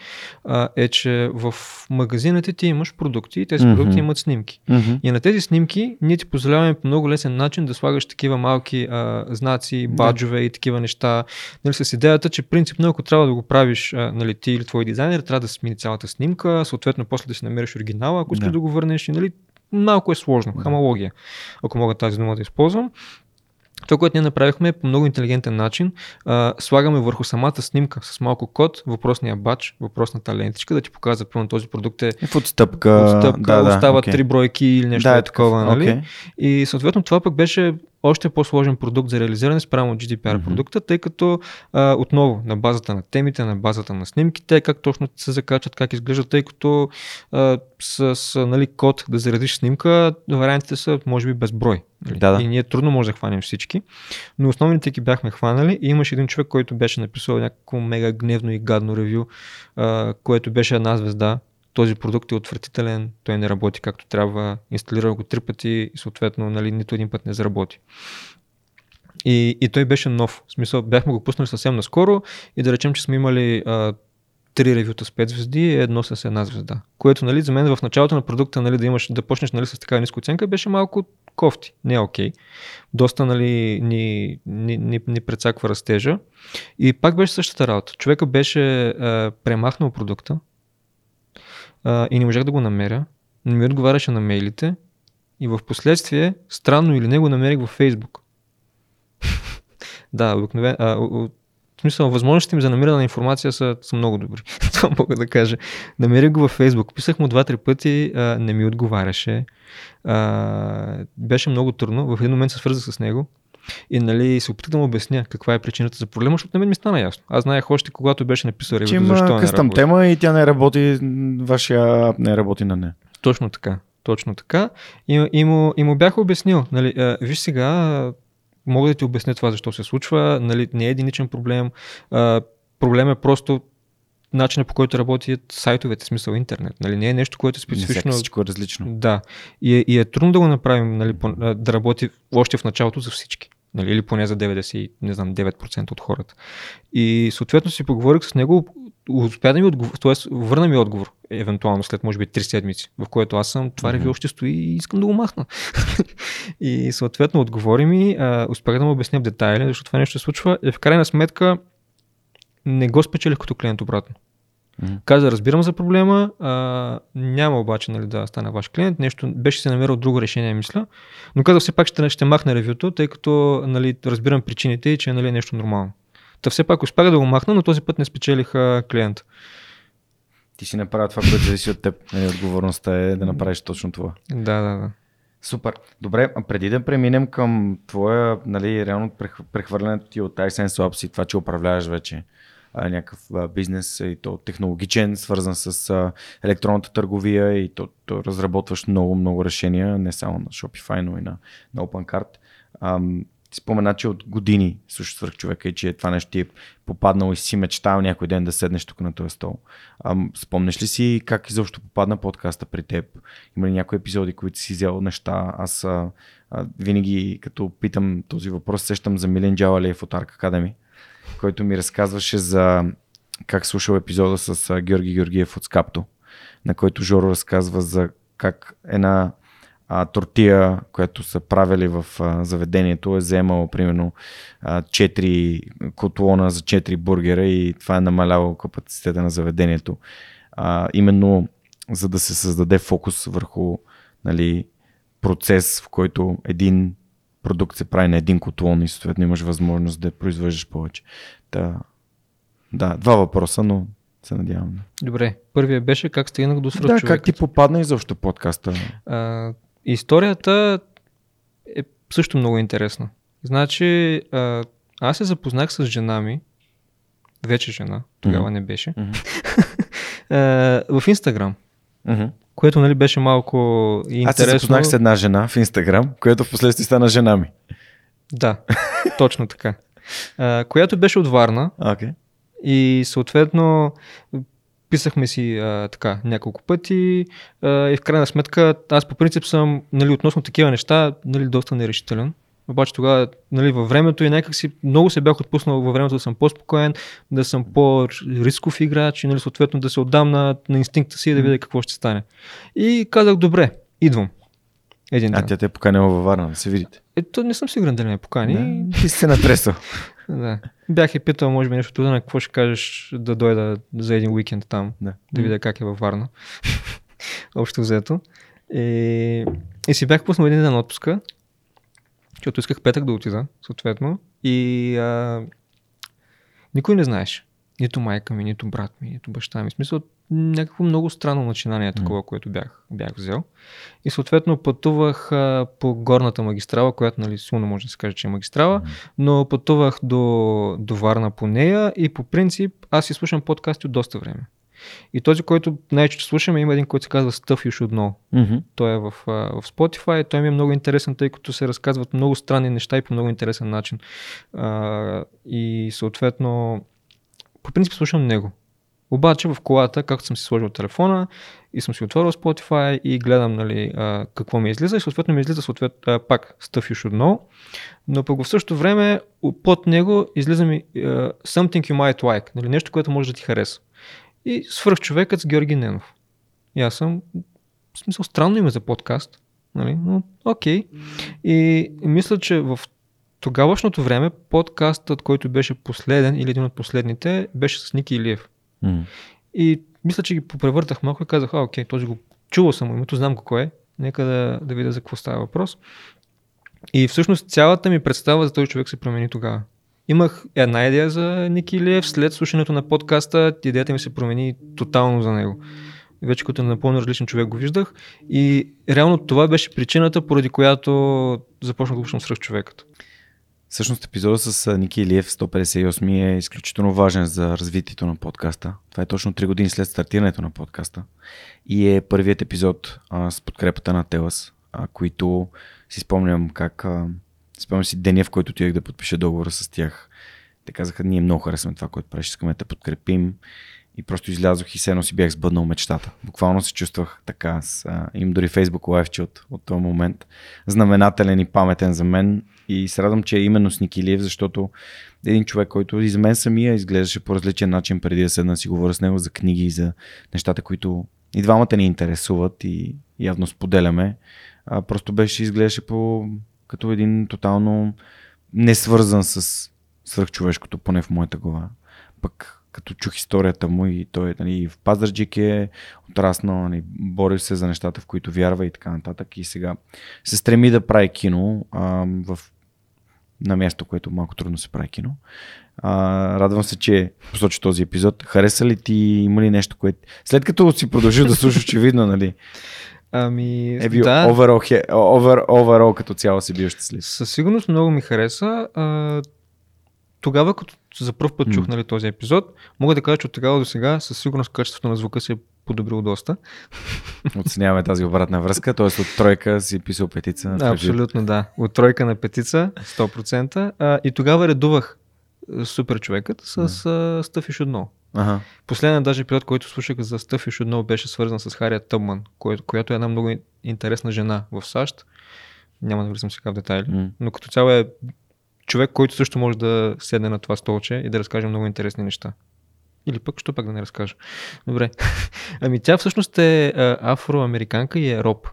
а, е, че в магазините ти имаш продукти и тези Мгм. продукти имат снимки. Mm-hmm. И на тези снимки ние ти позволяваме по много лесен начин да слагаш такива малки а, знаци, баджове и такива неща. Нали, с идеята, че принципно ако трябва да го правиш а, нали, ти или твой дизайнер, трябва да смени цялата снимка, съответно после да си намериш оригинала, ако искаш Да. да, го върнеш. И, нали, малко е сложно, Да. хамалогия, ако мога тази дума да използвам. Това, което ние направихме е по много интелигентен начин. А, слагаме върху самата снимка с малко код въпросния бач, въпросната лентичка, да ти показва, пълно този продукт е В отстъпка. отстъпка, да, да, остават окей. три бройки или нещо да, е такова, нали? окей. И съответно това пък беше още по-сложен продукт за реализиране спрямо GDPR Мгм. продукта, тъй като а, отново на базата на темите, на базата на снимките, как точно се закачат, как изглеждат, тъй като а, с, с нали, код да заредиш снимка, вариантите са може би безброй. Нали? Да, да. И ние трудно може да хванем всички, но основните ги бяхме хванали и имаше един човек, който беше написал някакво мега гневно и гадно ревю, а, което беше една звезда, този продукт е отвратителен, той не работи както трябва, инсталирал го три пъти и съответно нали, нито един път не заработи. И, и той беше нов. В смисъл, бяхме го пуснали съвсем наскоро и да речем, че сме имали три ревюта с 5 звезди и едно с една звезда. Което нали, за мен в началото на продукта нали, да имаш да почнеш нали, с такава ниска оценка беше малко кофти. Не е окей. Доста нали, ни, ни, ни, ни прецаква растежа. И пак беше същата работа. Човека беше а, премахнал продукта а, и не можах да го намеря. Не ми отговаряше на мейлите. И в последствие, странно или не, го намерих във Фейсбук. да, обикновено. В смисъл, възможностите ми за намиране на информация са, са много добри. Това мога да кажа. Намерих го във Фейсбук. Писах му два-три пъти, а, не ми отговаряше. А, беше много трудно. В един момент се свързах с него и нали, се опитах да му обясня каква е причината за проблема, защото на мен ми стана ясно. Аз знаех още когато беше написал Че ревюто, защо не работи. тема и тя не работи, вашия не работи на нея. Точно така. Точно така. И, и, му, и му бях обяснил, нали, а, виж сега, а, мога да ти обясня това защо се случва, нали, не е единичен проблем, а, проблем е просто начина по който работят сайтовете, смисъл интернет. Нали, не е нещо, което е Специфично... специфично. Всичко е различно. Да. И е, и е трудно да го направим, нали, да работи още в началото за всички. Нали, или поне за 90, не знам, 9% от хората. И съответно си поговорих с него, успя да ми отговор, т.е. върна ми отговор, евентуално след може би 3 седмици, в което аз съм, това ревю още стои и искам да го махна. и съответно отговори ми, а, успях да му обясня в детайли, защото това нещо се случва и в крайна сметка не го спечелих като клиент обратно. Каза, разбирам за проблема, а, няма обаче нали, да стана ваш клиент, нещо беше се намерил друго решение, мисля, но каза все пак ще, ще махна ревюто, тъй като нали, разбирам причините и че е нали, нещо нормално. Та все пак успях да го махна, но този път не спечелих а, клиент. Ти си направи това, което зависи от теб. Нали, отговорността е да направиш точно това. Да, да, да. Супер. Добре, а преди да преминем към твоя, нали, реално прех- прехвърлянето ти от iSense Labs и това, че управляваш вече а, някакъв а, бизнес и то технологичен, свързан с а, електронната търговия и то, то разработваш много, много решения, не само на Shopify, но и на, на OpenCart. Ам, ти спомена, че от години също свърх човека и че това нещо ти е попаднало и си мечтал някой ден да седнеш тук на този стол. Ам, спомнеш ли си как изобщо попадна подкаста при теб? Има ли някои епизоди, които си взел неща? Аз а, а, винаги, като питам този въпрос, сещам за Милен Джалалиев от Arc Academy, който ми разказваше за как слушал епизода с Георги Георгиев от Скапто, на който Жоро разказва за как една а, тортия, която са правили в а, заведението, е вземал примерно а, 4 котлона за 4 бургера и това е намаляло капацитета на заведението. А, именно за да се създаде фокус върху нали, процес, в който един продукт се прави на един котлон и съответно имаш възможност да произвеждаш повече. Та, да, два въпроса, но се надявам. Добре, първият беше как стигнах до свръх Да, как ти попадна изобщо подкаста? А, историята е също много интересна. Значи, а, аз се запознах с жена ми, вече жена, тогава mm-hmm. не беше, mm-hmm. в Инстаграм. Mm-hmm. Което нали, беше малко интересно. Аз се запознах с една жена в Инстаграм, която в последствие стана жена ми. Да, точно така. А, която беше от Варна. Okay. И съответно писахме си а, така няколко пъти а, и в крайна сметка аз по принцип съм нали, относно такива неща нали, доста нерешителен. Обаче тогава нали, във времето и някак си много се бях отпуснал във времето да съм по-спокоен, да съм по-рисков играч и нали, съответно да се отдам на, на инстинкта си и да видя какво ще стане. И казах, добре, идвам. Един ден. А тя те е поканила във Варна, да се видите. Ето, не съм сигурен дали ме покани. Да, ти се натресал. да. Бях и питал, може би нещо трудно, какво ще кажеш да дойда за един уикенд там, да, да видя как е във Варна. Общо взето. И, и си бях пуснал един ден отпуска, защото исках петък да отида, съответно. И а, никой не знаеше. Нито майка ми, нито брат ми, нито баща ми. В смисъл, някакво много странно начинание такова, mm. което бях, бях взел. И съответно пътувах а, по горната магистрала, която нали силно може да се каже, че е магистрала, mm. но пътувах до, до Варна по нея и по принцип аз си слушам подкасти от доста време. И този, който най-често слушаме, има един, който се казва Stuff You Should Know. Mm-hmm. Той е в, в Spotify. Той ми е много интересен, тъй като се разказват много странни неща и по много интересен начин. А, и съответно, по принцип слушам него. Обаче в колата, както съм си сложил телефона и съм си отворил Spotify и гледам нали, а, какво ми излиза и съответно ми излиза съответно, а, пак Stuff You Should Know, но пък в същото време под него излиза ми Something You Might Like, нали, нещо, което може да ти хареса. И свърх човекът с Георги Ненов. И аз съм, в смисъл, странно име за подкаст, нали, но окей. Okay. И мисля, че в тогавашното време подкастът, който беше последен или един от последните, беше с Ники Илиев. Mm. И мисля, че ги попревъртах малко и казах, а, окей, този го чувал съм името, знам какво е, нека да, да видя за какво става въпрос. И всъщност цялата ми представа за този човек се промени тогава. Имах една идея за Ники Илиев, след слушането на подкаста идеята ми се промени тотално за него. Вече като напълно различен човек го виждах и реално това беше причината, поради която започнах да слушам свръх човекът. Всъщност епизода с Ники Илиев 158 е изключително важен за развитието на подкаста. Това е точно 3 години след стартирането на подкаста. И е първият епизод а, с подкрепата на Телас, а, които си спомням как... А, спомням си деня, в който отидах да подпиша договора с тях. Те казаха, ние много харесваме това, което правиш, искаме да подкрепим. И просто излязох и сено си бях сбъднал мечтата. Буквално се чувствах така. С, а, им дори Facebook лайвче от, от този момент. Знаменателен и паметен за мен. И се радвам, че е именно с Никилиев, защото един човек, който и за мен самия изглеждаше по различен начин преди да седна си говоря с него за книги и за нещата, които и двамата ни интересуват и явно споделяме. А, просто беше, изглеждаше по, като един тотално не свързан с свръхчовешкото, поне в моята глава. Пък като чух историята му и той нали, в Пазарджик е отраснал, нали, бори се за нещата, в които вярва и така нататък. И сега се стреми да прави кино а, в, на място, което малко трудно се прави кино. А, радвам се, че посочи този епизод. Хареса ли ти, има ли нещо, което... След като си продължил да слушаш, очевидно, нали? Ами, е бил да. overall, over, overall като цяло си бил щастлив. Със сигурност много ми хареса. А, тогава, като за първ път чух нали, този епизод, мога да кажа, че от тогава до сега със сигурност качеството на звука се е подобрило доста. Оценяваме тази обратна връзка, т.е. от тройка си писал петица. Да, абсолютно, да. От тройка на петица, 100%. А, и тогава редувах супер човекът с да. Стъфи Шудно. Ага. Последният даже епизод, който слушах за Стъфи Шудно беше свързан с Хария Тъбман, която е една много интересна жена в САЩ. Няма да влизам сега в детайли, mm. но като цяло е човек, който също може да седне на това столче и да разкаже много интересни неща. Или пък, що пак да не разкажа. Добре. ами тя всъщност е афроамериканка и е роб.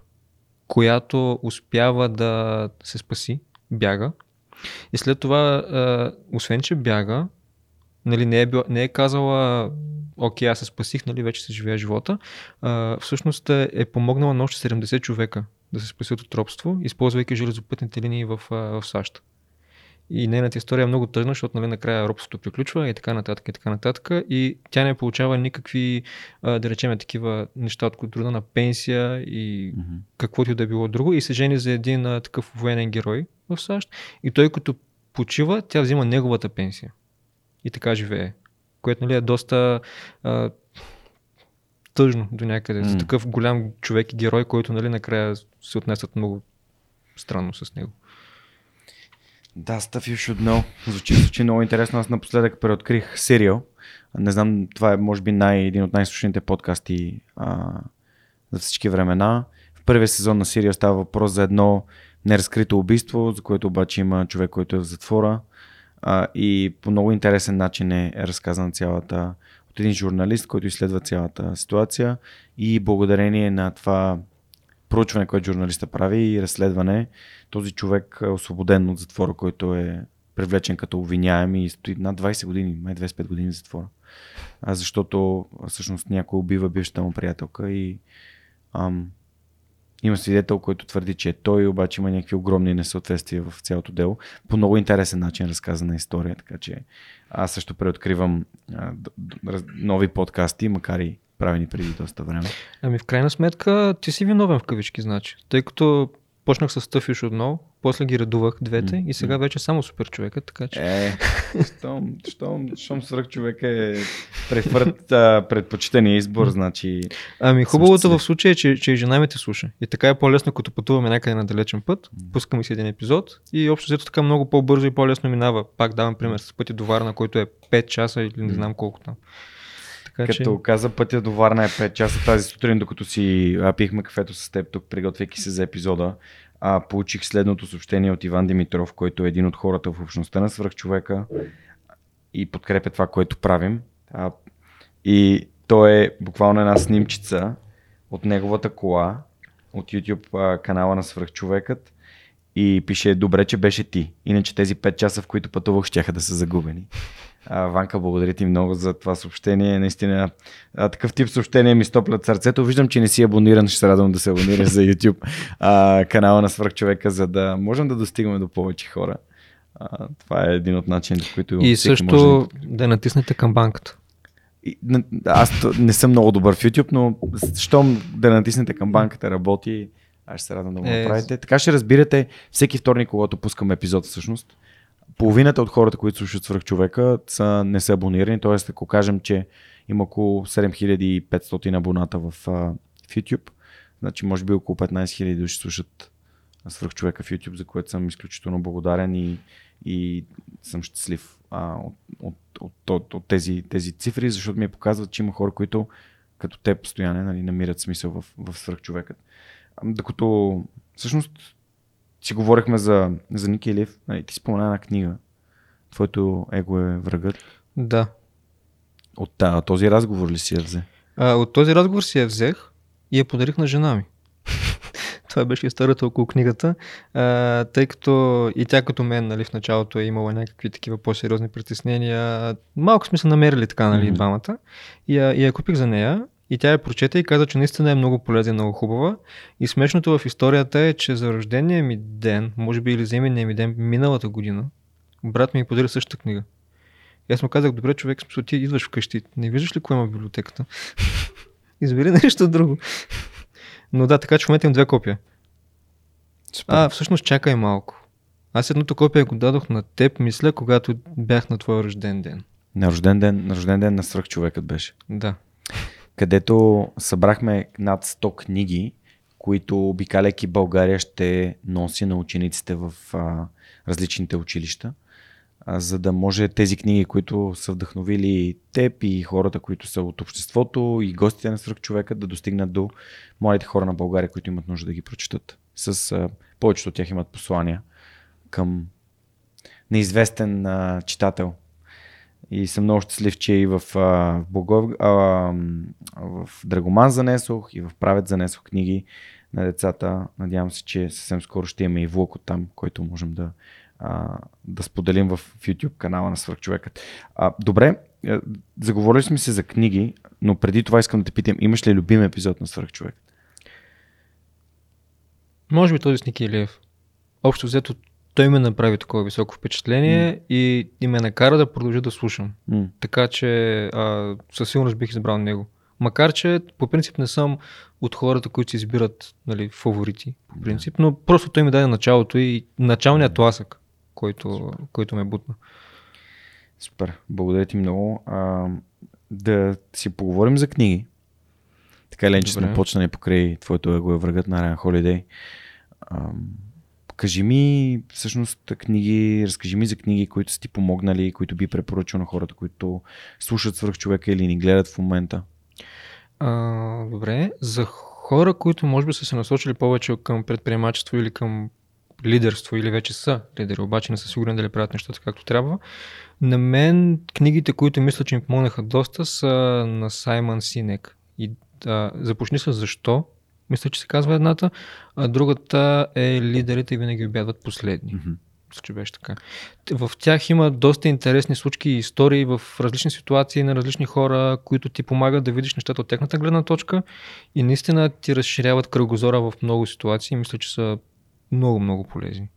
която успява да се спаси, бяга. И след това, освен че бяга, нали, не, е бил, не е казала окей, аз се спасих, нали, вече се живея живота, а, всъщност е, е помогнала на още 70 човека да се спасят от робство, използвайки железопътните линии в, в САЩ. И нейната история е много тъжна, защото нали, накрая робството приключва и така нататък, и така нататък. И тя не получава никакви, да речем, такива неща от труда на пенсия и mm-hmm. каквото и да е било друго. И се жени за един такъв военен герой в САЩ. И той като почива, тя взима неговата пенсия. И така живее. Което нали, е доста а, тъжно до някъде. Mm. За такъв голям човек и герой, който нали, накрая се отнесат много странно с него. Да, Stuff You Should Know. Звучи, звучи много интересно. Аз напоследък преоткрих сериал. Не знам, това е може би най, един от най-слушаните подкасти а, за всички времена. В първия сезон на сериал става въпрос за едно неразкрито убийство, за което обаче има човек, който е в затвора. И по много интересен начин е разказана цялата от един журналист, който изследва цялата ситуация и благодарение на това проучване, което журналиста прави и разследване, този човек е освободен от затвора, който е привлечен като обвиняем и стои над 20 години, май 25 години в затвора. А, защото всъщност някой убива бившата му приятелка и ам, има свидетел, който твърди, че е той, обаче има някакви огромни несъответствия в цялото дело. По много интересен начин разказана история, така че аз също преоткривам а, нови подкасти, макар и правени преди доста време. Ами в крайна сметка ти си виновен в кавички, значи. Тъй като почнах с Тъфиш отново, после ги редувах двете mm-hmm. и сега вече само супер човека, така че... Е, щом, щом, щом свръх човек е префърт, предпочитания избор, значи... Ами хубавото в случая е, че, че и жена ми те слуша. И така е по-лесно, като пътуваме някъде на далечен път, пускаме си един епизод и общо взето така много по-бързо и по-лесно минава. Пак давам пример с пътя до Варна, който е 5 часа или не знам колко там. Така, Като че... каза пътя до Варна е 5 часа тази сутрин, докато си а, пихме кафето с теб тук, приготвяйки се за епизода, а, получих следното съобщение от Иван Димитров, който е един от хората в общността на свръхчовека и подкрепя това, което правим. А, и то е буквално една снимчица от неговата кола, от YouTube канала на свръхчовекът и пише добре, че беше ти. Иначе тези 5 часа, в които пътувах, ще да са загубени. Ванка, благодаря ти много за това съобщение. Наистина, а, такъв тип съобщение ми стоплят сърцето. Виждам, че не си абониран. Ще се радвам да се абонираш за YouTube а, канала на Свърхчовека, за да можем да достигаме до повече хора. А, това е един от начините, в които. И също може да... да натиснете към банката. И, аз не съм много добър в YouTube, но щом да натиснете към банката работи, аз ще се радвам да го е... направите. Така ще разбирате всеки вторник, когато пускам епизод всъщност половината от хората, които слушат свръх човека, са, не са абонирани. Т.е. ако кажем, че има около 7500 абоната в, в YouTube, значи може би около 15 000 души слушат свръх човека в YouTube, за което съм изключително благодарен и, и съм щастлив а, от, от, от, от, от тези, тези цифри, защото ми показват, че има хора, които като те постоянно нали, намират смисъл в, в свръхчовекът. Докато всъщност си говорихме за, за Ники Елев. Нали, ти спомена една книга. Твоето его е врагът. Да. От та, този разговор ли си я взе? А, от този разговор си я взех и я подарих на жена ми. Това беше историята около книгата, а, тъй като и тя като мен нали, в началото е имала някакви такива по-сериозни притеснения. Малко сме се намерили така, нали, mm-hmm. двамата. И я, и я купих за нея и тя я прочете и каза, че наистина е много полезна, много хубава. И смешното в историята е, че за рождения ми ден, може би или за именния ми ден, миналата година, брат ми ми подари същата книга. И аз му казах, добре, човек, смисъл, ти идваш вкъщи, не виждаш ли кое има в библиотеката? Избери нещо друго. Но да, така че в момента имам две копия. Спа. А, всъщност чакай малко. Аз едното копия го дадох на теб, мисля, когато бях на твоя рожден ден. На рожден ден, на рожден ден на свръх човекът беше. Да където събрахме над 100 книги, които обикаляйки България ще носи на учениците в а, различните училища, а, за да може тези книги, които са вдъхновили теб и хората, които са от обществото и гостите на свръхчовека да достигнат до младите хора на България, които имат нужда да ги прочитат. С а, повечето от тях имат послания към неизвестен а, читател и съм много щастлив, че и в, Богов, а, в Драгоман занесох, и в Правец занесох книги на децата. Надявам се, че съвсем скоро ще имаме и влог от там, който можем да, а, да споделим в YouTube канала на Свърхчовекът. А, добре, е, заговорили сме се за книги, но преди това искам да те питам, имаш ли любим епизод на Свърхчовек? Може би този с Ники Илиев. Общо взето той ме направи такова високо впечатление mm. и, и ме накара да продължа да слушам. Mm. Така че а, със сигурност бих избрал него. Макар, че по принцип не съм от хората, които си избират нали, фаворити, по принцип, но просто той ми даде началото и началният тласък, който, който ме бутна. Супер, благодаря ти много. А, да си поговорим за книги. Така или че сме почнали покрай твоето его е врагът на Райан Холидей. Кажи ми всъщност книги, разкажи ми за книги, които са ти помогнали, които би препоръчал на хората, които слушат свърх човека или ни гледат в момента. А, добре, за хора, които може би са се насочили повече към предприемачество или към лидерство или вече са лидери, обаче не са сигурни дали правят нещата както трябва. На мен книгите, които мисля, че ми помогнаха доста са на Саймън Синек. И да, започни с защо, мисля, че се казва едната, а другата е лидерите винаги обядват последни. Mm-hmm че беше така. В тях има доста интересни случки и истории в различни ситуации на различни хора, които ти помагат да видиш нещата от тяхната гледна точка и наистина ти разширяват кръгозора в много ситуации. Мисля, че са много, много полезни.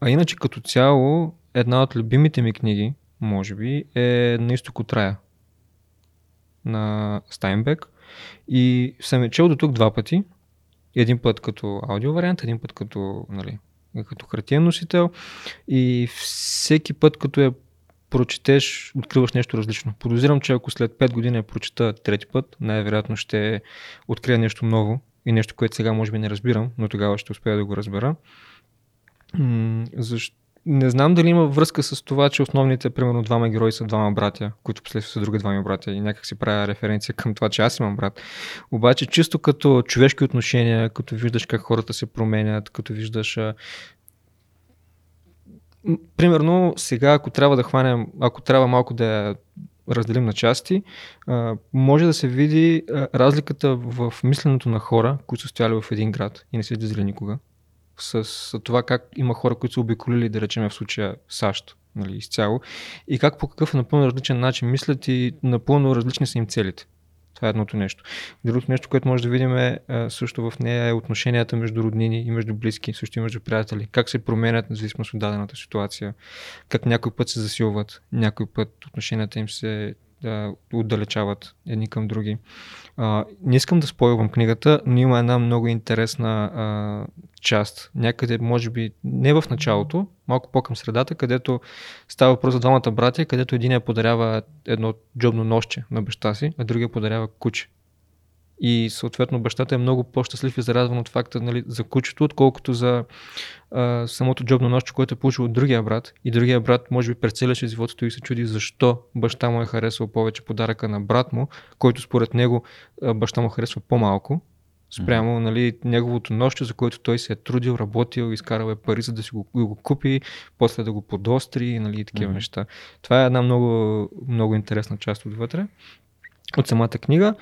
А иначе като цяло, една от любимите ми книги, може би, е На изток от рая на Стайнбек. И съм е чел до тук два пъти. Един път като аудио вариант, един път като, нали, като хартиен носител. И всеки път, като я прочетеш, откриваш нещо различно. Подозирам, че ако след 5 години я прочета трети път, най-вероятно ще открия нещо ново и нещо, което сега може би не разбирам, но тогава ще успея да го разбера. Защо? Не знам дали има връзка с това, че основните, примерно, двама герои са двама братя, които последствие са други двама братя и някак си правя референция към това, че аз имам брат. Обаче, чисто като човешки отношения, като виждаш как хората се променят, като виждаш примерно сега, ако трябва да хванем, ако трябва малко да разделим на части, може да се види разликата в мисленето на хора, които са стояли в един град и не са излизали никога, с, с това как има хора, които са обиколили, да речем в случая САЩ, нали, изцяло, и как по какъв напълно различен начин мислят и напълно различни са им целите. Това е едното нещо. Другото нещо, което може да видим е също в нея е отношенията между роднини и между близки, също и между приятели. Как се променят в зависимост от дадената ситуация. Как някой път се засилват, някой път отношенията им се да отдалечават едни към други. А, не искам да спойвам книгата, но има една много интересна а, част. Някъде, може би, не в началото, малко по-към средата, където става въпрос за двамата братя, където един подарява едно джобно нощче на баща си, а другия подарява куче. И съответно бащата е много по-щастлив и зарадван от факта нали, за кучето, отколкото за а, самото джобно нощче, което е получил от другия брат. И другия брат, може би, през целия живота и се чуди защо баща му е харесал повече подаръка на брат му, който според него баща му харесва по-малко спрямо нали, неговото нощче, за което той се е трудил, работил, изкарал е пари, за да си го, го купи, после да го подостри нали, и такива mm-hmm. неща. Това е една много, много интересна част отвътре от самата книга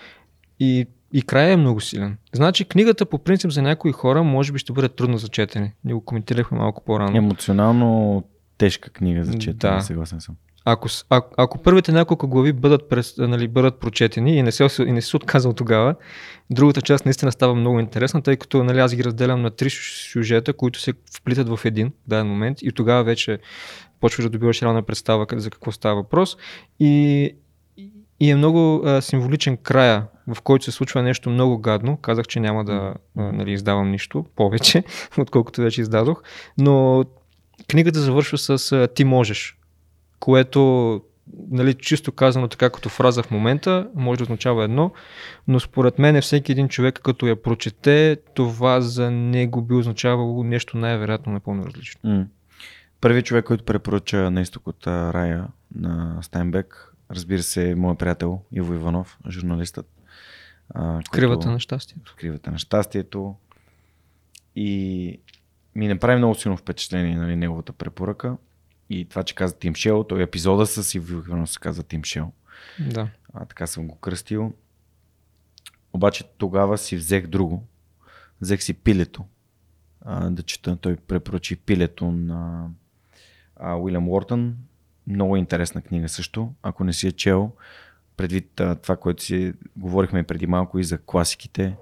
и, и края е много силен. Значи книгата по принцип за някои хора може би ще бъде трудно за четене. Ние го коментирахме малко по-рано. Емоционално тежка книга за четене, да. съгласен съм. Ако, а, ако първите няколко глави бъдат, през, нали, бъдат прочетени и не, се, и не се отказал тогава, другата част наистина става много интересна, тъй като нали, аз ги разделям на три сюжета, които се вплитат в един в даден момент и тогава вече почваш да добиваш реална представа за какво става въпрос. И, и е много а, символичен края, в който се случва нещо много гадно. Казах, че няма да а, нали, издавам нищо повече, отколкото вече издадох. Но книгата завършва с а, Ти можеш което нали, чисто казано така като фраза в момента, може да означава едно, но според мен е всеки един човек като я прочете, това за него би означавало нещо най-вероятно напълно различно. Първият човек, който препоръча на изток от рая на Стайнбек, разбира се, моят приятел Иво Иванов, журналистът. А, Кривата на щастието. Кривата на щастието. И ми направи много силно впечатление нали, неговата препоръка. И това, че каза Тим Шел, той епизода с Ивано се казва Тим Шел. Да. А, така съм го кръстил. Обаче тогава си взех друго, взех си пилето а, да чета. Той препоръчи пилето на а, Уилям Уортън. Много интересна книга също. Ако не си е чел, предвид а, това, което си говорихме преди малко и за класиките,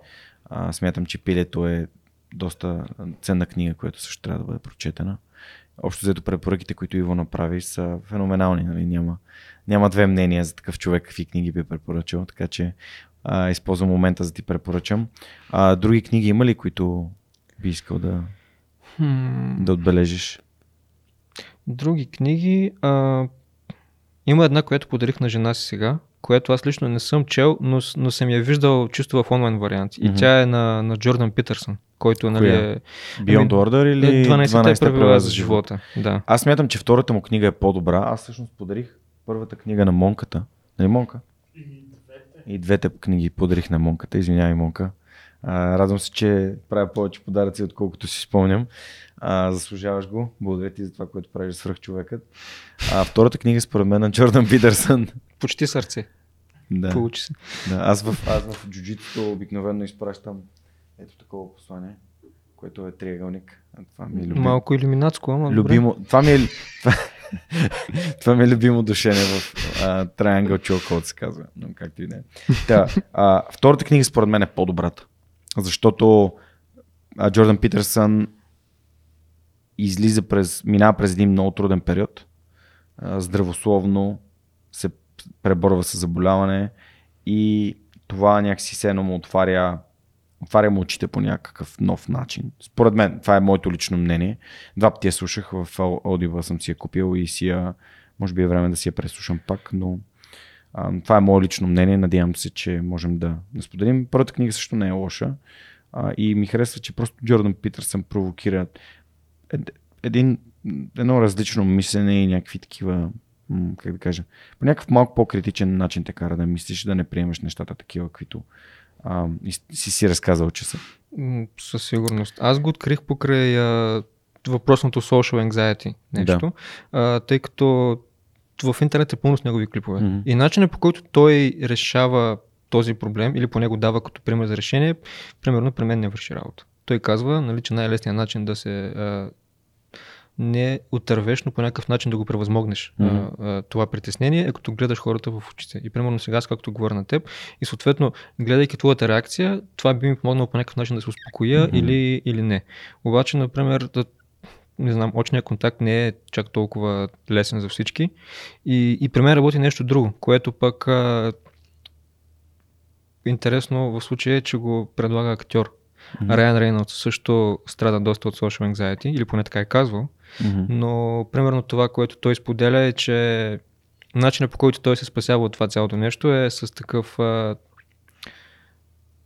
а, смятам, че пилето е доста ценна книга, която също трябва да бъде прочетена. Общо взето препоръките, които Иво направи, са феноменални. Нали? Няма, няма две мнения за такъв човек, какви книги би препоръчал, така че а, използвам момента за да ти препоръчам. А, други книги има ли, които би искал да, Хм, да отбележиш? Други книги. А, има една, която подарих на жена си сега, която аз лично не съм чел, но, но съм я виждал чисто в онлайн вариант. И Мгм. тя е на, на Джордан Питърсън, който нали, Коя? е Beyond Order или 12-те правила за живота. Да. Аз смятам, че втората му книга е по-добра. Аз всъщност подарих първата книга на Монката. Нали Монка? И двете книги подарих на Монката. Извинявай, Монка. А, радвам се, че правя повече подаръци, отколкото си спомням. А, заслужаваш го. Благодаря ти за това, което правиш за свръхчовекът. А, втората книга според мен на Джордан Питърсън. Почти сърце. да, Получи се. да. Аз в, аз в джуджитото обикновено изпращам ето такова послание, което е триъгълник. А Това ми е любимо. Малко иллюминатско, ама добре. Любимо. Това ми е. Това, това ми е любимо душене в а, Triangle Chokehold се казва. Но както и да е. Та, а, втората книга според мен е по-добрата. Защото а, Джордан Питърсън излиза през, минава през един много труден период. Здравословно се преборва с заболяване и това някакси се едно му отваря отваря му очите по някакъв нов начин. Според мен, това е моето лично мнение. Два пъти я слушах в Audible съм си я купил и си я, може би е време да си я преслушам пак, но а, това е мое лично мнение. Надявам се, че можем да, да споделим. Първата книга също не е лоша а, и ми харесва, че просто Джордан Питърсън провокира ед, един, едно различно мислене и някакви такива как да кажа, по някакъв малко по-критичен начин те кара да мислиш, да не приемаш нещата такива, каквито а, си си разказал, че са. Със сигурност. Аз го открих покрай а, въпросното social anxiety нещо, а, тъй като в интернет е пълно с негови клипове. Мгм. И начинът по който той решава този проблем или поне го дава като пример за решение, примерно при мен не върши работа. Той казва, нали, че най-лесният начин да се а, не отървеш, но по някакъв начин да го превъзмогнеш Мгм. а, а, това притеснение, е като гледаш хората в очите. И примерно сега, както говоря на теб, и съответно, гледайки твоята реакция, това би ми помогнало по някакъв начин да се успокоя Мгм. или, или не. Обаче, например, да, не знам, очният контакт не е чак толкова лесен за всички. И, и при мен работи нещо друго, което пък а, интересно в случая е, че го предлага актьор. Мгм. Райан Рейнолдс също страда доста от social anxiety, или поне така е казвал. Мгм. Но примерно това, което той споделя е, че начинът по който той се спасява от това цялото нещо е с такъв а,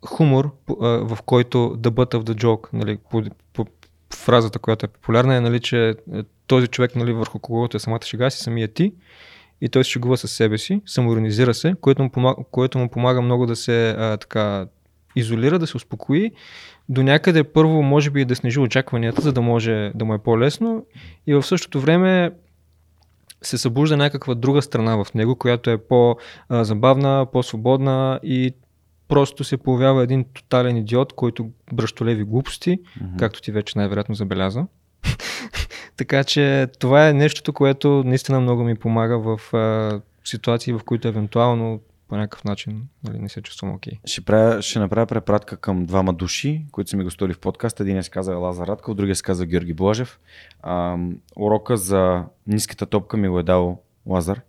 хумор, а, в който the butt of the joke, нали, по, по, фразата, която е популярна е, нали, че е, този човек, нали, върху когото е самата шега си, самия ти, и той се шегува със себе си, самоиронизира се, което му помага, което му помага много да се а, така изолира, да се успокои. До някъде първо може би да снижи очакванията, за да може да му е по-лесно и в същото време се събужда някаква друга страна в него, която е по-забавна, по-свободна и просто се появява един тотален идиот, който бръщолеви глупости, Мгм. както ти вече най-вероятно забеляза. така че това е нещото, което наистина много ми помага в а, ситуации, в които евентуално по някакъв начин нали, не се чувствам окей. Ще, правя, ще направя препратка към двама души, които са ми гостували в подкаст. Един се казва Лазар Радков, другия се казва Георги Блажев. А, урока за ниската топка ми го е дал Лазар.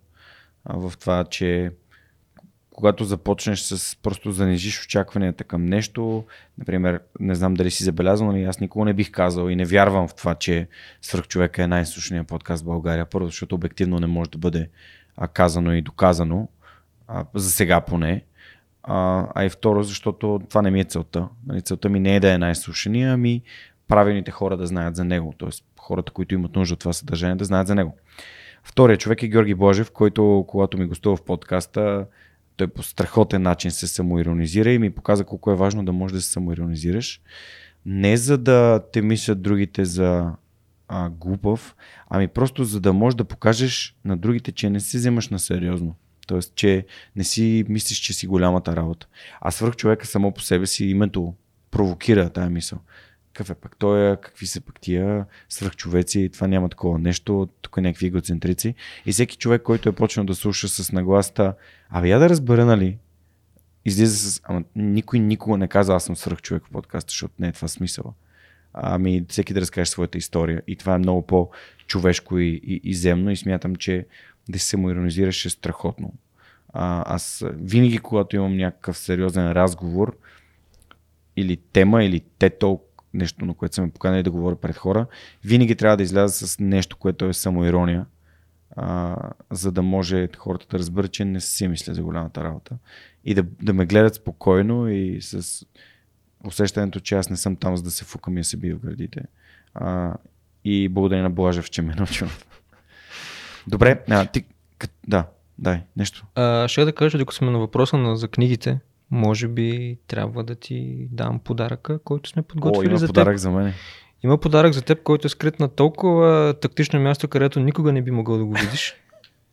А, в това, че когато започнеш с просто занижиш очакванията към нещо, например, не знам дали си забелязал, но аз никога не бих казал и не вярвам в това, че Свърхчовека е най-слушният подкаст в България. Първо, защото обективно не може да бъде казано и доказано, а, за сега поне. А, а и второ, защото това не ми е целта. Нали, целта ми не е да е най-слушания, ами правилните хора да знаят за него. Тоест хората, които имат нужда от това съдържание, да знаят за него. Вторият човек е Георги Божев, който, когато ми гостува в подкаста, той по страхотен начин се самоиронизира и ми показа колко е важно да можеш да се самоиронизираш. Не за да те мислят другите за а, глупав, ами просто за да можеш да покажеш на другите, че не се вземаш на сериозно. Тоест, че не си мислиш, че си голямата работа. А свърх човека само по себе си, името провокира тая мисъл. Какъв е пък той, какви са пък тия свръхчовеци, това няма такова нещо, тук е някакви егоцентрици. И всеки човек, който е почнал да слуша с нагласта, абе я да разбера, нали, излиза с... Ама никой никога не каза, аз съм свръхчовек в подкаста, защото не е това смисъла. Ами всеки да разкаже своята история. И това е много по-човешко и, и, и земно и смятам, че да се самоиронизираш е страхотно. А, аз винаги, когато имам някакъв сериозен разговор или тема, или те толкова нещо, на което съм поканали да говоря пред хора, винаги трябва да изляза с нещо, което е самоирония, а, за да може хората да разберат, че не си мисля за голямата работа и да, да ме гледат спокойно и с усещането, че аз не съм там, за да се фукам и се бия в градите. А, и благодаря на Блажев, че ме научил. Добре, а, ти, да, дай, нещо. А, ще да кажа, докато сме на въпроса на, за книгите, може би трябва да ти дам подаръка, който сме подготвили О, има за подарък теб. за мен. Има подарък за теб, който е скрит на толкова тактично място, където никога не би могъл да го видиш.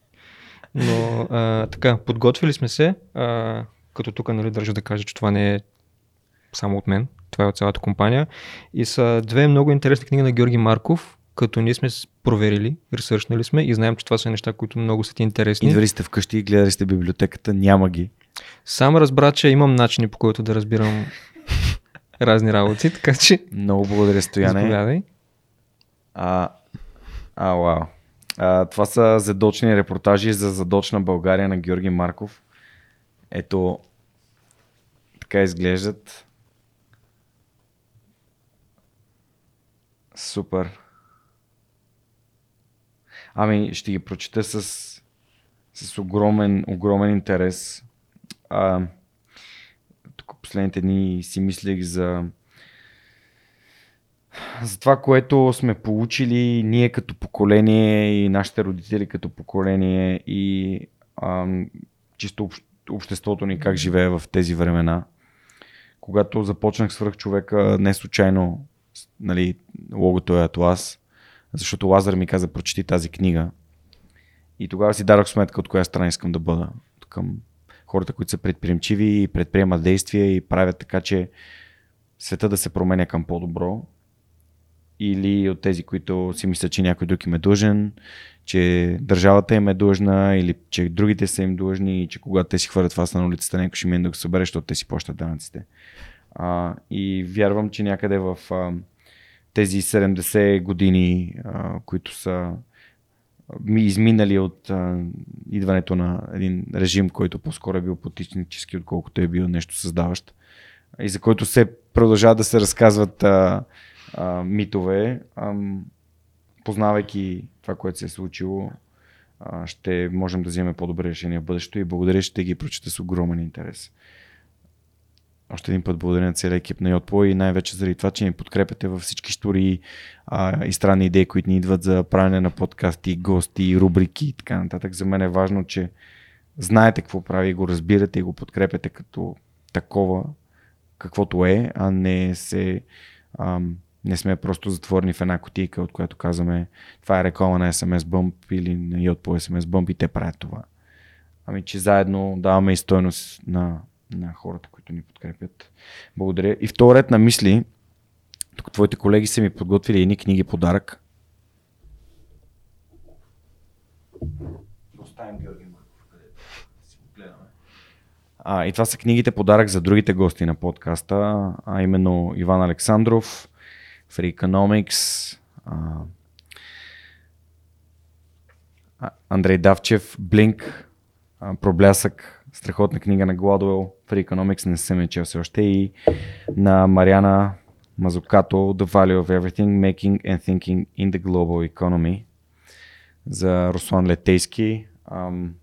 Но а, така, подготвили сме се, а, като тук нали, държа да кажа, че това не е само от мен, това е от цялата компания. И са две много интересни книги на Георги Марков, като ние сме проверили, ресършнали сме и знаем, че това са неща, които много са ти интересни. Идвали сте вкъщи и гледали сте библиотеката, няма ги. Сам разбра, че имам начини по които да разбирам разни работи, така че Много благодаря, Стояне. заповядай. А, а, вау. А, това са задочни репортажи за задочна България на Георги Марков. Ето, така изглеждат. Супер. Ами, ще ги прочета с, с огромен, огромен интерес. А, тук последните дни си мислех за за това, което сме получили ние като поколение и нашите родители като поколение и ам, чисто общ, обществото ни как живее в тези времена. Когато започнах свръх човека, не случайно нали, логото е Атлас, защото Лазар ми каза прочети тази книга. И тогава си дадох сметка от коя страна искам да бъда. Към хората, които са предприемчиви и предприемат действия и правят така, че света да се променя към по-добро или от тези, които си мислят, че някой друг им е длъжен, че държавата им е длъжна или че другите са им длъжни и че когато те си хвърлят вас на улицата, някой ще мине да го събере, защото те си плащат данъците. А, и вярвам, че някъде в а, тези 70 години, а, които са ми изминали от а, идването на един режим, който по-скоро е бил потичнически, отколкото е бил нещо създаващ. И за който се продължават да се разказват а, а, митове, ам, познавайки това, което се е случило, а, ще можем да вземем по-добре решения в бъдещето и благодаря, ще ги прочета с огромен интерес. Още един път благодаря на целия екип на Йотпо и най-вече заради това, че ни подкрепяте във всички истории а, и странни идеи, които ни идват за правене на подкасти, гости, рубрики и така нататък. За мен е важно, че знаете какво прави, го разбирате и го подкрепяте като такова, каквото е, а не се ам, не сме просто затворени в една котийка, от която казваме това е реклама на SMS Bump или на Yot по SMS Bump и те правят това. Ами, че заедно даваме и стойност на, на хората, които ни подкрепят. Благодаря. И втори ред на мисли, тук твоите колеги са ми подготвили едни книги подарък. Да оставим Георги Марков, където си го гледаме. А, и това са книгите подарък за другите гости на подкаста, а именно Иван Александров, Free Economics, а, Андрей Давчев, Блинк, Проблясък, страхотна книга на Гладуел, Free Economics, не съм я чел все още, и на Мариана Мазукато, The Value of Everything, Making and Thinking in the Global Economy, за Руслан Летейски. Ам,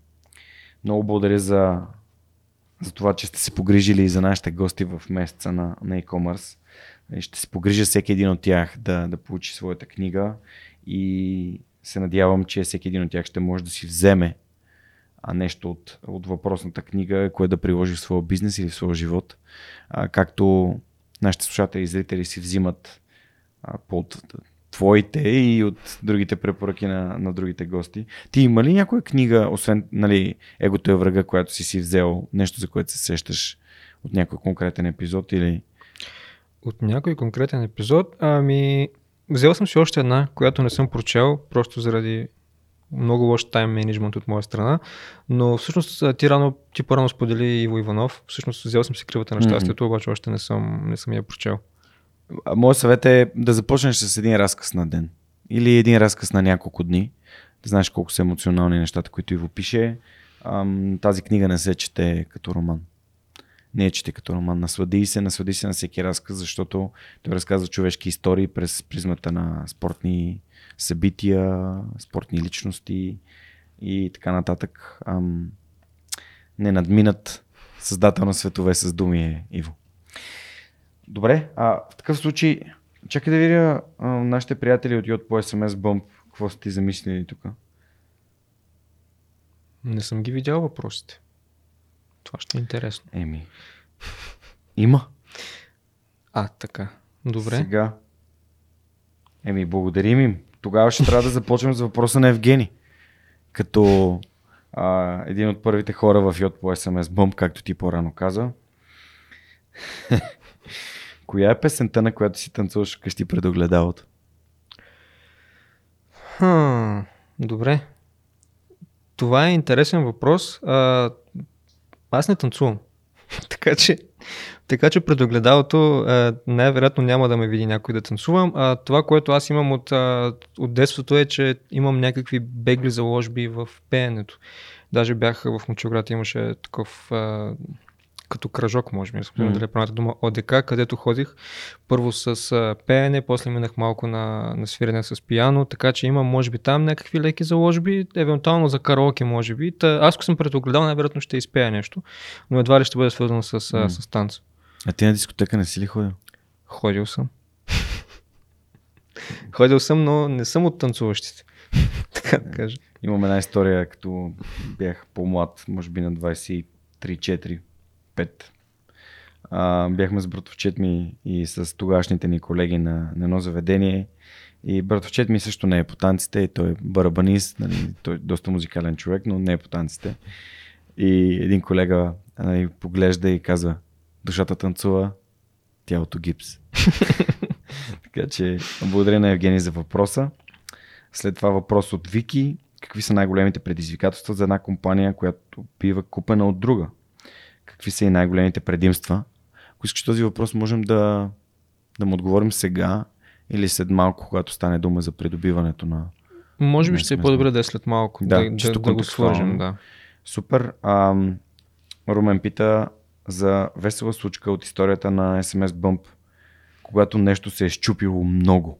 много благодаря за, за това, че сте се погрижили и за нашите гости в месеца на, на e-commerce. И Ще се погрижа всеки един от тях да, да получи своята книга и се надявам, че всеки един от тях ще може да си вземе а нещо от, от въпросната книга, кое да приложи в своя бизнес или в своя живот. А, както нашите слушатели и зрители си взимат а, под твоите и от другите препоръки на, на другите гости. Ти има ли някоя книга, освен нали, Егото е врага, която си си взел, нещо за което се сещаш от някой конкретен епизод или От някой конкретен епизод? Ами, взел съм си още една, която не съм прочел, просто заради много лош тайм менеджмент от моя страна, но всъщност ти рано, ти по-рано сподели Иво Иванов, всъщност взел съм си кривата на щастието, mm-hmm. обаче още не съм, не съм я прочел. Моят съвет е да започнеш с един разказ на ден или един разказ на няколко дни. Да знаеш колко са емоционални нещата, които Иво пише. Ам, тази книга не се чете като роман. Не е чете като роман. Наслади се, наслади се на всеки разказ, защото той разказва човешки истории през призмата на спортни събития, спортни личности и така нататък. Ам, не надминат създател на светове с думи е Иво. Добре, а в такъв случай, чакай да видя а, нашите приятели от Йод по SMS Bump, какво са ти замислили тук. Не съм ги видял въпросите. Това ще е интересно. Еми, има. А, така. Добре. Сега. Еми, благодарим им. Тогава ще трябва да започнем с въпроса на Евгений. Като а, един от първите хора в Йод по SMS Bump, както ти по-рано каза. Коя е песента, на която си танцуваш къщи пред огледалото? Хм, добре. Това е интересен въпрос. А, аз не танцувам. така че, така че пред огледалото най-вероятно няма да ме види някой да танцувам. А, това, което аз имам от, от детството е, че имам някакви бегли заложби в пеенето. Даже бях в Мочоград, имаше такъв като кръжок, може би, mm. дали е правилната дума, ОДК, където ходих първо с пеене, после минах малко на, на свирене с пияно, така че имам, може би, там някакви леки заложби, евентуално за караоке, може би. Та, аз, ако съм предогледал, най-вероятно ще изпея нещо, но едва ли ще бъде свързано с, mm. с танц. А ти на дискотека не си ли ходил? Ходил съм. Ходил съм, но не съм от танцуващите. така да кажа. Имам една история, като бях по-млад, може би на 23-4 5. А, бяхме с братовчет ми и с тогашните ни колеги на, на едно заведение. И братовчет ми също не е по танците, той е барабанист, нали, той е доста музикален човек, но не е по танците. И един колега нали, поглежда и казва, душата танцува, тялото гипс. така че, благодаря на Евгений за въпроса. След това въпрос от Вики. Какви са най-големите предизвикателства за една компания, която бива купена от друга? Какви са и най-големите предимства. Ако искаш този въпрос, можем да, да му отговорим сега или след малко, когато стане дума за придобиването на. Може би ще е по-добре да е след малко. Да, да, да, да го свържем. Да. Супер. Ам, Румен пита за весела случка от историята на SMS Bump, когато нещо се е щупило много.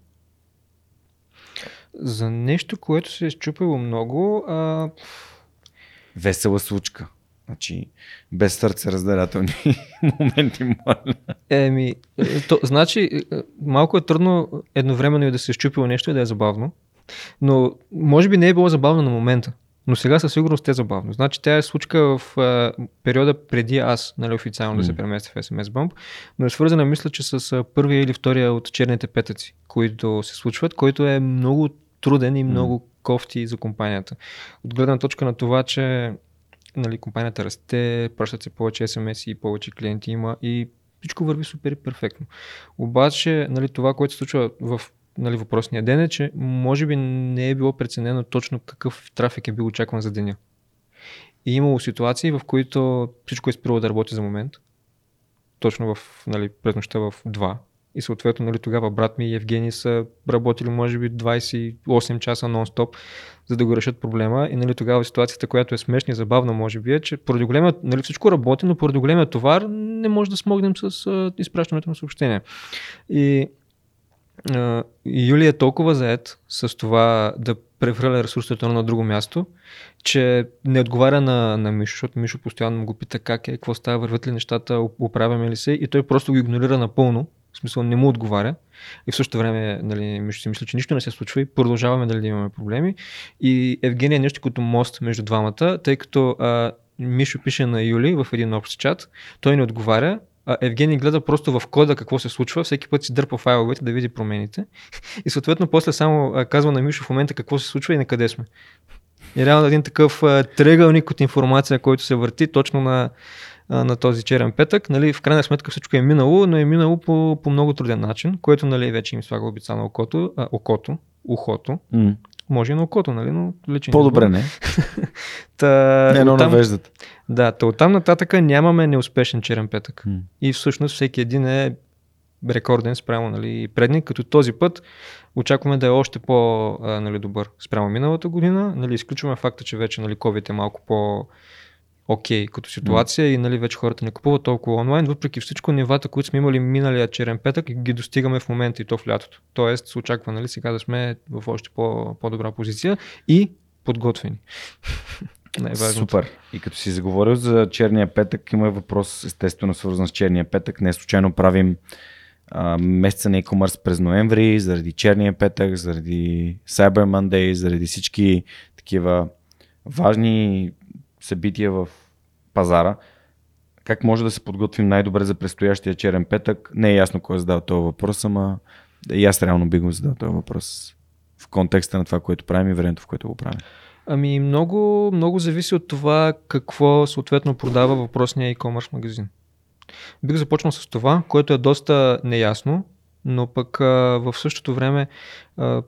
За нещо, което се е щупило много. А... Весела случка. Значи, без сърце разделятелни моменти, моля. Еми, то, значи, малко е трудно едновременно и да се щупило нещо и да е забавно. Но, може би не е било забавно на момента. Но сега със сигурност е забавно. Значи тя е случка в а, периода преди аз, нали, официално mm. да се преместя в SMS Bump, но е свързана, мисля, че с а, първия или втория от черните петъци, които се случват, който е много труден и много mm. кофти за компанията. От гледна точка на това, че нали, компанията расте, пращат се повече SMS и повече клиенти има и всичко върви супер и перфектно. Обаче, нали, това, което се случва в нали, въпросния ден е, че може би не е било преценено точно какъв трафик е бил очакван за деня. И имало ситуации, в които всичко е спряло да работи за момент. Точно в, нали, през нощта в 2 и съответно нали, тогава брат ми и Евгений са работили може би 28 часа нон-стоп, за да го решат проблема. И нали, тогава ситуацията, която е смешна и забавна може би е, че поради големия, нали, всичко работи, но поради големия товар не може да смогнем с а, изпращането на съобщения. И Uh, Юли е толкова заед с това да прехвърля ресурсите на друго място, че не отговаря на, на Мишо, защото Мишо постоянно му го пита как е, какво става, върват ли нещата, оправяме ли се и той просто го игнорира напълно в смисъл не му отговаря. И в същото време нали, Мишо си мисля, че нищо не се случва и продължаваме нали, да имаме проблеми. И Евгения е нещо като мост между двамата, тъй като а, Мишо пише на Юли в един общ чат, той не отговаря, а Евгений гледа просто в кода какво се случва, всеки път си дърпа файловете да види промените и съответно после само казва на Мишо в момента какво се случва и на къде сме. И реално един такъв а, тръгълник от информация, който се върти точно на, а, на този черен петък. Нали, в крайна сметка всичко е минало, но е минало по, по много труден начин, което нали, вече им слага обица на окото, а, окото, ухото. М. Може и на окото, нали, но личен По-добре не. Та, Не, но оттам- навеждат. Да, та оттам нататък нямаме неуспешен черен петък. М. И всъщност всеки един е рекорден спрямо нали, предник, като този път очакваме да е още по-добър спрямо миналата година. Нали, изключваме факта, че вече нали, COVID е малко по окей като ситуация и нали, вече хората не купуват толкова онлайн. Въпреки всичко, нивата, които сме имали миналия черен петък, ги достигаме в момента и то в лятото. Тоест се очаква нали, сега да сме в още по- по-добра позиция и подготвени. Супер. И като си заговорил за черния петък, има въпрос естествено свързан с черния петък. Не случайно правим а, месеца на e-commerce през ноември, заради черния петък, заради Cyber Monday, заради всички такива важни събития в пазара. Как може да се подготвим най-добре за предстоящия черен петък? Не е ясно кой е задал този въпрос, ама и аз реално би го задал този въпрос в контекста на това, което правим и времето, в което го правим. Ами много, много зависи от това какво съответно продава въпросния e-commerce магазин. Бих започнал с това, което е доста неясно, но пък а, в същото време а,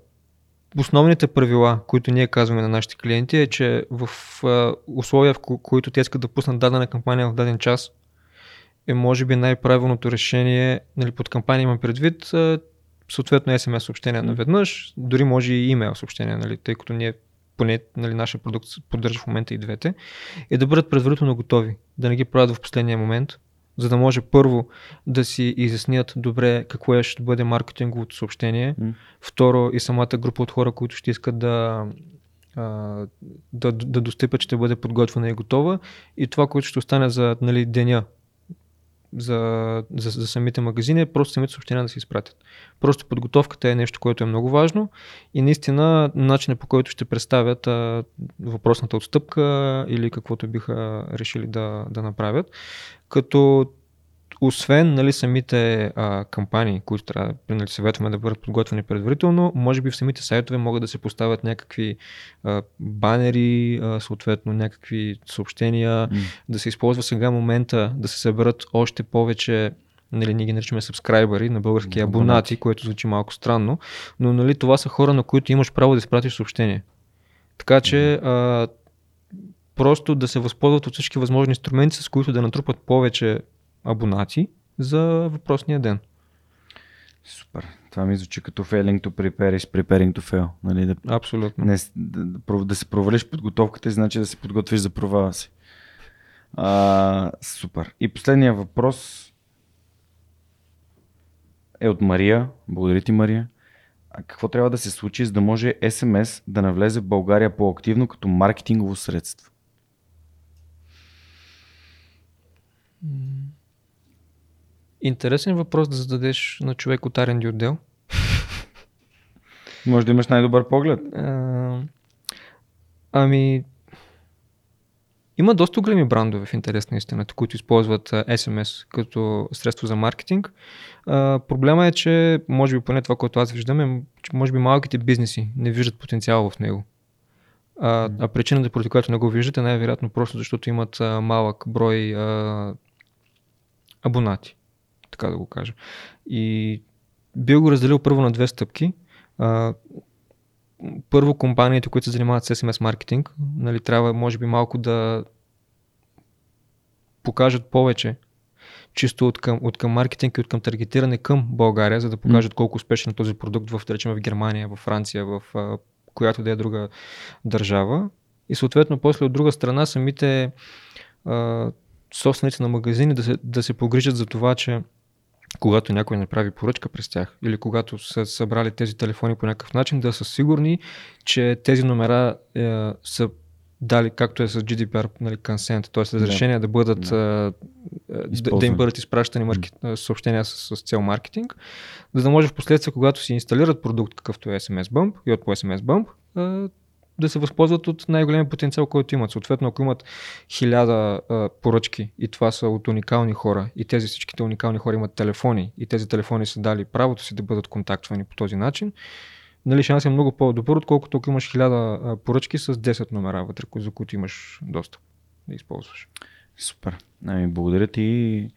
основните правила, които ние казваме на нашите клиенти е, че в а, условия, в ко- които те искат да пуснат дадена кампания в даден час, е може би най-правилното решение, нали, под кампания имам предвид, а, съответно SMS съобщение наведнъж, дори може и имейл съобщение, нали, тъй като ние поне нали, нашия продукт поддържа в момента и двете, е да бъдат предварително готови, да не ги правят в последния момент, за да може първо да си изяснят добре какво е, ще бъде маркетинговото съобщение, М. второ и самата група от хора, които ще искат да, да, да достъпят, ще бъде подготвена и готова и това, което ще остане за нали, деня за, за, за самите магазини, е просто самите съобщения да се изпратят. Просто подготовката е нещо, което е много важно и наистина начинът по който ще представят а, въпросната отстъпка или каквото биха решили да, да направят. Като освен нали, самите а, кампании, които трябва нали, съветваме да бъдат подготвени предварително, може би в самите сайтове могат да се поставят някакви а, банери, а, съответно някакви съобщения, М. да се използва сега момента да се съберат още повече нали, ние ги наричаме сабскрайбъри на български Абонати. абонати, което звучи малко странно, но нали, това са хора, на които имаш право да изпратиш съобщение. Така че а, просто да се възползват от всички възможни инструменти, с които да натрупат повече абонати за въпросния ден. Супер. Това ми звучи като failing to prepare is preparing to fail. Нали? Да, Абсолютно. не, да, да, се провалиш подготовката, значи да се подготвиш за провала си. А, супер. И последния въпрос е от Мария. Благодаря ти, Мария. А какво трябва да се случи, за да може SMS да навлезе в България по-активно като маркетингово средство? Интересен въпрос да зададеш на човек от R&D отдел. Може да имаш най-добър поглед. А, ами, има доста големи брандове в интерес на истината, които използват SMS като средство за маркетинг. А, проблема е, че може би поне това, което аз виждам е, че може би малките бизнеси не виждат потенциал в него. А, а причината, поради която не го виждат е най-вероятно просто защото имат а, малък брой а, абонати, така да го кажа. И бил го разделил първо на две стъпки. А, първо компаниите, които се занимават с SMS маркетинг, нали, трябва може би малко да покажат повече чисто от към, от към маркетинг и от към таргетиране към България, за да покажат колко успешен е този продукт в, да речем, в Германия, в Франция, в а, която да е друга държава. И съответно, после от друга страна, самите а, собственици на магазини да се, да се погрижат за това, че когато някой направи поръчка през тях или когато са събрали тези телефони по някакъв начин, да са сигурни, че тези номера е, са дали, както е с GDPR, нали, consent, т.е. разрешение да, да бъдат, да. Е, да, да Използвани. им бъдат изпращани маркет, съобщения с, с цел маркетинг, за да може в последствие, когато си инсталират продукт, какъвто е SMS Bump и от по SMS Bump, е, да се възползват от най-големия потенциал, който имат. Съответно, ако имат хиляда поръчки и това са от уникални хора и тези всичките уникални хора имат телефони и тези телефони са дали правото си да бъдат контактвани по този начин, нали, шанс е много по-добър, отколкото ако имаш хиляда поръчки с 10 номера вътре, за които имаш достъп да използваш. Супер. Ами, благодаря ти.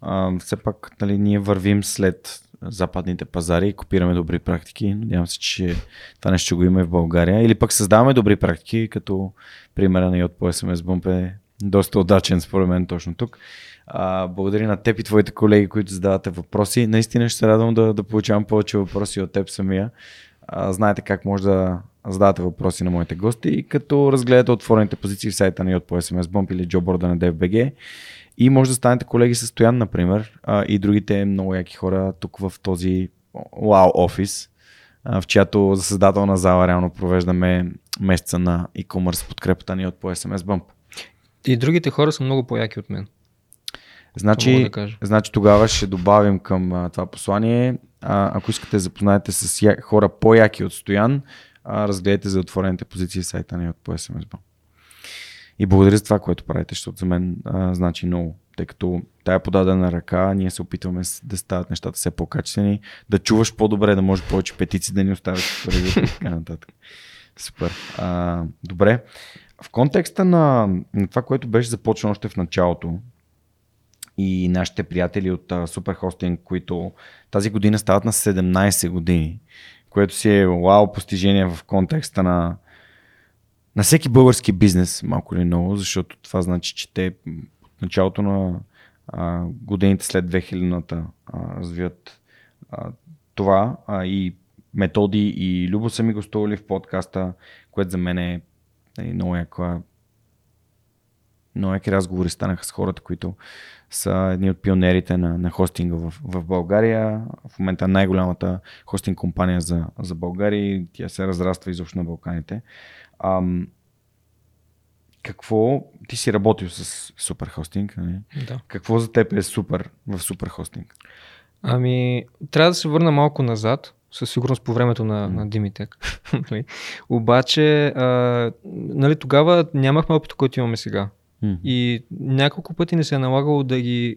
А, все пак нали, ние вървим след западните пазари и копираме добри практики. Надявам се, че това нещо ще го има и в България. Или пък създаваме добри практики, като примера на Йод по SMS Bump е доста удачен според мен точно тук. А, благодаря на теб и твоите колеги, които задавате въпроси. Наистина ще се радвам да, да получавам повече въпроси от теб самия. А, знаете как може да задавате въпроси на моите гости, като разгледате отворените позиции в сайта на по SMS Bump или джоборда на DFBG. И може да станете колеги с Стоян, например, а, и другите много яки хора тук в този Wow офис, в чиято заседателна зала реално провеждаме месеца на e-commerce подкрепата ни от по SMS Bump. И другите хора са много по-яки от мен. Значи, да значи тогава ще добавим към а, това послание. А, ако искате да запознаете с я, хора по-яки от Стоян, а, разгледайте за отворените позиции в сайта ни от по SMS Bump. И благодаря за това, което правите, защото за мен а, значи много. Тъй като тая подадена ръка, ние се опитваме да стават нещата все по-качествени, да чуваш по-добре, да може повече петици да ни оставят и така нататък. Супер. А, добре. В контекста на, на това, което беше започнало още в началото, и нашите приятели от uh, Superhosting, които тази година стават на 17 години, което си е вау постижение в контекста на, на всеки български бизнес, малко или много, защото това значи, че те от началото на а, годините след 2000-та а, развиват а, това а, и методи и Любо са ми гостували в подкаста, което за мен е, е много яка много яки разговори станаха с хората, които са едни от пионерите на, на хостинга в, в България. В момента най-голямата хостинг компания за, за България тя се разраства изобщо на Балканите. Ам, какво ти си работил с супер хостинг? Нали? Да. Какво за теб е супер в супер хостинг? Ами, трябва да се върна малко назад, със сигурност по времето на, mm. на Димитек. Нали? Обаче, а, нали, тогава нямахме опит, който имаме сега. Mm. И няколко пъти не се е налагало да, ги,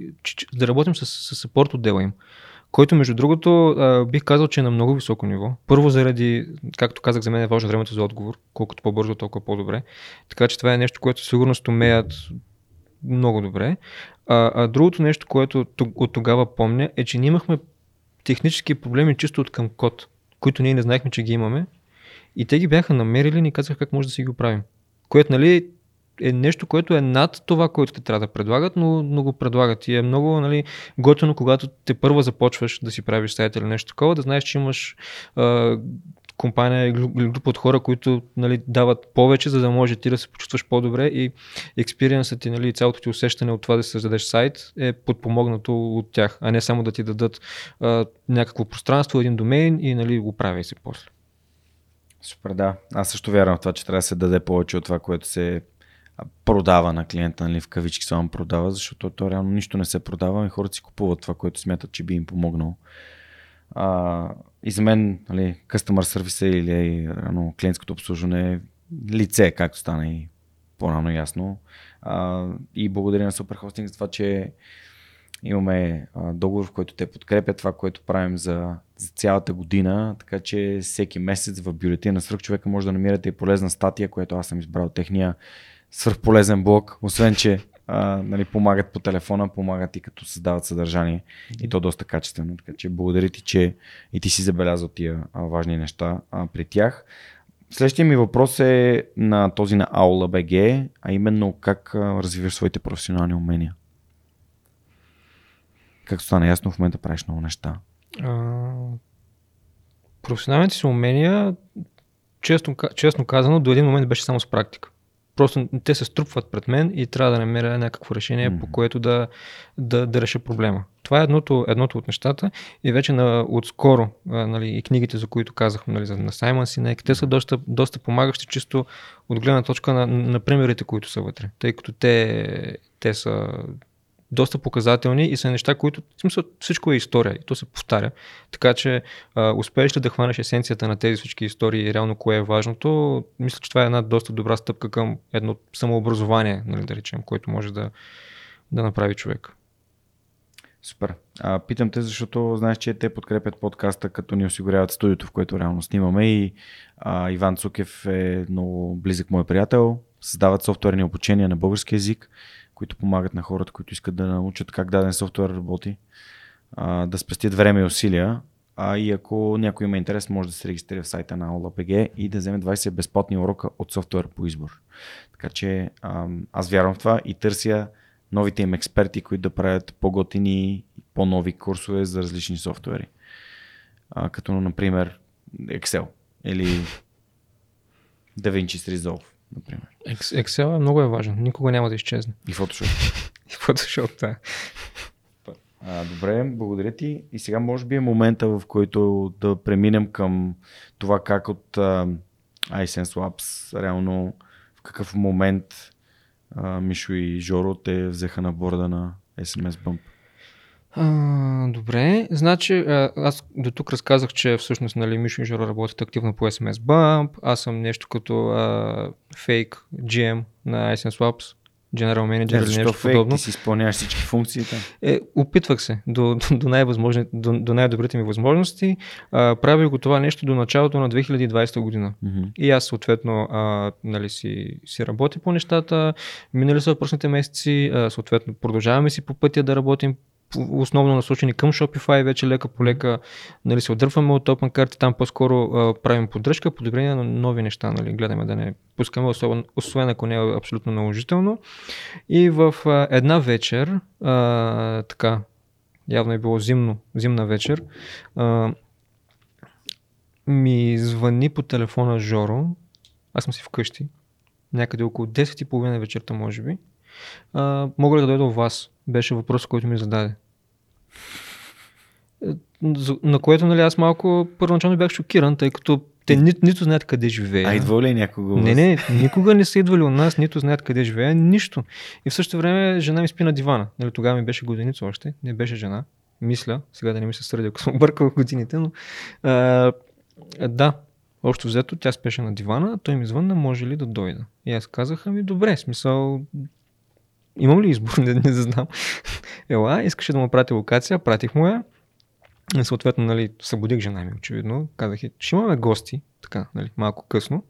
да работим с, с съпорт отдела им който между другото бих казал, че е на много високо ниво. Първо заради, както казах, за мен е важно времето за отговор, колкото по-бързо, толкова по-добре. Така че това е нещо, което сигурно умеят много добре. А, а другото нещо, което от тогава помня, е, че ние имахме технически проблеми чисто от към код, които ние не знаехме, че ги имаме. И те ги бяха намерили и ни казаха как може да си ги оправим. Което, нали, е нещо, което е над това, което те трябва да предлагат, но, но го предлагат. И е много нали, готино, когато те първо започваш да си правиш сайт или нещо такова, да знаеш, че имаш а, компания или група от хора, които нали, дават повече, за да може ти да се почувстваш по-добре и експириенсът ти, нали, цялото ти усещане от това да създадеш сайт е подпомогнато от тях, а не само да ти дадат а, някакво пространство, един домейн и нали, го прави си после. Супер, да. Аз също вярвам в това, че трябва да се даде повече от това, което се продава на клиента, нали, в кавички само продава, защото то реално нищо не се продава и хората си купуват това, което смятат, че би им помогнало. А, и за мен, нали, customer service или рано, клиентското обслужване е лице, както стана и по-рано ясно. А, и благодаря на Superhosting за това, че имаме а, договор, в който те подкрепят това, което правим за, за цялата година, така че всеки месец в бюлетина на човека може да намирате и полезна статия, която аз съм избрал техния свърхполезен блог, освен че а, нали, помагат по телефона, помагат и като създават съдържание и то доста качествено. Така че благодаря ти, че и ти си забелязал тия а, важни неща а, при тях. Следващия ми въпрос е на този на Aula BG, а именно как развиваш своите професионални умения. Както стана ясно, в момента правиш много неща. А, професионалните си умения, честно, честно казано, до един момент беше само с практика. Просто те се струпват пред мен и трябва да намеря някакво решение, mm-hmm. по което да, да, да реша проблема. Това е едното, едното от нещата и вече на, отскоро а, нали, и книгите, за които казахме нали, на Саймън Синек, те са доста, доста помагащи чисто от гледна точка на, на примерите, които са вътре, тъй като те, те са доста показателни и са неща, които, в смисъл, всичко е история и то се повтаря. Така че, а, успееш ли да хванеш есенцията на тези всички истории и реално кое е важното, мисля, че това е една доста добра стъпка към едно самообразование, нали, да речем, което може да, да направи човек. Супер. А, питам те, защото знаеш, че те подкрепят подкаста, като ни осигуряват студиото, в което реално снимаме и а, Иван Цукев е много близък мой приятел. Създават софтуерни обучения на български язик които помагат на хората, които искат да научат как даден софтуер работи, а, да спестят време и усилия. А и ако някой има интерес, може да се регистрира в сайта на OLAPG и да вземе 20 безплатни урока от софтуер по избор. Така че аз вярвам в това и търся новите им експерти, които да правят по-готини по-нови курсове за различни софтуери. А, като, например, Excel или DaVinci Resolve, например. Excel е много е важен. Никога няма да изчезне. И Photoshop. И Photoshop, да. А, добре, благодаря ти. И сега може би е момента, в който да преминем към това как от а, iSense Labs реално в какъв момент а, Мишо и Жоро те взеха на борда на SMS Bump. А, добре, значи аз до тук разказах, че всъщност нали, Мишо и Жоро работят активно по SMS Bump. Аз съм нещо като а, фейк GM на iSense Labs, General Manager или нещо фейк? подобно. Ти си изпълняваш всички функции там. Е, опитвах се до, до, до, най-възможни, до, до най-добрите ми възможности. А, правих го това нещо до началото на 2020 година. Мгм. И аз съответно а, нали, си, си работя по нещата, минали са въпросните месеци, а, съответно продължаваме си по пътя да работим основно насочени към Shopify, вече лека по лека нали, се отдърпваме от Open карти, там по-скоро а, правим поддръжка, подобрение на нови неща, нали, гледаме да не пускаме, особено, освен ако не е абсолютно наложително. И в а, една вечер, а, така, явно е било зимно, зимна вечер, а, ми звъни по телефона Жоро, аз съм си вкъщи, някъде около 10.30 вечерта, може би. А, мога ли да дойда у вас? Беше въпрос, който ми зададе. На което нали, аз малко първоначално бях шокиран, тъй като те ни, нито знаят къде живея. А идва ли някога? Не, не, никога не са идвали у нас, нито знаят къде живея, нищо. И в същото време жена ми спи на дивана. Нали, тогава ми беше годеница още, не беше жена. Мисля, сега да не ми се сърди, ако съм объркал годините, но а, да, общо взето тя спеше на дивана, той ми звънна, може ли да дойда. И аз казах, ами добре, смисъл, имам ли избор, не, не знам. Ела, искаше да му прати локация, пратих му я. И Съответно, нали, събудих жена ми, очевидно. Казах, и, ще имаме гости, така, нали, малко късно,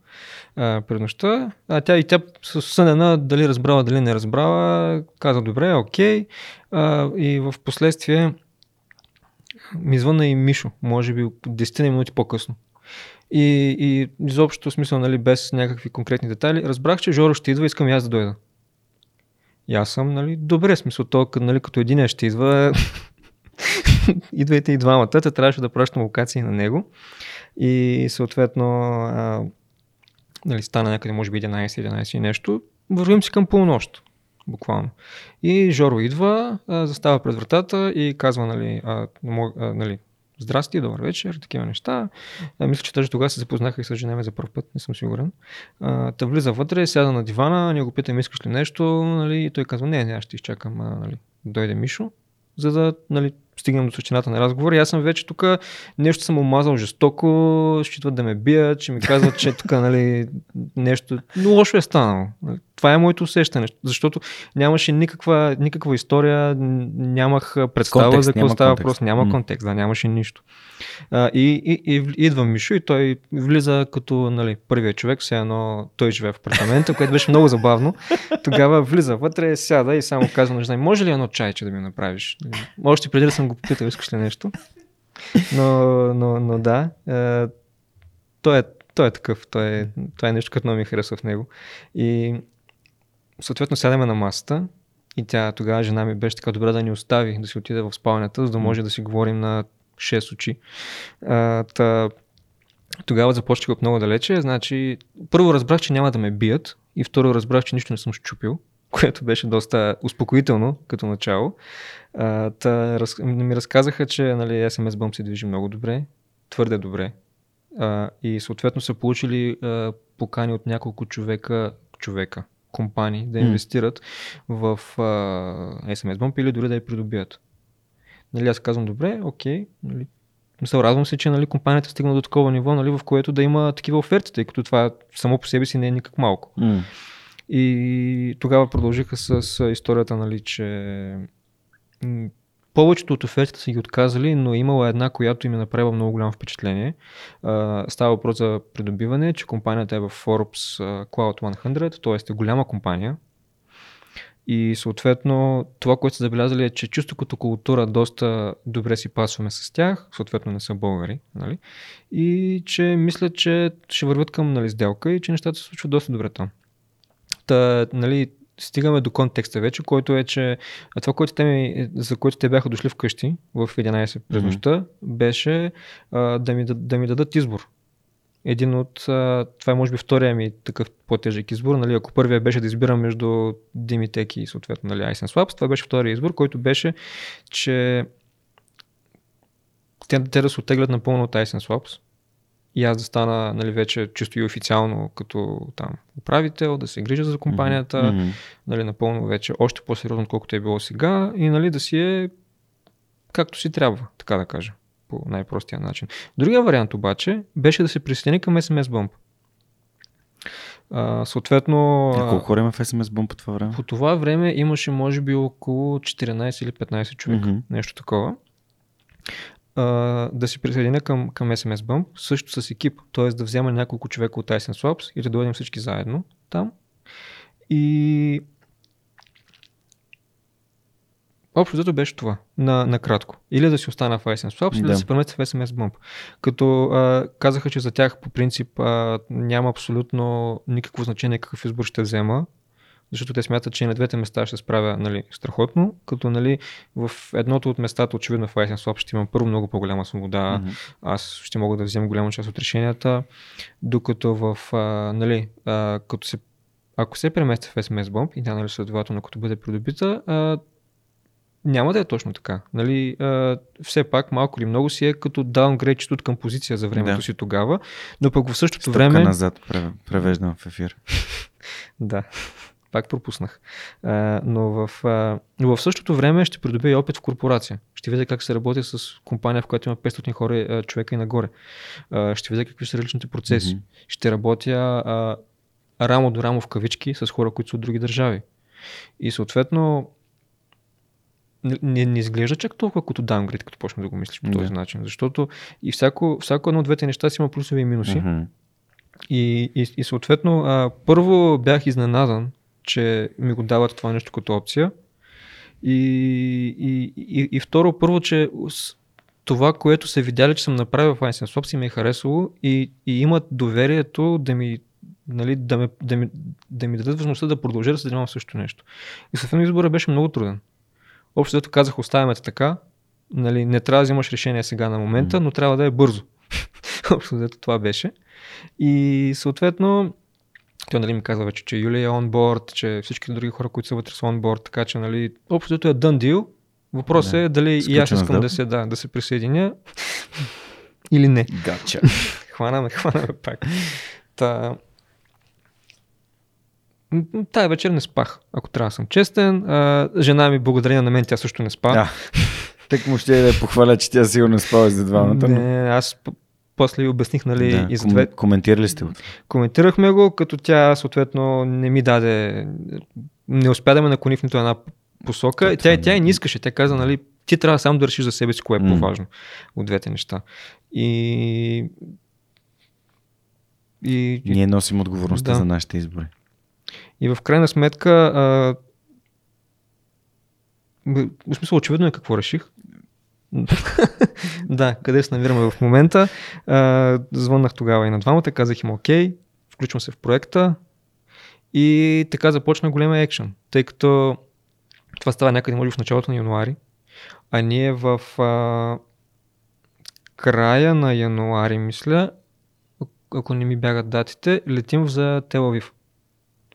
а, пред нощта. А тя и тя с сънена, дали разбрала, дали не разбрала, каза, добре, окей. А, и в последствие ми звънна и Мишо, може би 10 минути по-късно. И, и изобщо смисъл, нали, без някакви конкретни детайли, разбрах, че Жоро ще идва, искам и аз да дойда. И аз съм, нали, добре, смисъл, то, нали, като един ще идва, идвайте и двамата, те трябваше да пращам локации на него. И съответно, а, нали, стана някъде, може би 11-11 и нещо, вървим си към полунощ, буквално. И Жоро идва, а, застава пред вратата и казва, нали, а, нали здрасти, добър вечер, такива неща. Мисля, че даже тогава се запознаха и с жена ми за първ път, не съм сигурен. Та влиза вътре, сяда на дивана, ние го питаме, искаш ли нещо, нали, и той казва, не, не, аз ще изчакам, а, нали, дойде Мишо, за да, нали, стигнем до същината на разговора. И аз съм вече тук нещо съм омазал жестоко, считват да ме бият, че ми казват, че тук нали, нещо но лошо е станало. Нали, Това е моето усещане, защото нямаше никаква, никаква история, нямах представа Контекст, за какво става контекст. въпрос. Няма контекст, да, нямаше нищо. А, и, и, и, идва Мишо и той влиза като нали, първия човек, все едно той живее в апартамента, което беше много забавно. Тогава влиза вътре, сяда и само казва ми, може ли едно чайче да ми направиш? Още преди да съм го попитал, искаш ли нещо? Но, но, но да, той, е, той е такъв, той е, това е нещо, което много ми харесва в него. И съответно сядаме на масата и тя тогава жена ми беше така добра да ни остави, да си отиде в спалнята, за да може да си говорим на 6 очи. А, та, тогава започнах от много далече. Значи, първо разбрах, че няма да ме бият и второ разбрах, че нищо не съм щупил, което беше доста успокоително като начало. А, та, раз, ми разказаха, че нали, SMS Bump се движи много добре, твърде добре. А, и съответно са получили а, покани от няколко човека, човека, компании да инвестират в а, SMS Bump или дори да я придобият. Нали, аз казвам, добре, окей, нали, Мисъл, радвам се, че нали, компанията стигна до такова ниво, нали, в което да има такива оферти, тъй като това само по себе си не е никак малко. М. И тогава продължиха с, историята, нали, че повечето от офертите са ги отказали, но е имала една, която им е направила много голямо впечатление. Става въпрос за придобиване, че компанията е в Forbes Cloud 100, т.е. е голяма компания. И съответно това, което са забелязали е, че чувство като култура доста добре си пасваме с тях, съответно не са българи, нали? и че мислят, че ще върват към нали, сделка и че нещата се случват доста добре там. Та, нали, стигаме до контекста вече, който е, че това, което те ми, за което те бяха дошли вкъщи в 11 през нощта, mm-hmm. беше а, да, ми, да, да ми дадат избор. Един от, а, това е може би втория ми такъв по-тежък избор. Нали, ако първия беше да избирам между Dimitec и съответно нали, Ice Swaps, това беше втория избор, който беше, че те, те да се оттеглят напълно от Ice Swaps и аз да стана нали, вече чисто и официално като там управител, да се грижа за компанията, mm-hmm. нали, напълно вече още по-сериозно, отколкото е било сега и нали, да си е както си трябва, така да кажа, по най-простия начин. Другия вариант обаче беше да се присъедини към SMS Bump. А, съответно... А колко хора има в SMS Bump по това време? По това време имаше може би около 14 или 15 човека, mm-hmm. нещо такова да се присъединя към, към SMS Bump, също с екип, т.е. да взема няколко човека от Tyson Swaps и да дойдем всички заедно там. И Общо зато беше това, на, накратко. Или да си остана в Ice Swaps, да. или да се преместя в SMS Bump. Като а, казаха, че за тях по принцип а, няма абсолютно никакво значение какъв избор ще взема, защото те смятат, че и на двете места ще справя нали, страхотно, като нали, в едното от местата, очевидно в License Swap ще имам първо много по-голяма свобода, mm-hmm. аз ще мога да взема голяма част от решенията, докато в, а, нали, а, като се, ако се преместя в SMS Bomb и тя нали, следователно като бъде придобита, а, няма да е точно така. Нали, а, все пак малко или много си е като даунгрейд от към позиция за времето да. си тогава, но пък в същото Стъпка време... назад превеждам в ефир. да пак пропуснах. А, но в, а, в същото време ще придобия и опит в корпорация. Ще видя как се работи с компания, в която има 500 хора а, човека и нагоре. А, ще видя какви са различните процеси. Mm-hmm. Ще работя а, рамо до рамо в кавички с хора, които са от други държави. И съответно не, не изглежда чак толкова като даунгрейд, като почнем да го мислиш по този yeah. начин. Защото и всяко, всяко едно от двете неща си има плюсове и минуси. Mm-hmm. И, и, и съответно, а, първо бях изненадан, че ми го дават това нещо като опция. И, и, и, и второ, първо, че това, което са видяли, че съм направил в Swap, си ми е харесало и, и имат доверието да ми, нали, да, ме, да, ми, да ми дадат възможността да продължа да се занимавам също нещо. И съвсем избора беше много труден. Общо зато казах, оставяме така, нали, не трябва да взимаш решение сега на момента, но трябва да е бързо. Общо зато това беше. И съответно, той нали, ми каза вече, че Юлия е онборд, че всички други хора, които са вътре са онборд, така че нали, общото е done deal. Въпросът е дали и аз искам да се, да, да се присъединя или не. Гача. хванаме, хванаме пак. Та... Тая вечер не спах, ако трябва да съм честен. А, жена ми благодарение на мен, тя също не спа. Да. Так му ще да я похваля, че тя сигурно спава за двамата. Не, аз после и обясних, нали, да, и за две... Коментирали сте го? Коментирахме го, като тя съответно не ми даде, не успя да ме наклони в нито една посока. Това, тя, тя и не искаше. Тя каза, нали, ти трябва сам да решиш за себе си кое е mm. по-важно от двете неща. И... и Ние носим отговорността да. за нашите избори. И в крайна сметка, а... в смисъл, очевидно е какво реших. да, къде се намираме в момента. Звъннах тогава и на двамата, казах им окей, включвам се в проекта и така започна голема екшен, тъй като това става някъде може в началото на януари, а ние в а, края на януари, мисля, ако не ми бягат датите, летим за Телавив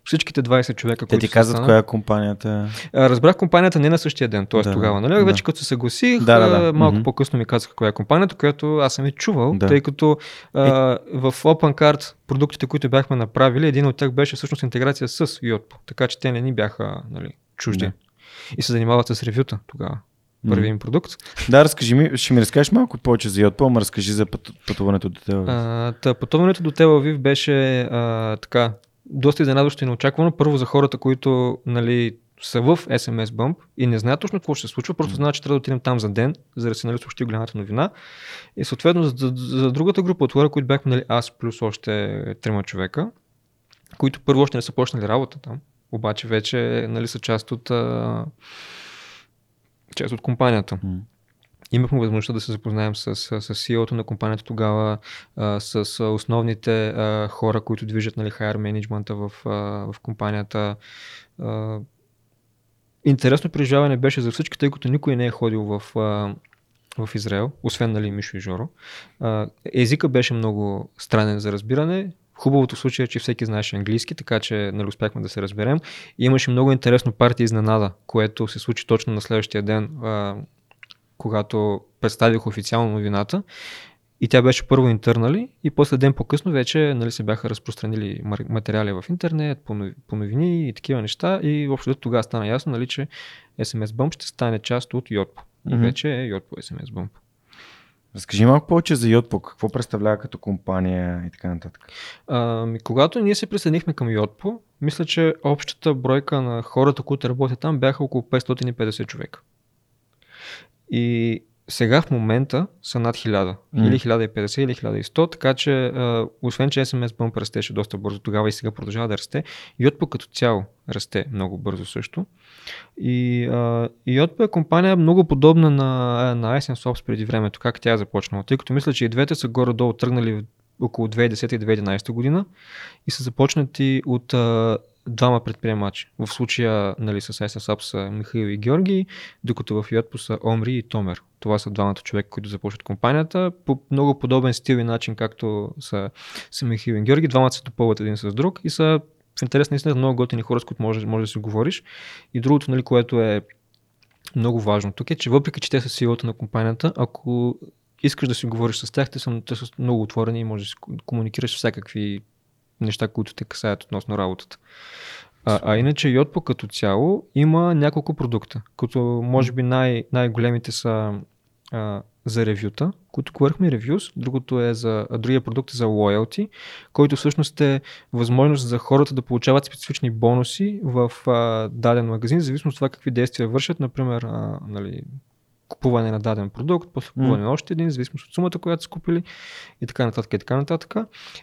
всичките 20 човека, Те които ти казват коя е компанията? Разбрах компанията не на същия ден, т.е. Да, тогава. Нали? Да. Вече като се съгласих, да, да, да. малко mm-hmm. по-късно ми казаха коя е компанията, която аз съм и чувал, да. тъй като а, е... в OpenCard продуктите, които бяхме направили, един от тях беше всъщност интеграция с Yotpo, така че те не ни бяха нали, чужди. Да. И се занимават с ревюта тогава първи им продукт. Да, разкажи ми, ще ми разкажеш малко повече за Yotpo, ама разкажи за пътуването до Телавив. Пътуването до Телавив беше а, така, доста изненадващо и неочаквано. Първо за хората, които нали, са в SMS Bump и не знаят точно какво ще се случва, просто знаят, че трябва да отидем там за ден, за да се нали, съобщи голямата новина. И съответно за, за, другата група от хора, които бяхме нали, аз плюс още трима човека, които първо още не са почнали работа там, обаче вече нали, са част от, а, част от компанията. М. Имахме възможността да се запознаем с, с, CEO-то на компанията тогава, с основните хора, които движат нали, hire менеджмента в, в компанията. Интересно преживяване беше за всички, тъй като никой не е ходил в, в Израел, освен нали, Мишо и Жоро. Езика беше много странен за разбиране. Хубавото в случая е, че всеки знаеше английски, така че нали, успяхме да се разберем. И имаше много интересно парти изненада, което се случи точно на следващия ден, когато представих официално новината. И тя беше първо интернали и после ден по-късно вече нали, се бяха разпространили материали в интернет, по, нови- по новини и такива неща. И общо тогава стана ясно, нали, че SMS Bump ще стане част от Yotpo. И Мгм. вече е Yotpo SMS Bump. Разкажи малко повече за Yotpo, какво представлява като компания и така нататък. Ами, когато ние се присъединихме към Yotpo, мисля, че общата бройка на хората, които работят там, бяха около 550 човека. И сега в момента са над 1000. М. Или 1050, или 1100, така че а, освен, че SMS Bump растеше доста бързо тогава и сега продължава да расте, Yotpo като цяло расте много бързо също. И, а, Yotpo е компания много подобна на, на Sops преди времето, как тя е започнала, тъй като мисля, че и двете са горе-долу тръгнали около 2010 и 2011 година и са започнати от а, двама предприемачи. В случая нали, с SSAP са Михаил и Георги, докато в Yotpo са Омри и Томер. Това са двамата човека, които започват компанията по много подобен стил и начин, както са, са Михаил и Георги. Двамата се допълват един с друг и са в интерес наистина много готини хора, с които може, може да си говориш. И другото, нали, което е много важно тук е, че въпреки, че те са силата на компанията, ако искаш да си говориш с тях, те са, те са много отворени и можеш да комуникираш всякакви неща, които те касаят относно работата. А, а иначе Yotpo като цяло има няколко продукта, като може би най- най-големите са а, за ревюта, които говорихме ревюс, другото е за, а другия продукт е за loyalty, който всъщност е възможност за хората да получават специфични бонуси в а, даден магазин, в зависимост от това какви действия вършат, например, а, нали, купуване на даден продукт, после купуване на още един, в зависимост от сумата, която са купили и така нататък и така нататък.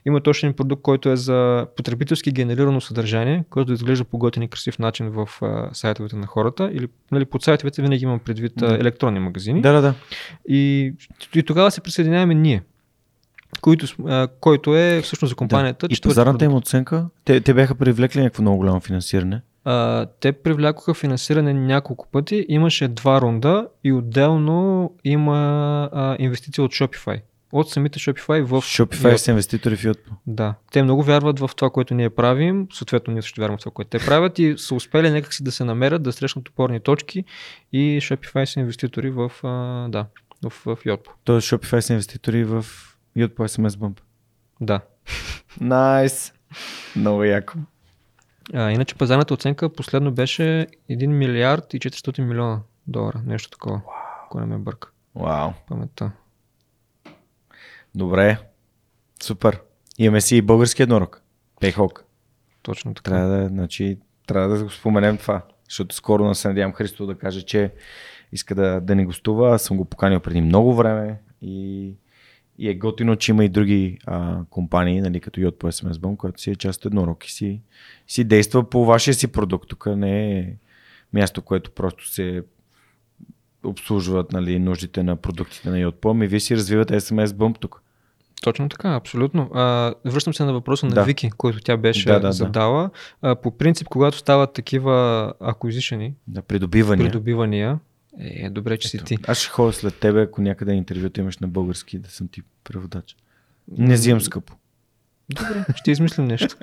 Има точно един продукт, който е за потребителски генерирано съдържание, който изглежда по готин и красив начин в а, сайтовете на хората. Или нали, под сайтовете винаги имам предвид а, електронни магазини. Да, да, да. И, и тогава се присъединяваме ние, който, а, който е всъщност за компанията. да. И пазарната им оценка? Те, те бяха привлекли някакво много голямо финансиране. А, те привлякоха финансиране няколко пъти. Имаше два рунда и отделно има а, инвестиция от Shopify. От самите Shopify в Shopify са инвеститори в Yotpo. Да. Те много вярват в това, което ние правим. Съответно, ние също вярваме в това, което те правят и са успели някакси да се намерят, да срещнат опорни точки и Shopify са инвеститори в, а, да, в, в Yotpo. Тоест Shopify са инвеститори в Yotpo SMS Bump. Да. Найс! Много яко. А, иначе пазарната оценка последно беше 1 милиард и 400 милиона долара. Нещо такова. Ако не ме бърка Вау. паметта. Добре. Супер. Имаме си и български еднорог. Пейхок. Точно така. Трябва да, значи, трябва да го споменем това. Защото скоро се надявам Христо да каже, че иска да, да ни гостува. Аз съм го поканил преди много време и, и е готино, че има и други а, компании, нали, като Yot по SMS Bump, която си е част от еднорог и си, си действа по вашия си продукт. Тук не е място, което просто се обслужват нали, нуждите на продуктите на Yotpo, ами вие си развивате SMS Bump тук. Точно така, абсолютно. А, връщам се на въпроса на Да. Вики, който тя беше Да, да, да. задала. А, по принцип, когато стават такива аквизишени, На придобивания. придобивания, е, добре, че си ти. Аз ще ходя след тебе, ако някъде интервюто имаш на български, да съм ти преводач. Не взимам скъпо. Добре, ще измислим нещо.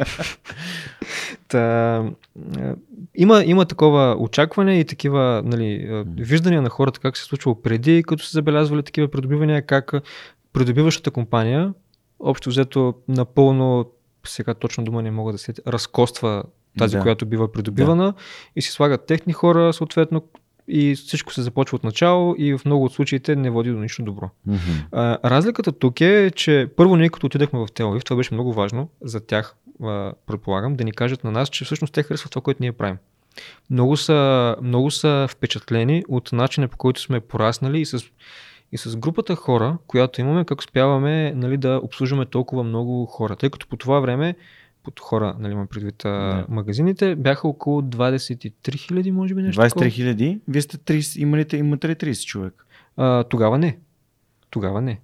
Та, а, има, има такова очакване и такива нали, а, виждания на хората как се е случвало преди, като са забелязвали такива придобивания, как придобиващата компания, общо взето напълно, сега точно дума не мога да се разкоства тази, Да. която бива придобивана и си слагат техни хора, съответно, и всичко се започва от начало и в много от случаите не води до нищо добро. А, разликата тук е, че първо ние като отидахме в Телавив, това беше много важно за тях, а, предполагам, да ни кажат на нас, че всъщност те харесват това, което ние правим. Много са, много са впечатлени от начина по който сме пораснали и с, и с групата хора, която имаме, как успяваме нали, да обслужваме толкова много хора. Тъй като по това време под хора, нали имам предвид Да. магазините, бяха около 23 хиляди, може би нещо 23 такова. хиляди? Вие сте 30, имате, имате ли 30 човек? А, тогава не. Тогава не.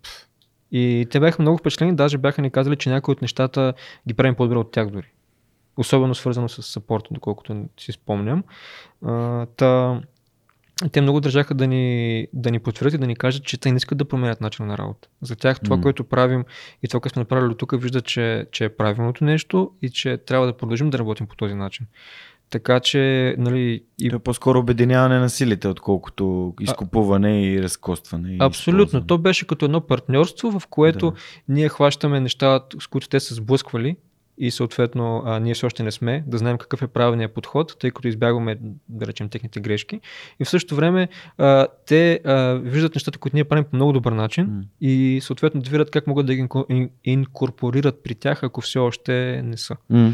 И те бяха много впечатлени, даже бяха ни казали, че някои от нещата ги правим по-добре от тях дори. Особено свързано с сапорта, доколкото си спомням. А, та, те много държаха да ни, да ни потвърдят и да ни кажат, че те не искат да променят начина на работа. За тях това, М. което правим и това, което сме направили до тук, виждат, че, че е правилното нещо и че трябва да продължим да работим по този начин. Така че, нали, и И... То е по-скоро обединяване на силите, отколкото изкупуване и разкостване. И Абсолютно. използване. То беше като едно партньорство, в което Да. ние хващаме неща, с които те са сблъсквали и съответно а, ние все още не сме, да знаем какъв е правилният подход, тъй като избягваме, да речем, техните грешки. И в същото време а, те а, виждат нещата, които ние правим по много добър начин М. и съответно да видят как могат да ги инко- ин- инкорпорират при тях, ако все още не са. М.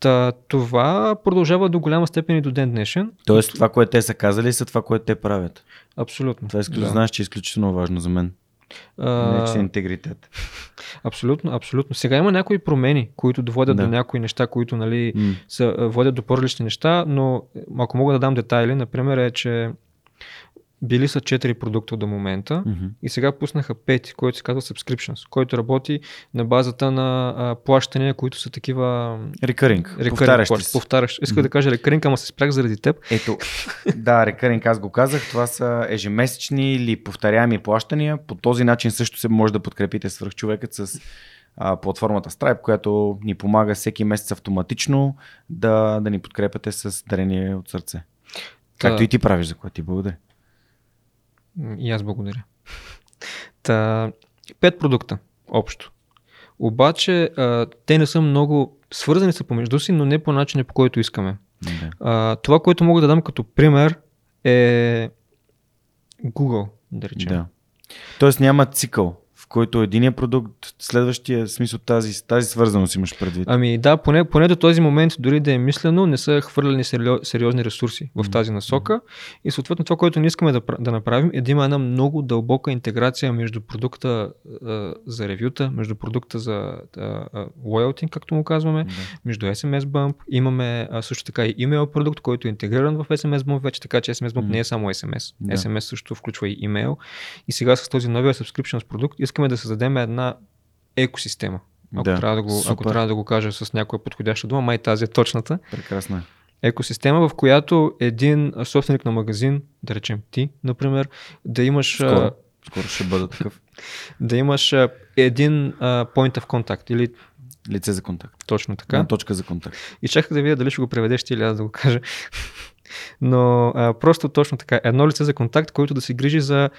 Та, това продължава до голяма степен и до ден днешен. Тоест, това, което те са казали, са това, което те правят. Абсолютно. Това да. Да. знаеш, че е изключително важно за мен. Че е интегритет. Абсолютно, абсолютно. Сега има някои промени, които доводят Да. до някои неща, които нали, М. са, водят до по-различни неща, но ако мога да дам детайли, например е, че били са 4 продукта до момента Мгм. и сега пуснаха 5, който се казва Subscriptions, който работи на базата на а, плащания, които са такива Рекъринг. се. повтарящ. Исках да кажа рекъринг, ама се спрях заради теб. Ето, да, рекъринг, аз го казах, това са ежемесечни или повторяеми плащания. По този начин също се може да подкрепите свръхчовекът с а, платформата Stripe, която ни помага всеки месец автоматично да, да ни подкрепяте с дарение от сърце. Както Та- и ти правиш, за което ти благодаря. И аз благодаря. Та, пет продукта общо. Обаче а, те не са много свързани са помежду си, но не по начина по който искаме. Да. А, това, което мога да дам като пример е Google, да речем. Да. Тоест няма цикъл, в който единия продукт, следващия смисъл тази, тази свързаност имаш предвид. Ами да, поне, поне до този момент, дори да е мислено, не са хвърляни серио- сериозни ресурси в тази насока. И съответно това, което ние искаме да, да направим е да има една много дълбока интеграция между продукта а, за ревюта, между продукта за а, а, loyalty, както му казваме, Да. между SMS Bump. Имаме а, също така и имейл продукт, който е интегриран в SMS Bump вече, така че SMS Bump М. не е само SMS. Да. SMS също включва и имейл. И сега с този новия subscriptions продукт искаме да създадем една екосистема. Ако, Да, трябва да го, ако трябва да го кажа с някоя подходяща дума, май тази е точната. Прекрасно е. Екосистема, в която един собственик на магазин, да речем ти, например, да имаш, Скоро, скоро ще бъда такъв. да имаш един а, point of contact или Лице за контакт. точно така. Една точка за контакт. И чаках да видя дали ще го преведеш ти или аз да го кажа. Но а, просто точно така. Едно лице за контакт, който да се грижи за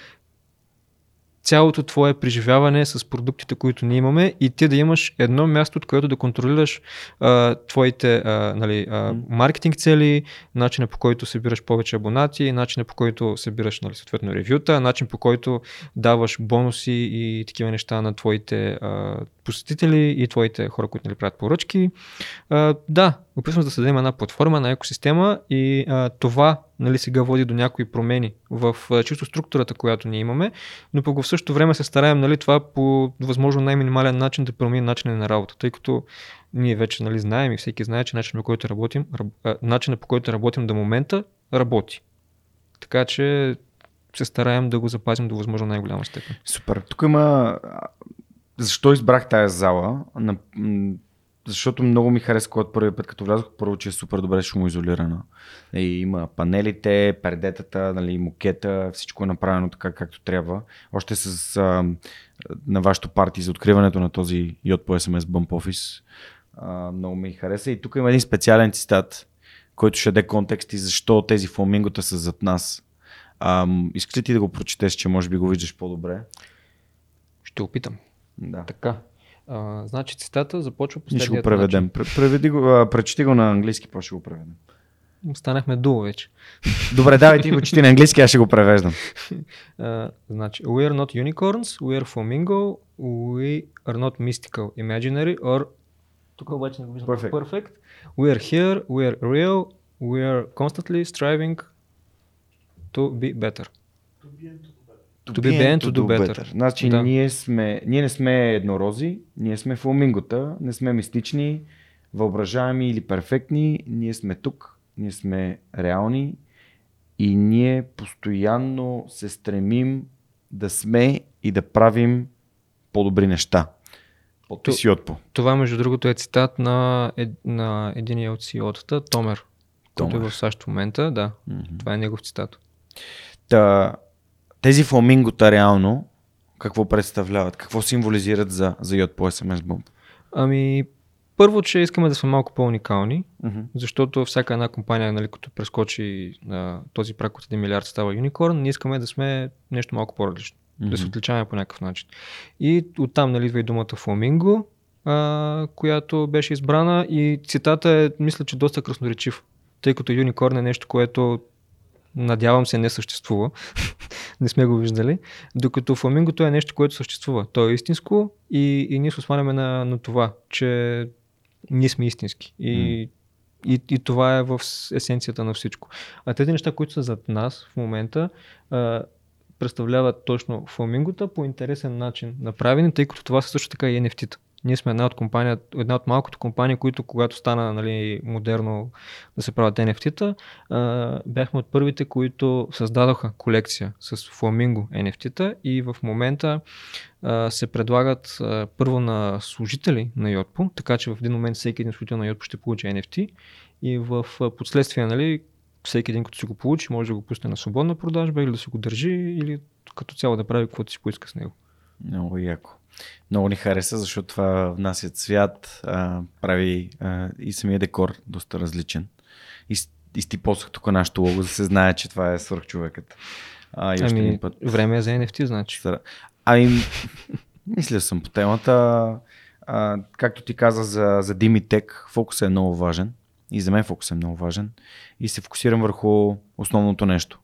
цялото твое преживяване с продуктите, които ние имаме и ти да имаш едно място, от което да контролираш а, твоите а, нали, а, маркетинг цели, начина по който събираш повече абонати, начина по който събираш нали, съответно ревюта, начин по който даваш бонуси и такива неща на твоите а, посетители и твоите хора, които нали, правят поръчки. А, да, опитвам се да създадем една платформа, една екосистема и а, това нали, сега води до някои промени в а, чисто структурата, която ние имаме, но пък в същото време се стараем нали, това по възможно най-минимален начин да промени начина на работа, тъй като ние вече нали, знаем и всеки знае, че начинът по който работим, раб, а, начинът по който работим до момента работи. Така че се стараем да го запазим до възможно най-голяма степен. Супер. Тук има... а, Защо избрах тази зала? Защото много ми хареса, когато първи път, като влязох, първо, че е супер добре шумоизолирана. И има панелите, пердетата, нали, мукета, всичко е направено така, както трябва. Още с а, на вашето парти за откриването на този Yacht по SMS Bump Office. А, много ми хареса. И тук има един специален цитат, който ще даде контекст и защо тези фламингота са зад нас. Ам, искаш ли ти да го прочетеш, че може би го виждаш по-добре? Ще опитам. Да. Така. А, значи цитата започва по Ние ще го преведем. начин. Пре- Преведи го, а, прочети го на английски, после ще го преведем. Станахме дуо вече. Добре, давай ти го чети на английски, аз ще го превеждам. Uh, значи, we are not unicorns, we are flamingo, we are not mystical, imaginary or тук обаче не го виждам. Perfect. Perfect. We are here, we are real, we are constantly striving to be better. To be bent, to do better. Значи Да. ние, сме, ние не сме еднорози, ние сме фламингота, не сме мистични, въображаеми или перфектни, ние сме тук, ние сме реални и ние постоянно се стремим да сме и да правим по-добри неща. Подпис и отпо. Това, между другото, е цитат на, ед, на един от CEO-тата, Томер, който е Томер. в САЩ в момента. Да, Мгм. това е негов цитат. Та, тези фламингота реално какво представляват? Какво символизират за, за йод по SMS Bump? Ами, първо, че искаме да сме малко по-уникални, Мгм. защото всяка една компания, нали, като прескочи а, този прак от 1 милиард става юникорн, ние искаме да сме нещо малко по-различно. да се отличаваме по някакъв начин. И оттам нали, идва и думата Фламинго, а, която беше избрана и цитата е, мисля, че доста красноречив, тъй като юникорн е нещо, което надявам се не съществува. не сме го виждали. Докато фламингото е нещо, което съществува. То е истинско и, и ние се осваняме на, на това, че ние сме истински. И, и, и това е в есенцията на всичко. А тези неща, които са зад нас в момента, а, представляват точно фламингота по интересен начин направени, тъй като това са също така и NFT-та. Ние сме една от, една от малкото компании, които когато стана нали, модерно да се правят NFT-та, а, бяхме от първите, които създадоха колекция с фламинго NFT-та и в момента а, се предлагат а, първо на служители на Yotpo, така че в един момент всеки един служител на Yotpo ще получи NFT и в последствие, нали, всеки един, като си го получи, може да го пусне на свободна продажба или да си го държи или като цяло да прави каквото си поиска с него. Много яко. Много ни хареса, защото това внася цвят, а, прави а, и самия декор доста различен. И, с- изтипосах тук нашото лого, за да се знае, че това е свърхчовекът. А, и още Ами, път. време е за NFT, значи. Ами, мисля съм по темата. А, както ти каза за, за Димитек, фокусът е много важен. И за мен фокусът е много важен. И се фокусирам върху основното нещо.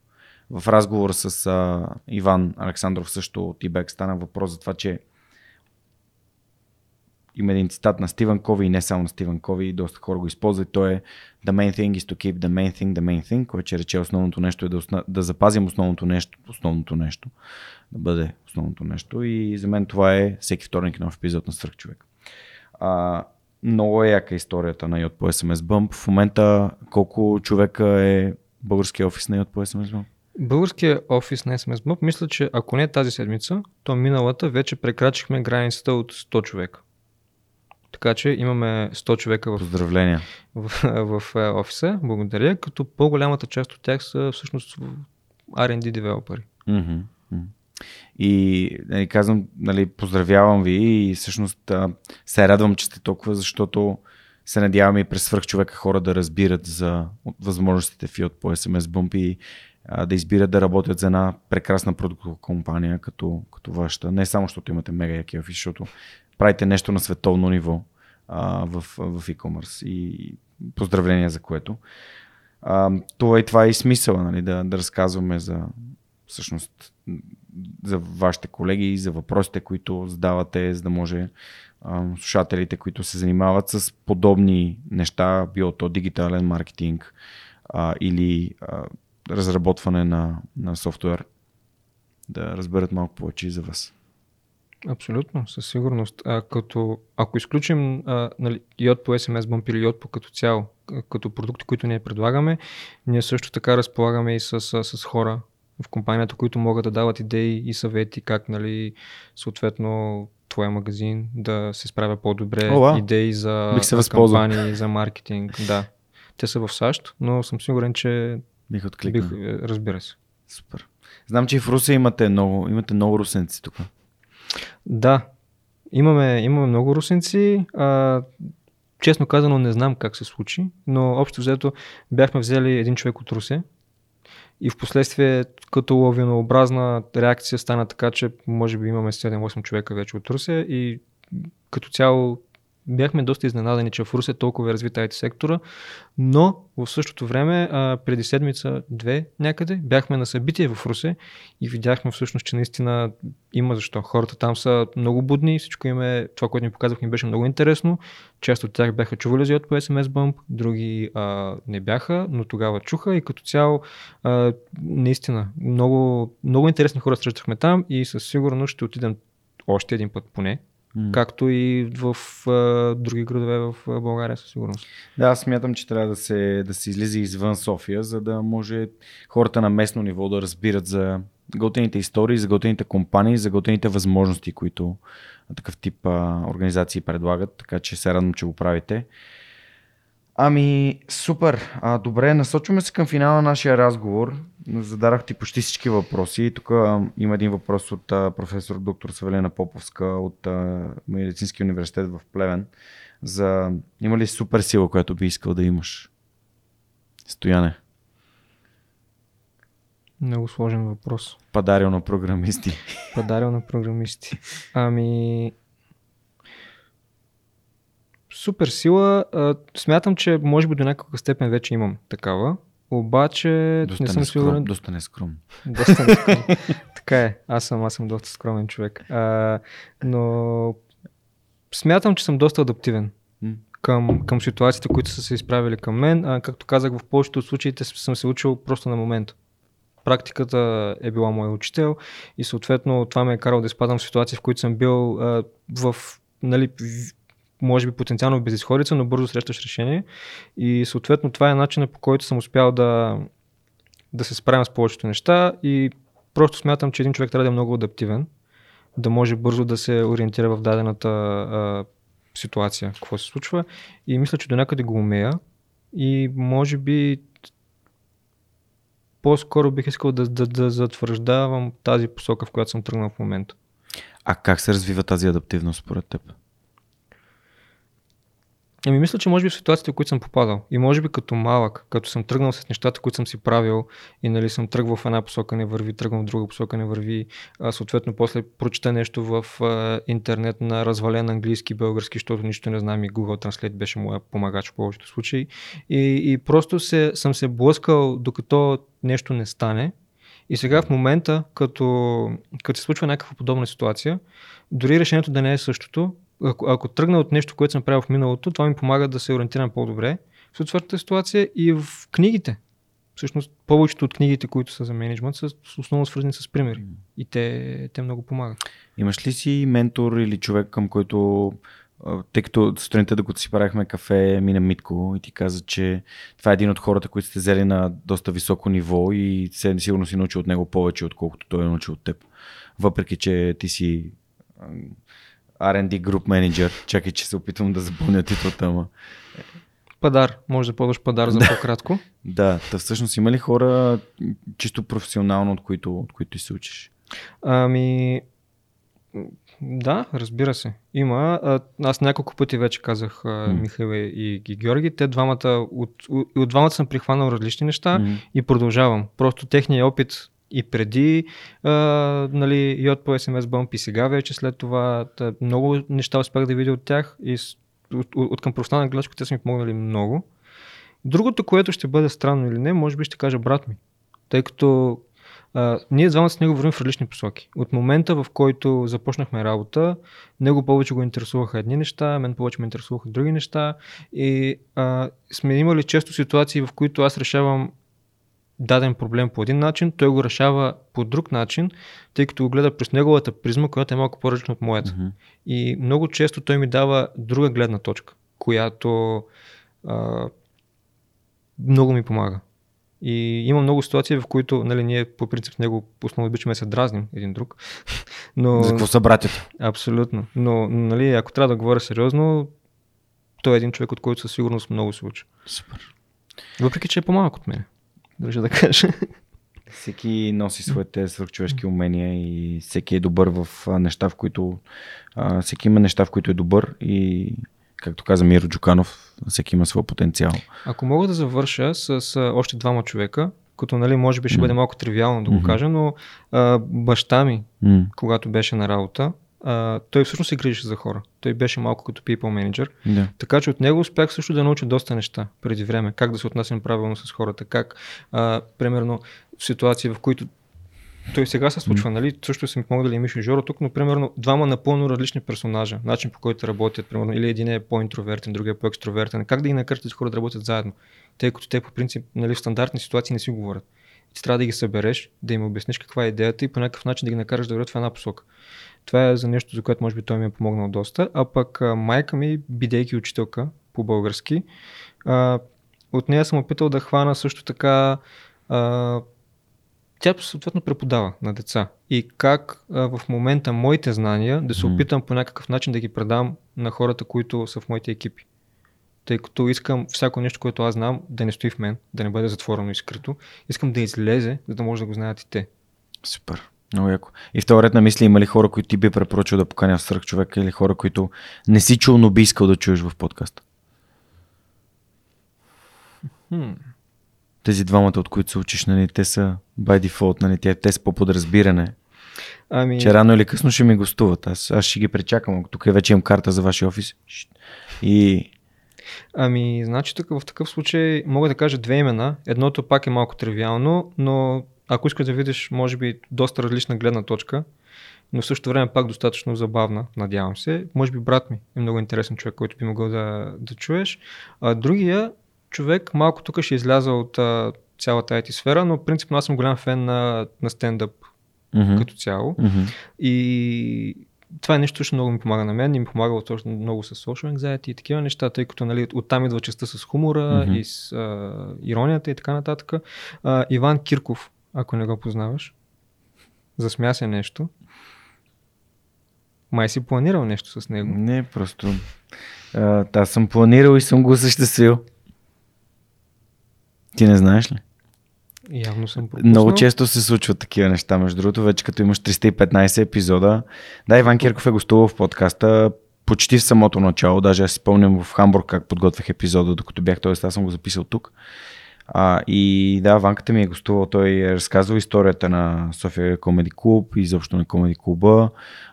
В разговора с а, Иван Александров също от Ибек стана въпрос за това, че има един цитат на Стивен Кови и не само на Стивен Кови, доста хора го използват. То е The main thing is to keep the main thing the main thing, което че рече основното нещо е да, да запазим основното нещо, основното нещо, да бъде основното нещо. И за мен това е всеки вторник нов епизод на Свърхчовек. А, много е яка историята на Yot по SMS Bump. В момента колко човека е българския офис на Yot по SMS Bump? Българския офис на SMS Bump, мисля, че ако не тази седмица, то миналата вече прекрачихме границата от 100 човека. Така че имаме 100 човека в, Поздравления. в, в, в офиса, благодаря, като по-голямата част от тях са всъщност R&D девелопери. И нали, казвам, нали, поздравявам ви и всъщност а, се радвам, че сте толкова, защото се надяваме и през свърхчовека хора да разбират за възможностите в от по SMS Bump и а, да избират да работят за една прекрасна продуктова компания като, като вашата. Не само, защото имате мега яки офис, защото правите нещо на световно ниво а, в, в e-commerce и поздравления за което. А, това и това е и смисъла, нали, да, да разказваме за всъщност за вашите колеги и за въпросите, които задавате, за да може а, слушателите, които се занимават с подобни неща, било то дигитален маркетинг а, или а, разработване на, на софтуер, да разберат малко повече и за вас. Абсолютно, със сигурност. А, като, ако изключим а, нали, йод по SMS Bump или йод по като цяло, като продукти, които ние предлагаме, ние също така разполагаме и с, с, с хора в компанията, които могат да дават идеи и съвети как, нали, съответно, твоя магазин да се справя по-добре, О, вау. идеи за Бих се възползвал. кампании, за маркетинг. Да. Те са в САЩ, но съм сигурен, че Бих откликнал. бих, е, разбира се. Супер. Знам, че и в Русе имате много, имате много русенци тук. Да, имаме, имаме много русенци. А, честно казано не знам как се случи, но общо взето бяхме взели един човек от Русе и в последствие като лавинообразна реакция стана така, че може би имаме 7-8 човека вече от Русе и като цяло бяхме доста изненадани, че в Русе е толкова е развита IT сектора, но в същото време, а, преди седмица-две някъде, бяхме на събитие в Русе и видяхме всъщност, че наистина има защо. Хората там са много будни, всичко им е, това, което ни показахме, беше много интересно. Част от тях бяха чували за по SMS Bump, други а, не бяха, но тогава чуха и като цяло а, наистина много, много интересни хора срещахме там и със сигурност ще отидем още един път поне, Mm. Както и в а, други градове в България със сигурност. Да, аз смятам, че трябва да се, да се излезе извън София, за да може хората на местно ниво да разбират за готените истории, за готените компании, за готените възможности, които такъв тип а, организации предлагат. Така че се радвам, че го правите. Ами, супер. А, добре, насочваме се към финала на нашия разговор. Задарах ти почти всички въпроси. Тук има един въпрос от а, професор доктор Савелена Поповска от а, Медицинския университет в Плевен. За има ли супер сила, която би искал да имаш? Стояне. Много сложен въпрос. Падарил на програмисти. Падарил на програмисти. Ами, супер сила. А, смятам, че може би до някаква степен вече имам такава. Обаче доста не съм нескром, сигурен. Доста нескром. Доста нескром. така е. Аз съм, аз съм доста скромен човек. А, но смятам, че съм доста адаптивен към, към ситуациите, които са се изправили към мен. А, както казах, в повечето от случаите съм се учил просто на момент. Практиката е била мой учител и съответно това ме е карало да изпадам в ситуации, в които съм бил а, в нали, може би потенциално в безисходица, но бързо срещаш решение. И съответно това е начинът по който съм успял да, да се справям с повечето неща и просто смятам, че един човек трябва да е много адаптивен, да може бързо да се ориентира в дадената а, ситуация, какво се случва. И мисля, че до някъде го умея и може би по-скоро бих искал да, да, да затвърждавам тази посока, в която съм тръгнал в момента. А как се развива тази адаптивност според теб? Ами мисля, че може би в ситуациите, в които съм попадал и може би като малък, като съм тръгнал с нещата, които съм си правил и нали съм тръгвал в една посока не върви, тръгвам в друга посока не върви, а, съответно после прочета нещо в а, интернет на развален английски, български, защото нищо не знам и Google Translate беше моя помагач в повечето случаи. И, и просто се, съм се блъскал докато нещо не стане. И сега в момента, като, като се случва някаква подобна ситуация, дори решението да не е същото, ако, ако тръгна от нещо, което съм правил в миналото, това ми помага да се ориентирам по-добре в съответната ситуация и в книгите. Всъщност, повечето от книгите, които са за менеджмент, са основно свързани с примери. И те, те много помагат. Имаш ли си ментор или човек, към който тъй като сутринта, докато си правихме кафе, мина Митко и ти каза, че това е един от хората, които сте взели на доста високо ниво и сигурно си научил от него повече, отколкото той е научил от теб. Въпреки, че ти си R&D Group Manager. Чакай, че се опитвам да запълня титлата, ама. Падар. Може да ползваш падар за по-кратко. да, та всъщност има ли хора чисто професионално, от които, от които се учиш? Ами, да, разбира се. Има. Аз няколко пъти вече казах mm. Михаил и, и Георги. Те двамата, от, от, от двамата съм прихванал различни неща mm. и продължавам. Просто техният опит и преди а, нали, йод по SMS Bump и сега вече след това тъ, много неща успях да видя от тях и от, от, от към професионална гледачка те са ми помогнали много. Другото, което ще бъде странно или не, може би ще кажа брат ми. Тъй като а, ние двамата с него вървим в различни посоки. От момента, в който започнахме работа, него повече го интересуваха едни неща, мен повече ме интересуваха други неща и а, сме имали често ситуации, в които аз решавам даден проблем по един начин, той го решава по друг начин, тъй като го гледа през неговата призма, която е малко по-различна от моята. Mm-hmm. И много често той ми дава друга гледна точка, която а, много ми помага. И има много ситуации, в които нали, ние по принцип с него основно обичаме се дразним един друг. Но... За какво са братята? Абсолютно. Но нали, ако трябва да говоря сериозно, той е един човек, от който със сигурност много се учи. Супер. Въпреки, че е по-малък от мен държа да кажа. Всеки носи своите свърхчовешки умения и всеки е добър в неща, в които. А, всеки има неща, в които е добър и, както каза Миро Джуканов, всеки има своя потенциал. Ако мога да завърша с, с още двама човека, като нали, може би ще бъде малко тривиално да го кажа, но а, баща ми, когато беше на работа, а, той всъщност се грижеше за хора. Той беше малко като people manager. Yeah. Така че от него успях също да науча доста неща преди време. Как да се отнасям правилно с хората, как, а, примерно, в ситуации, в които той сега се случва, mm. нали? Също съм помогнал и Мишо Жоро тук, но примерно двама напълно различни персонажа, начин по който работят, примерно, или един е по-интровертен, другия е по-екстровертен. Как да ги накарате тези хора да работят заедно? Тъй като те по принцип нали, в стандартни ситуации не си говорят. И ти трябва да ги събереш, да им обясниш каква е идеята и по някакъв начин да ги накараш да вървят в една посока. Това е за нещо, за което може би той ми е помогнал доста. А пък майка ми, бидейки учителка по български, а, от нея съм опитал да хвана също така тя съответно преподава на деца. И как а, в момента моите знания да се опитам по някакъв начин да ги предам на хората, които са в моите екипи. Тъй като искам всяко нещо, което аз знам, да не стои в мен, да не бъде затворено и скрито. Искам да излезе, за да може да го знаят и те. Супер. Много яко. И в този ред на мисли има ли хора, които ти би препоръчал да поканя свърх човека или хора, които не си чул, но би искал да чуеш в подкаста? Хм. Тези двамата, от които се учиш, нали, те са by default, нали, те, те са по подразбиране. Ами, Че рано или късно ще ми гостуват. Аз, аз ще ги пречакам. Тук вече имам карта за вашия офис. И ами, значи тук в такъв случай мога да кажа две имена. Едното пак е малко тривиално, но ако искаш да видиш, може би, доста различна гледна точка, но в същото време пак достатъчно забавна, надявам се. Може би брат ми е много интересен човек, който би могъл да, да чуеш. А, другия човек малко тук ще изляза от а, цялата IT сфера, но принципно аз съм голям фен на, на стендъп мгм, като цяло. мгм. И това е нещо, което много ми помага на мен и ми помага точно много с social anxiety и такива неща, тъй като нали, оттам идва частта с хумора Мгм. и с а, иронията и така нататък. А, Иван Кирков, ако не го познаваш, засмя се нещо. Май си планирал нещо с него. Не, просто. А, аз съм планирал и съм го осъществил. Ти не знаеш ли? Явно съм пропуснал. Много често се случват такива неща, между другото, вече като имаш 315 епизода. Да, Иван Кирков е гостувал в подкаста почти в самото начало, даже аз си спомням в Хамбург как подготвях епизода, докато бях, т.е. аз съм го записал тук. А, и да, Ванката ми е гостувал, той е разказвал историята на София Комеди Клуб и изобщо на Комеди Клуба.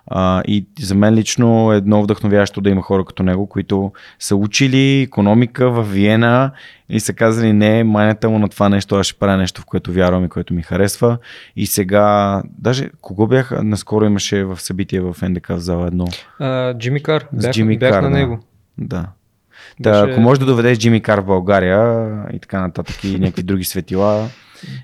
А, и за мен лично е едно вдъхновящо да има хора като него, които са учили економика в Виена и са казали не, майната му на това нещо, аз ще правя нещо, в което вярвам и което ми харесва. И сега, даже кого бях, наскоро имаше в събитие в НДК в зала едно. А, Джимми Кар. Бях, Джимми бях Кар, на него. Да. Да, Беше- ако можеш да доведеш Джимми Кар в България и така нататък и някакви други светила,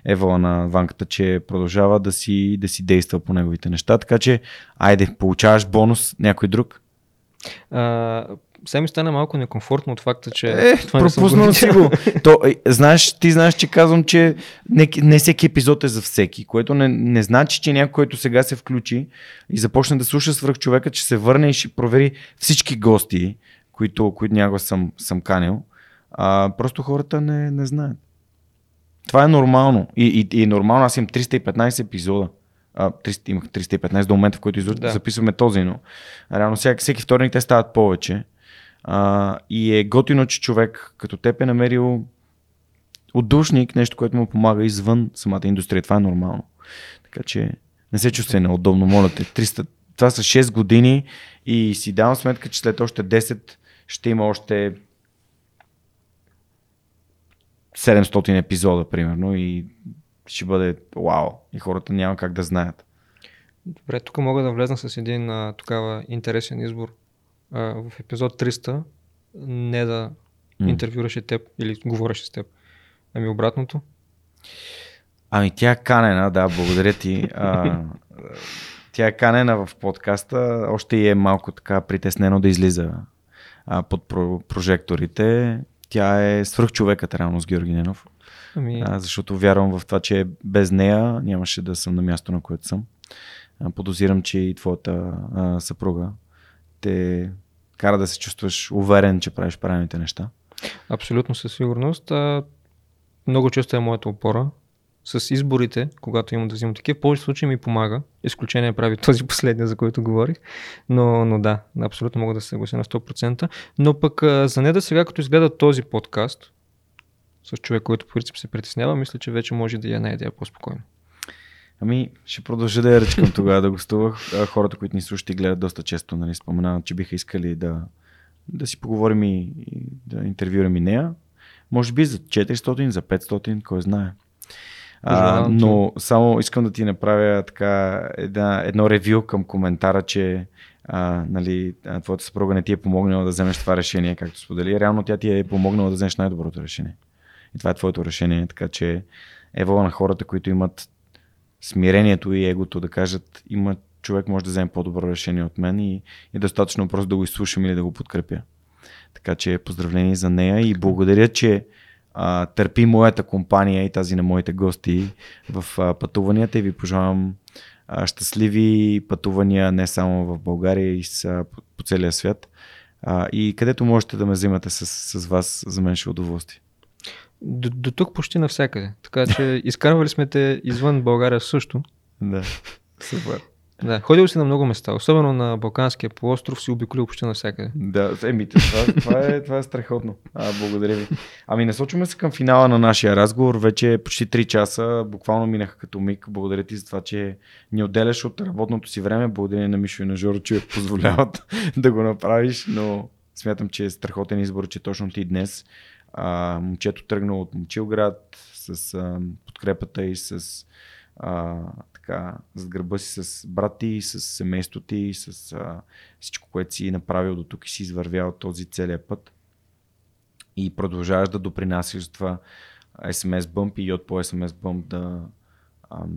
евала на ванката, че продължава да си, да си действа по неговите неща. Така че, айде, получаваш бонус някой друг. А, сега ми стана малко некомфортно от факта, че Е, това пропуснал си го. То, е, знаеш, ти знаеш, че казвам, че не, не всеки епизод е за всеки, което не, не значи, че някой, който сега се включи и започне да слуша свръх човека, че се върне и ще провери всички гости, които, които някога съм, съм канил. А, просто хората не, не знаят. Това е нормално. И, и, и нормално, аз имам 315 епизода. А, 300, имах 315 до момента, в който излъч... Да. да. записваме този, но реално всеки, всеки вторник те стават повече. А, и е готино, че човек като теб е намерил отдушник, нещо, което му помага извън самата индустрия. Това е нормално. Така че не се чувствай неудобно, моля те. 300, това са 6 години и си давам сметка, че след още 10 ще има още 700 епизода, примерно, и ще бъде вау. И хората няма как да знаят. Добре, тук мога да влезна с един а, тогава интересен избор. А, в епизод 300 не да М. интервюраше теб или говореше с теб. Ами обратното. Ами тя е канена, да, благодаря ти. А, тя е канена в подкаста, още и е малко така притеснено да излиза а, под про- прожекторите. Тя е свръхчовекът реално с Георги Ненов, Ами, а, защото вярвам в това, че без нея нямаше да съм на място, на което съм. А, подозирам, че и твоята а, съпруга те кара да се чувстваш уверен, че правиш правилните неща. абсолютно със сигурност. А, много често е моята опора. С изборите, когато имам да взимам такива, в повече случаи ми помага. Изключение прави този последния, за който говорих. Но, но да, абсолютно мога да се съглася на 100%. Но пък за неда сега, като изгледа този подкаст, с човек, който по принцип се притеснява, мисля, че вече може да я найде по-спокойно. Ами, ще продължа да я ръчкам тогава да гостувах. Хората, които ни слушат и гледат доста често, нали, споменават, че биха искали да, да си поговорим и, и да интервюрам и нея. Може би за 400, за 500, кой знае. А, но само искам да ти направя така една, едно ревю към коментара, че а, нали, твоята съпруга не ти е помогнала да вземеш това решение, както сподели. Реално тя ти е помогнала да вземеш най-доброто решение. И това е твоето решение, така че е воля на хората, които имат смирението и егото да кажат има човек може да вземе по-добро решение от мен и е достатъчно просто да го изслушам или да го подкрепя. Така че поздравление за нея и благодаря, че а, търпи моята компания и тази на моите гости в а, пътуванията и ви пожелавам а, щастливи пътувания не само в България и с, по, по целия свят. А, и където можете да ме взимате с, с вас, за мен ще е удоволствие. До, до тук почти навсякъде. Така че изкарвали сме те извън България също. Да, супер. Да, ходил си на много места, особено на Балканския полуостров си обиколил почти навсякъде. Да, еми, това, това, е, това е страхотно. А, благодаря ви. Ами насочваме се към финала на нашия разговор. Вече почти 3 часа, буквално минаха като миг. Благодаря ти за това, че ни отделяш от работното си време. Благодаря на Мишо и на Жоро, че позволяват да го направиш, но смятам, че е страхотен избор, че точно ти днес а, момчето тръгна от Момчилград с а, подкрепата и с а, така, зад гърба си с брат ти, с семейството ти, с а, всичко, което си направил до тук и си извървял този целият път. И продължаваш да допринасяш за това SMS Bump и от по SMS Bump да ам,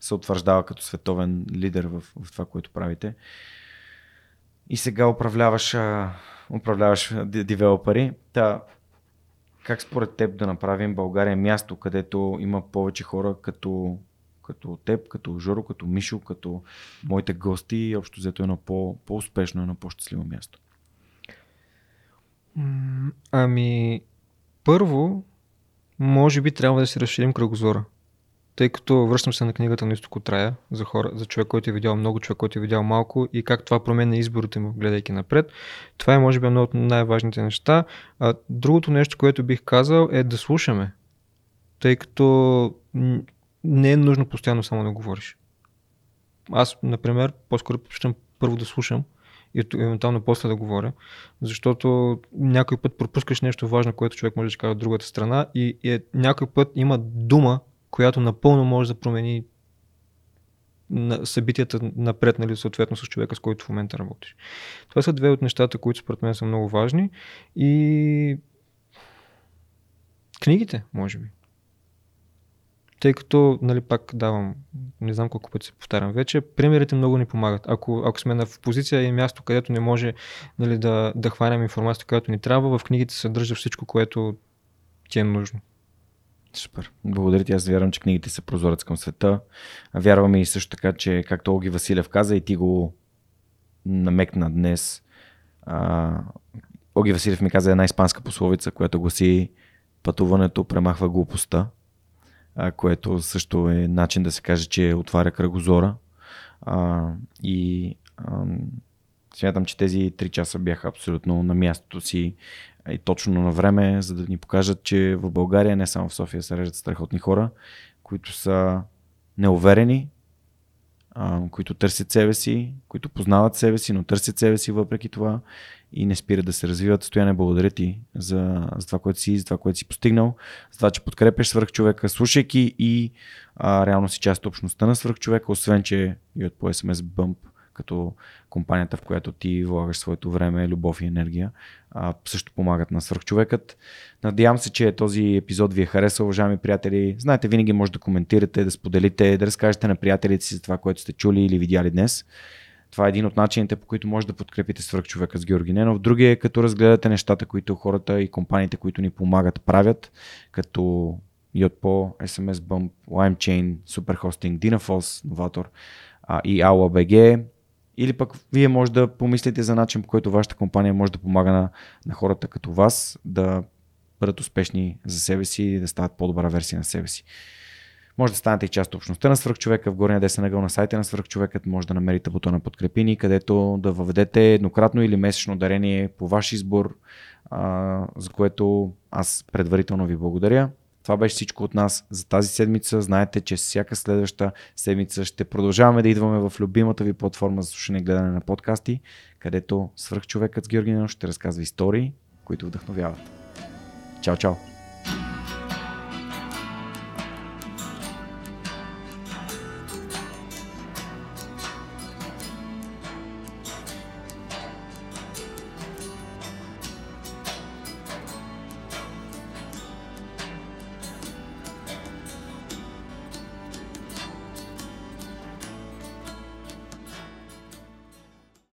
се утвърждава като световен лидер в, в това, което правите. И сега управляваш, а, управляваш девелопери. Та, как според теб да направим България място, където има повече хора като като теб, като Жоро, като Мишо, като моите гости и общо взето едно по, по-успешно, едно по-щастливо място? Ами, първо, може би трябва да си разширим кръгозора. Тъй като връщам се на книгата на Изтоко Трая за, хора, за човек, който е видял много, човек, който е видял малко и как това променя изборите му, гледайки напред. Това е, може би, едно от най-важните неща. А, другото нещо, което бих казал е да слушаме. Тъй като не е нужно постоянно само да говориш. Аз, например, по-скоро предпочитам първо да слушам и евентуално после да говоря, защото някой път пропускаш нещо важно, което човек може да каже от другата страна и, и е, някой път има дума, която напълно може да промени на събитията напред, нали, съответно с човека, с който в момента работиш. Това са две от нещата, които според мен са много важни и книгите, може би тъй като, нали, пак давам, не знам колко пъти се повтарям вече, примерите много ни помагат. Ако, ако сме в позиция и място, където не може нали, да, да хванем информация, която ни трябва, в книгите се съдържа всичко, което ти е нужно. Супер. Благодаря ти. Аз вярвам, че книгите са прозорец към света. Вярваме и също така, че както Оги Василев каза и ти го намекна днес, а, Оги Василев ми каза една испанска пословица, която гласи пътуването премахва глупостта което също е начин да се каже, че отваря кръгозора. А, и а, смятам, че тези 3 часа бяха абсолютно на мястото си и точно на време, за да ни покажат, че в България, не само в София, се реждат страхотни хора, които са неуверени, които търсят себе си, които познават себе си, но търсят себе си въпреки това и не спират да се развиват. Стояне, благодаря ти за, за това, което си, за това, което си постигнал, за това, че подкрепяш свърхчовека, слушайки и а, реално си част от общността на свърхчовека, освен, че и от по SMS Bump, като компанията, в която ти влагаш своето време, любов и енергия, а, също помагат на свърхчовекът. Надявам се, че този епизод ви е харесал, уважаеми приятели. Знаете, винаги може да коментирате, да споделите, да разкажете на приятелите си за това, което сте чули или видяли днес. Това е един от начините, по които може да подкрепите свърхчовека с Георги Ненов. Другия е като разгледате нещата, които хората и компаниите, които ни помагат, правят, като Yotpo, SMS Bump, LimeChain, Superhosting, Dynafos, Novator а, и AOBG. Или пък вие може да помислите за начин, по който вашата компания може да помага на, на хората като вас да бъдат успешни за себе си и да стават по-добра версия на себе си. Може да станете и част от общността на свърхчовека. В горния десен ъгъл на сайта на свърхчовекът може да намерите бутона подкрепини, където да въведете еднократно или месечно дарение по ваш избор, а, за което аз предварително ви благодаря. Това беше всичко от нас за тази седмица. Знаете, че всяка следваща седмица ще продължаваме да идваме в любимата ви платформа за слушане и гледане на подкасти, където свръхчовекът с Георги ще разказва истории, които вдъхновяват. Чао, чао!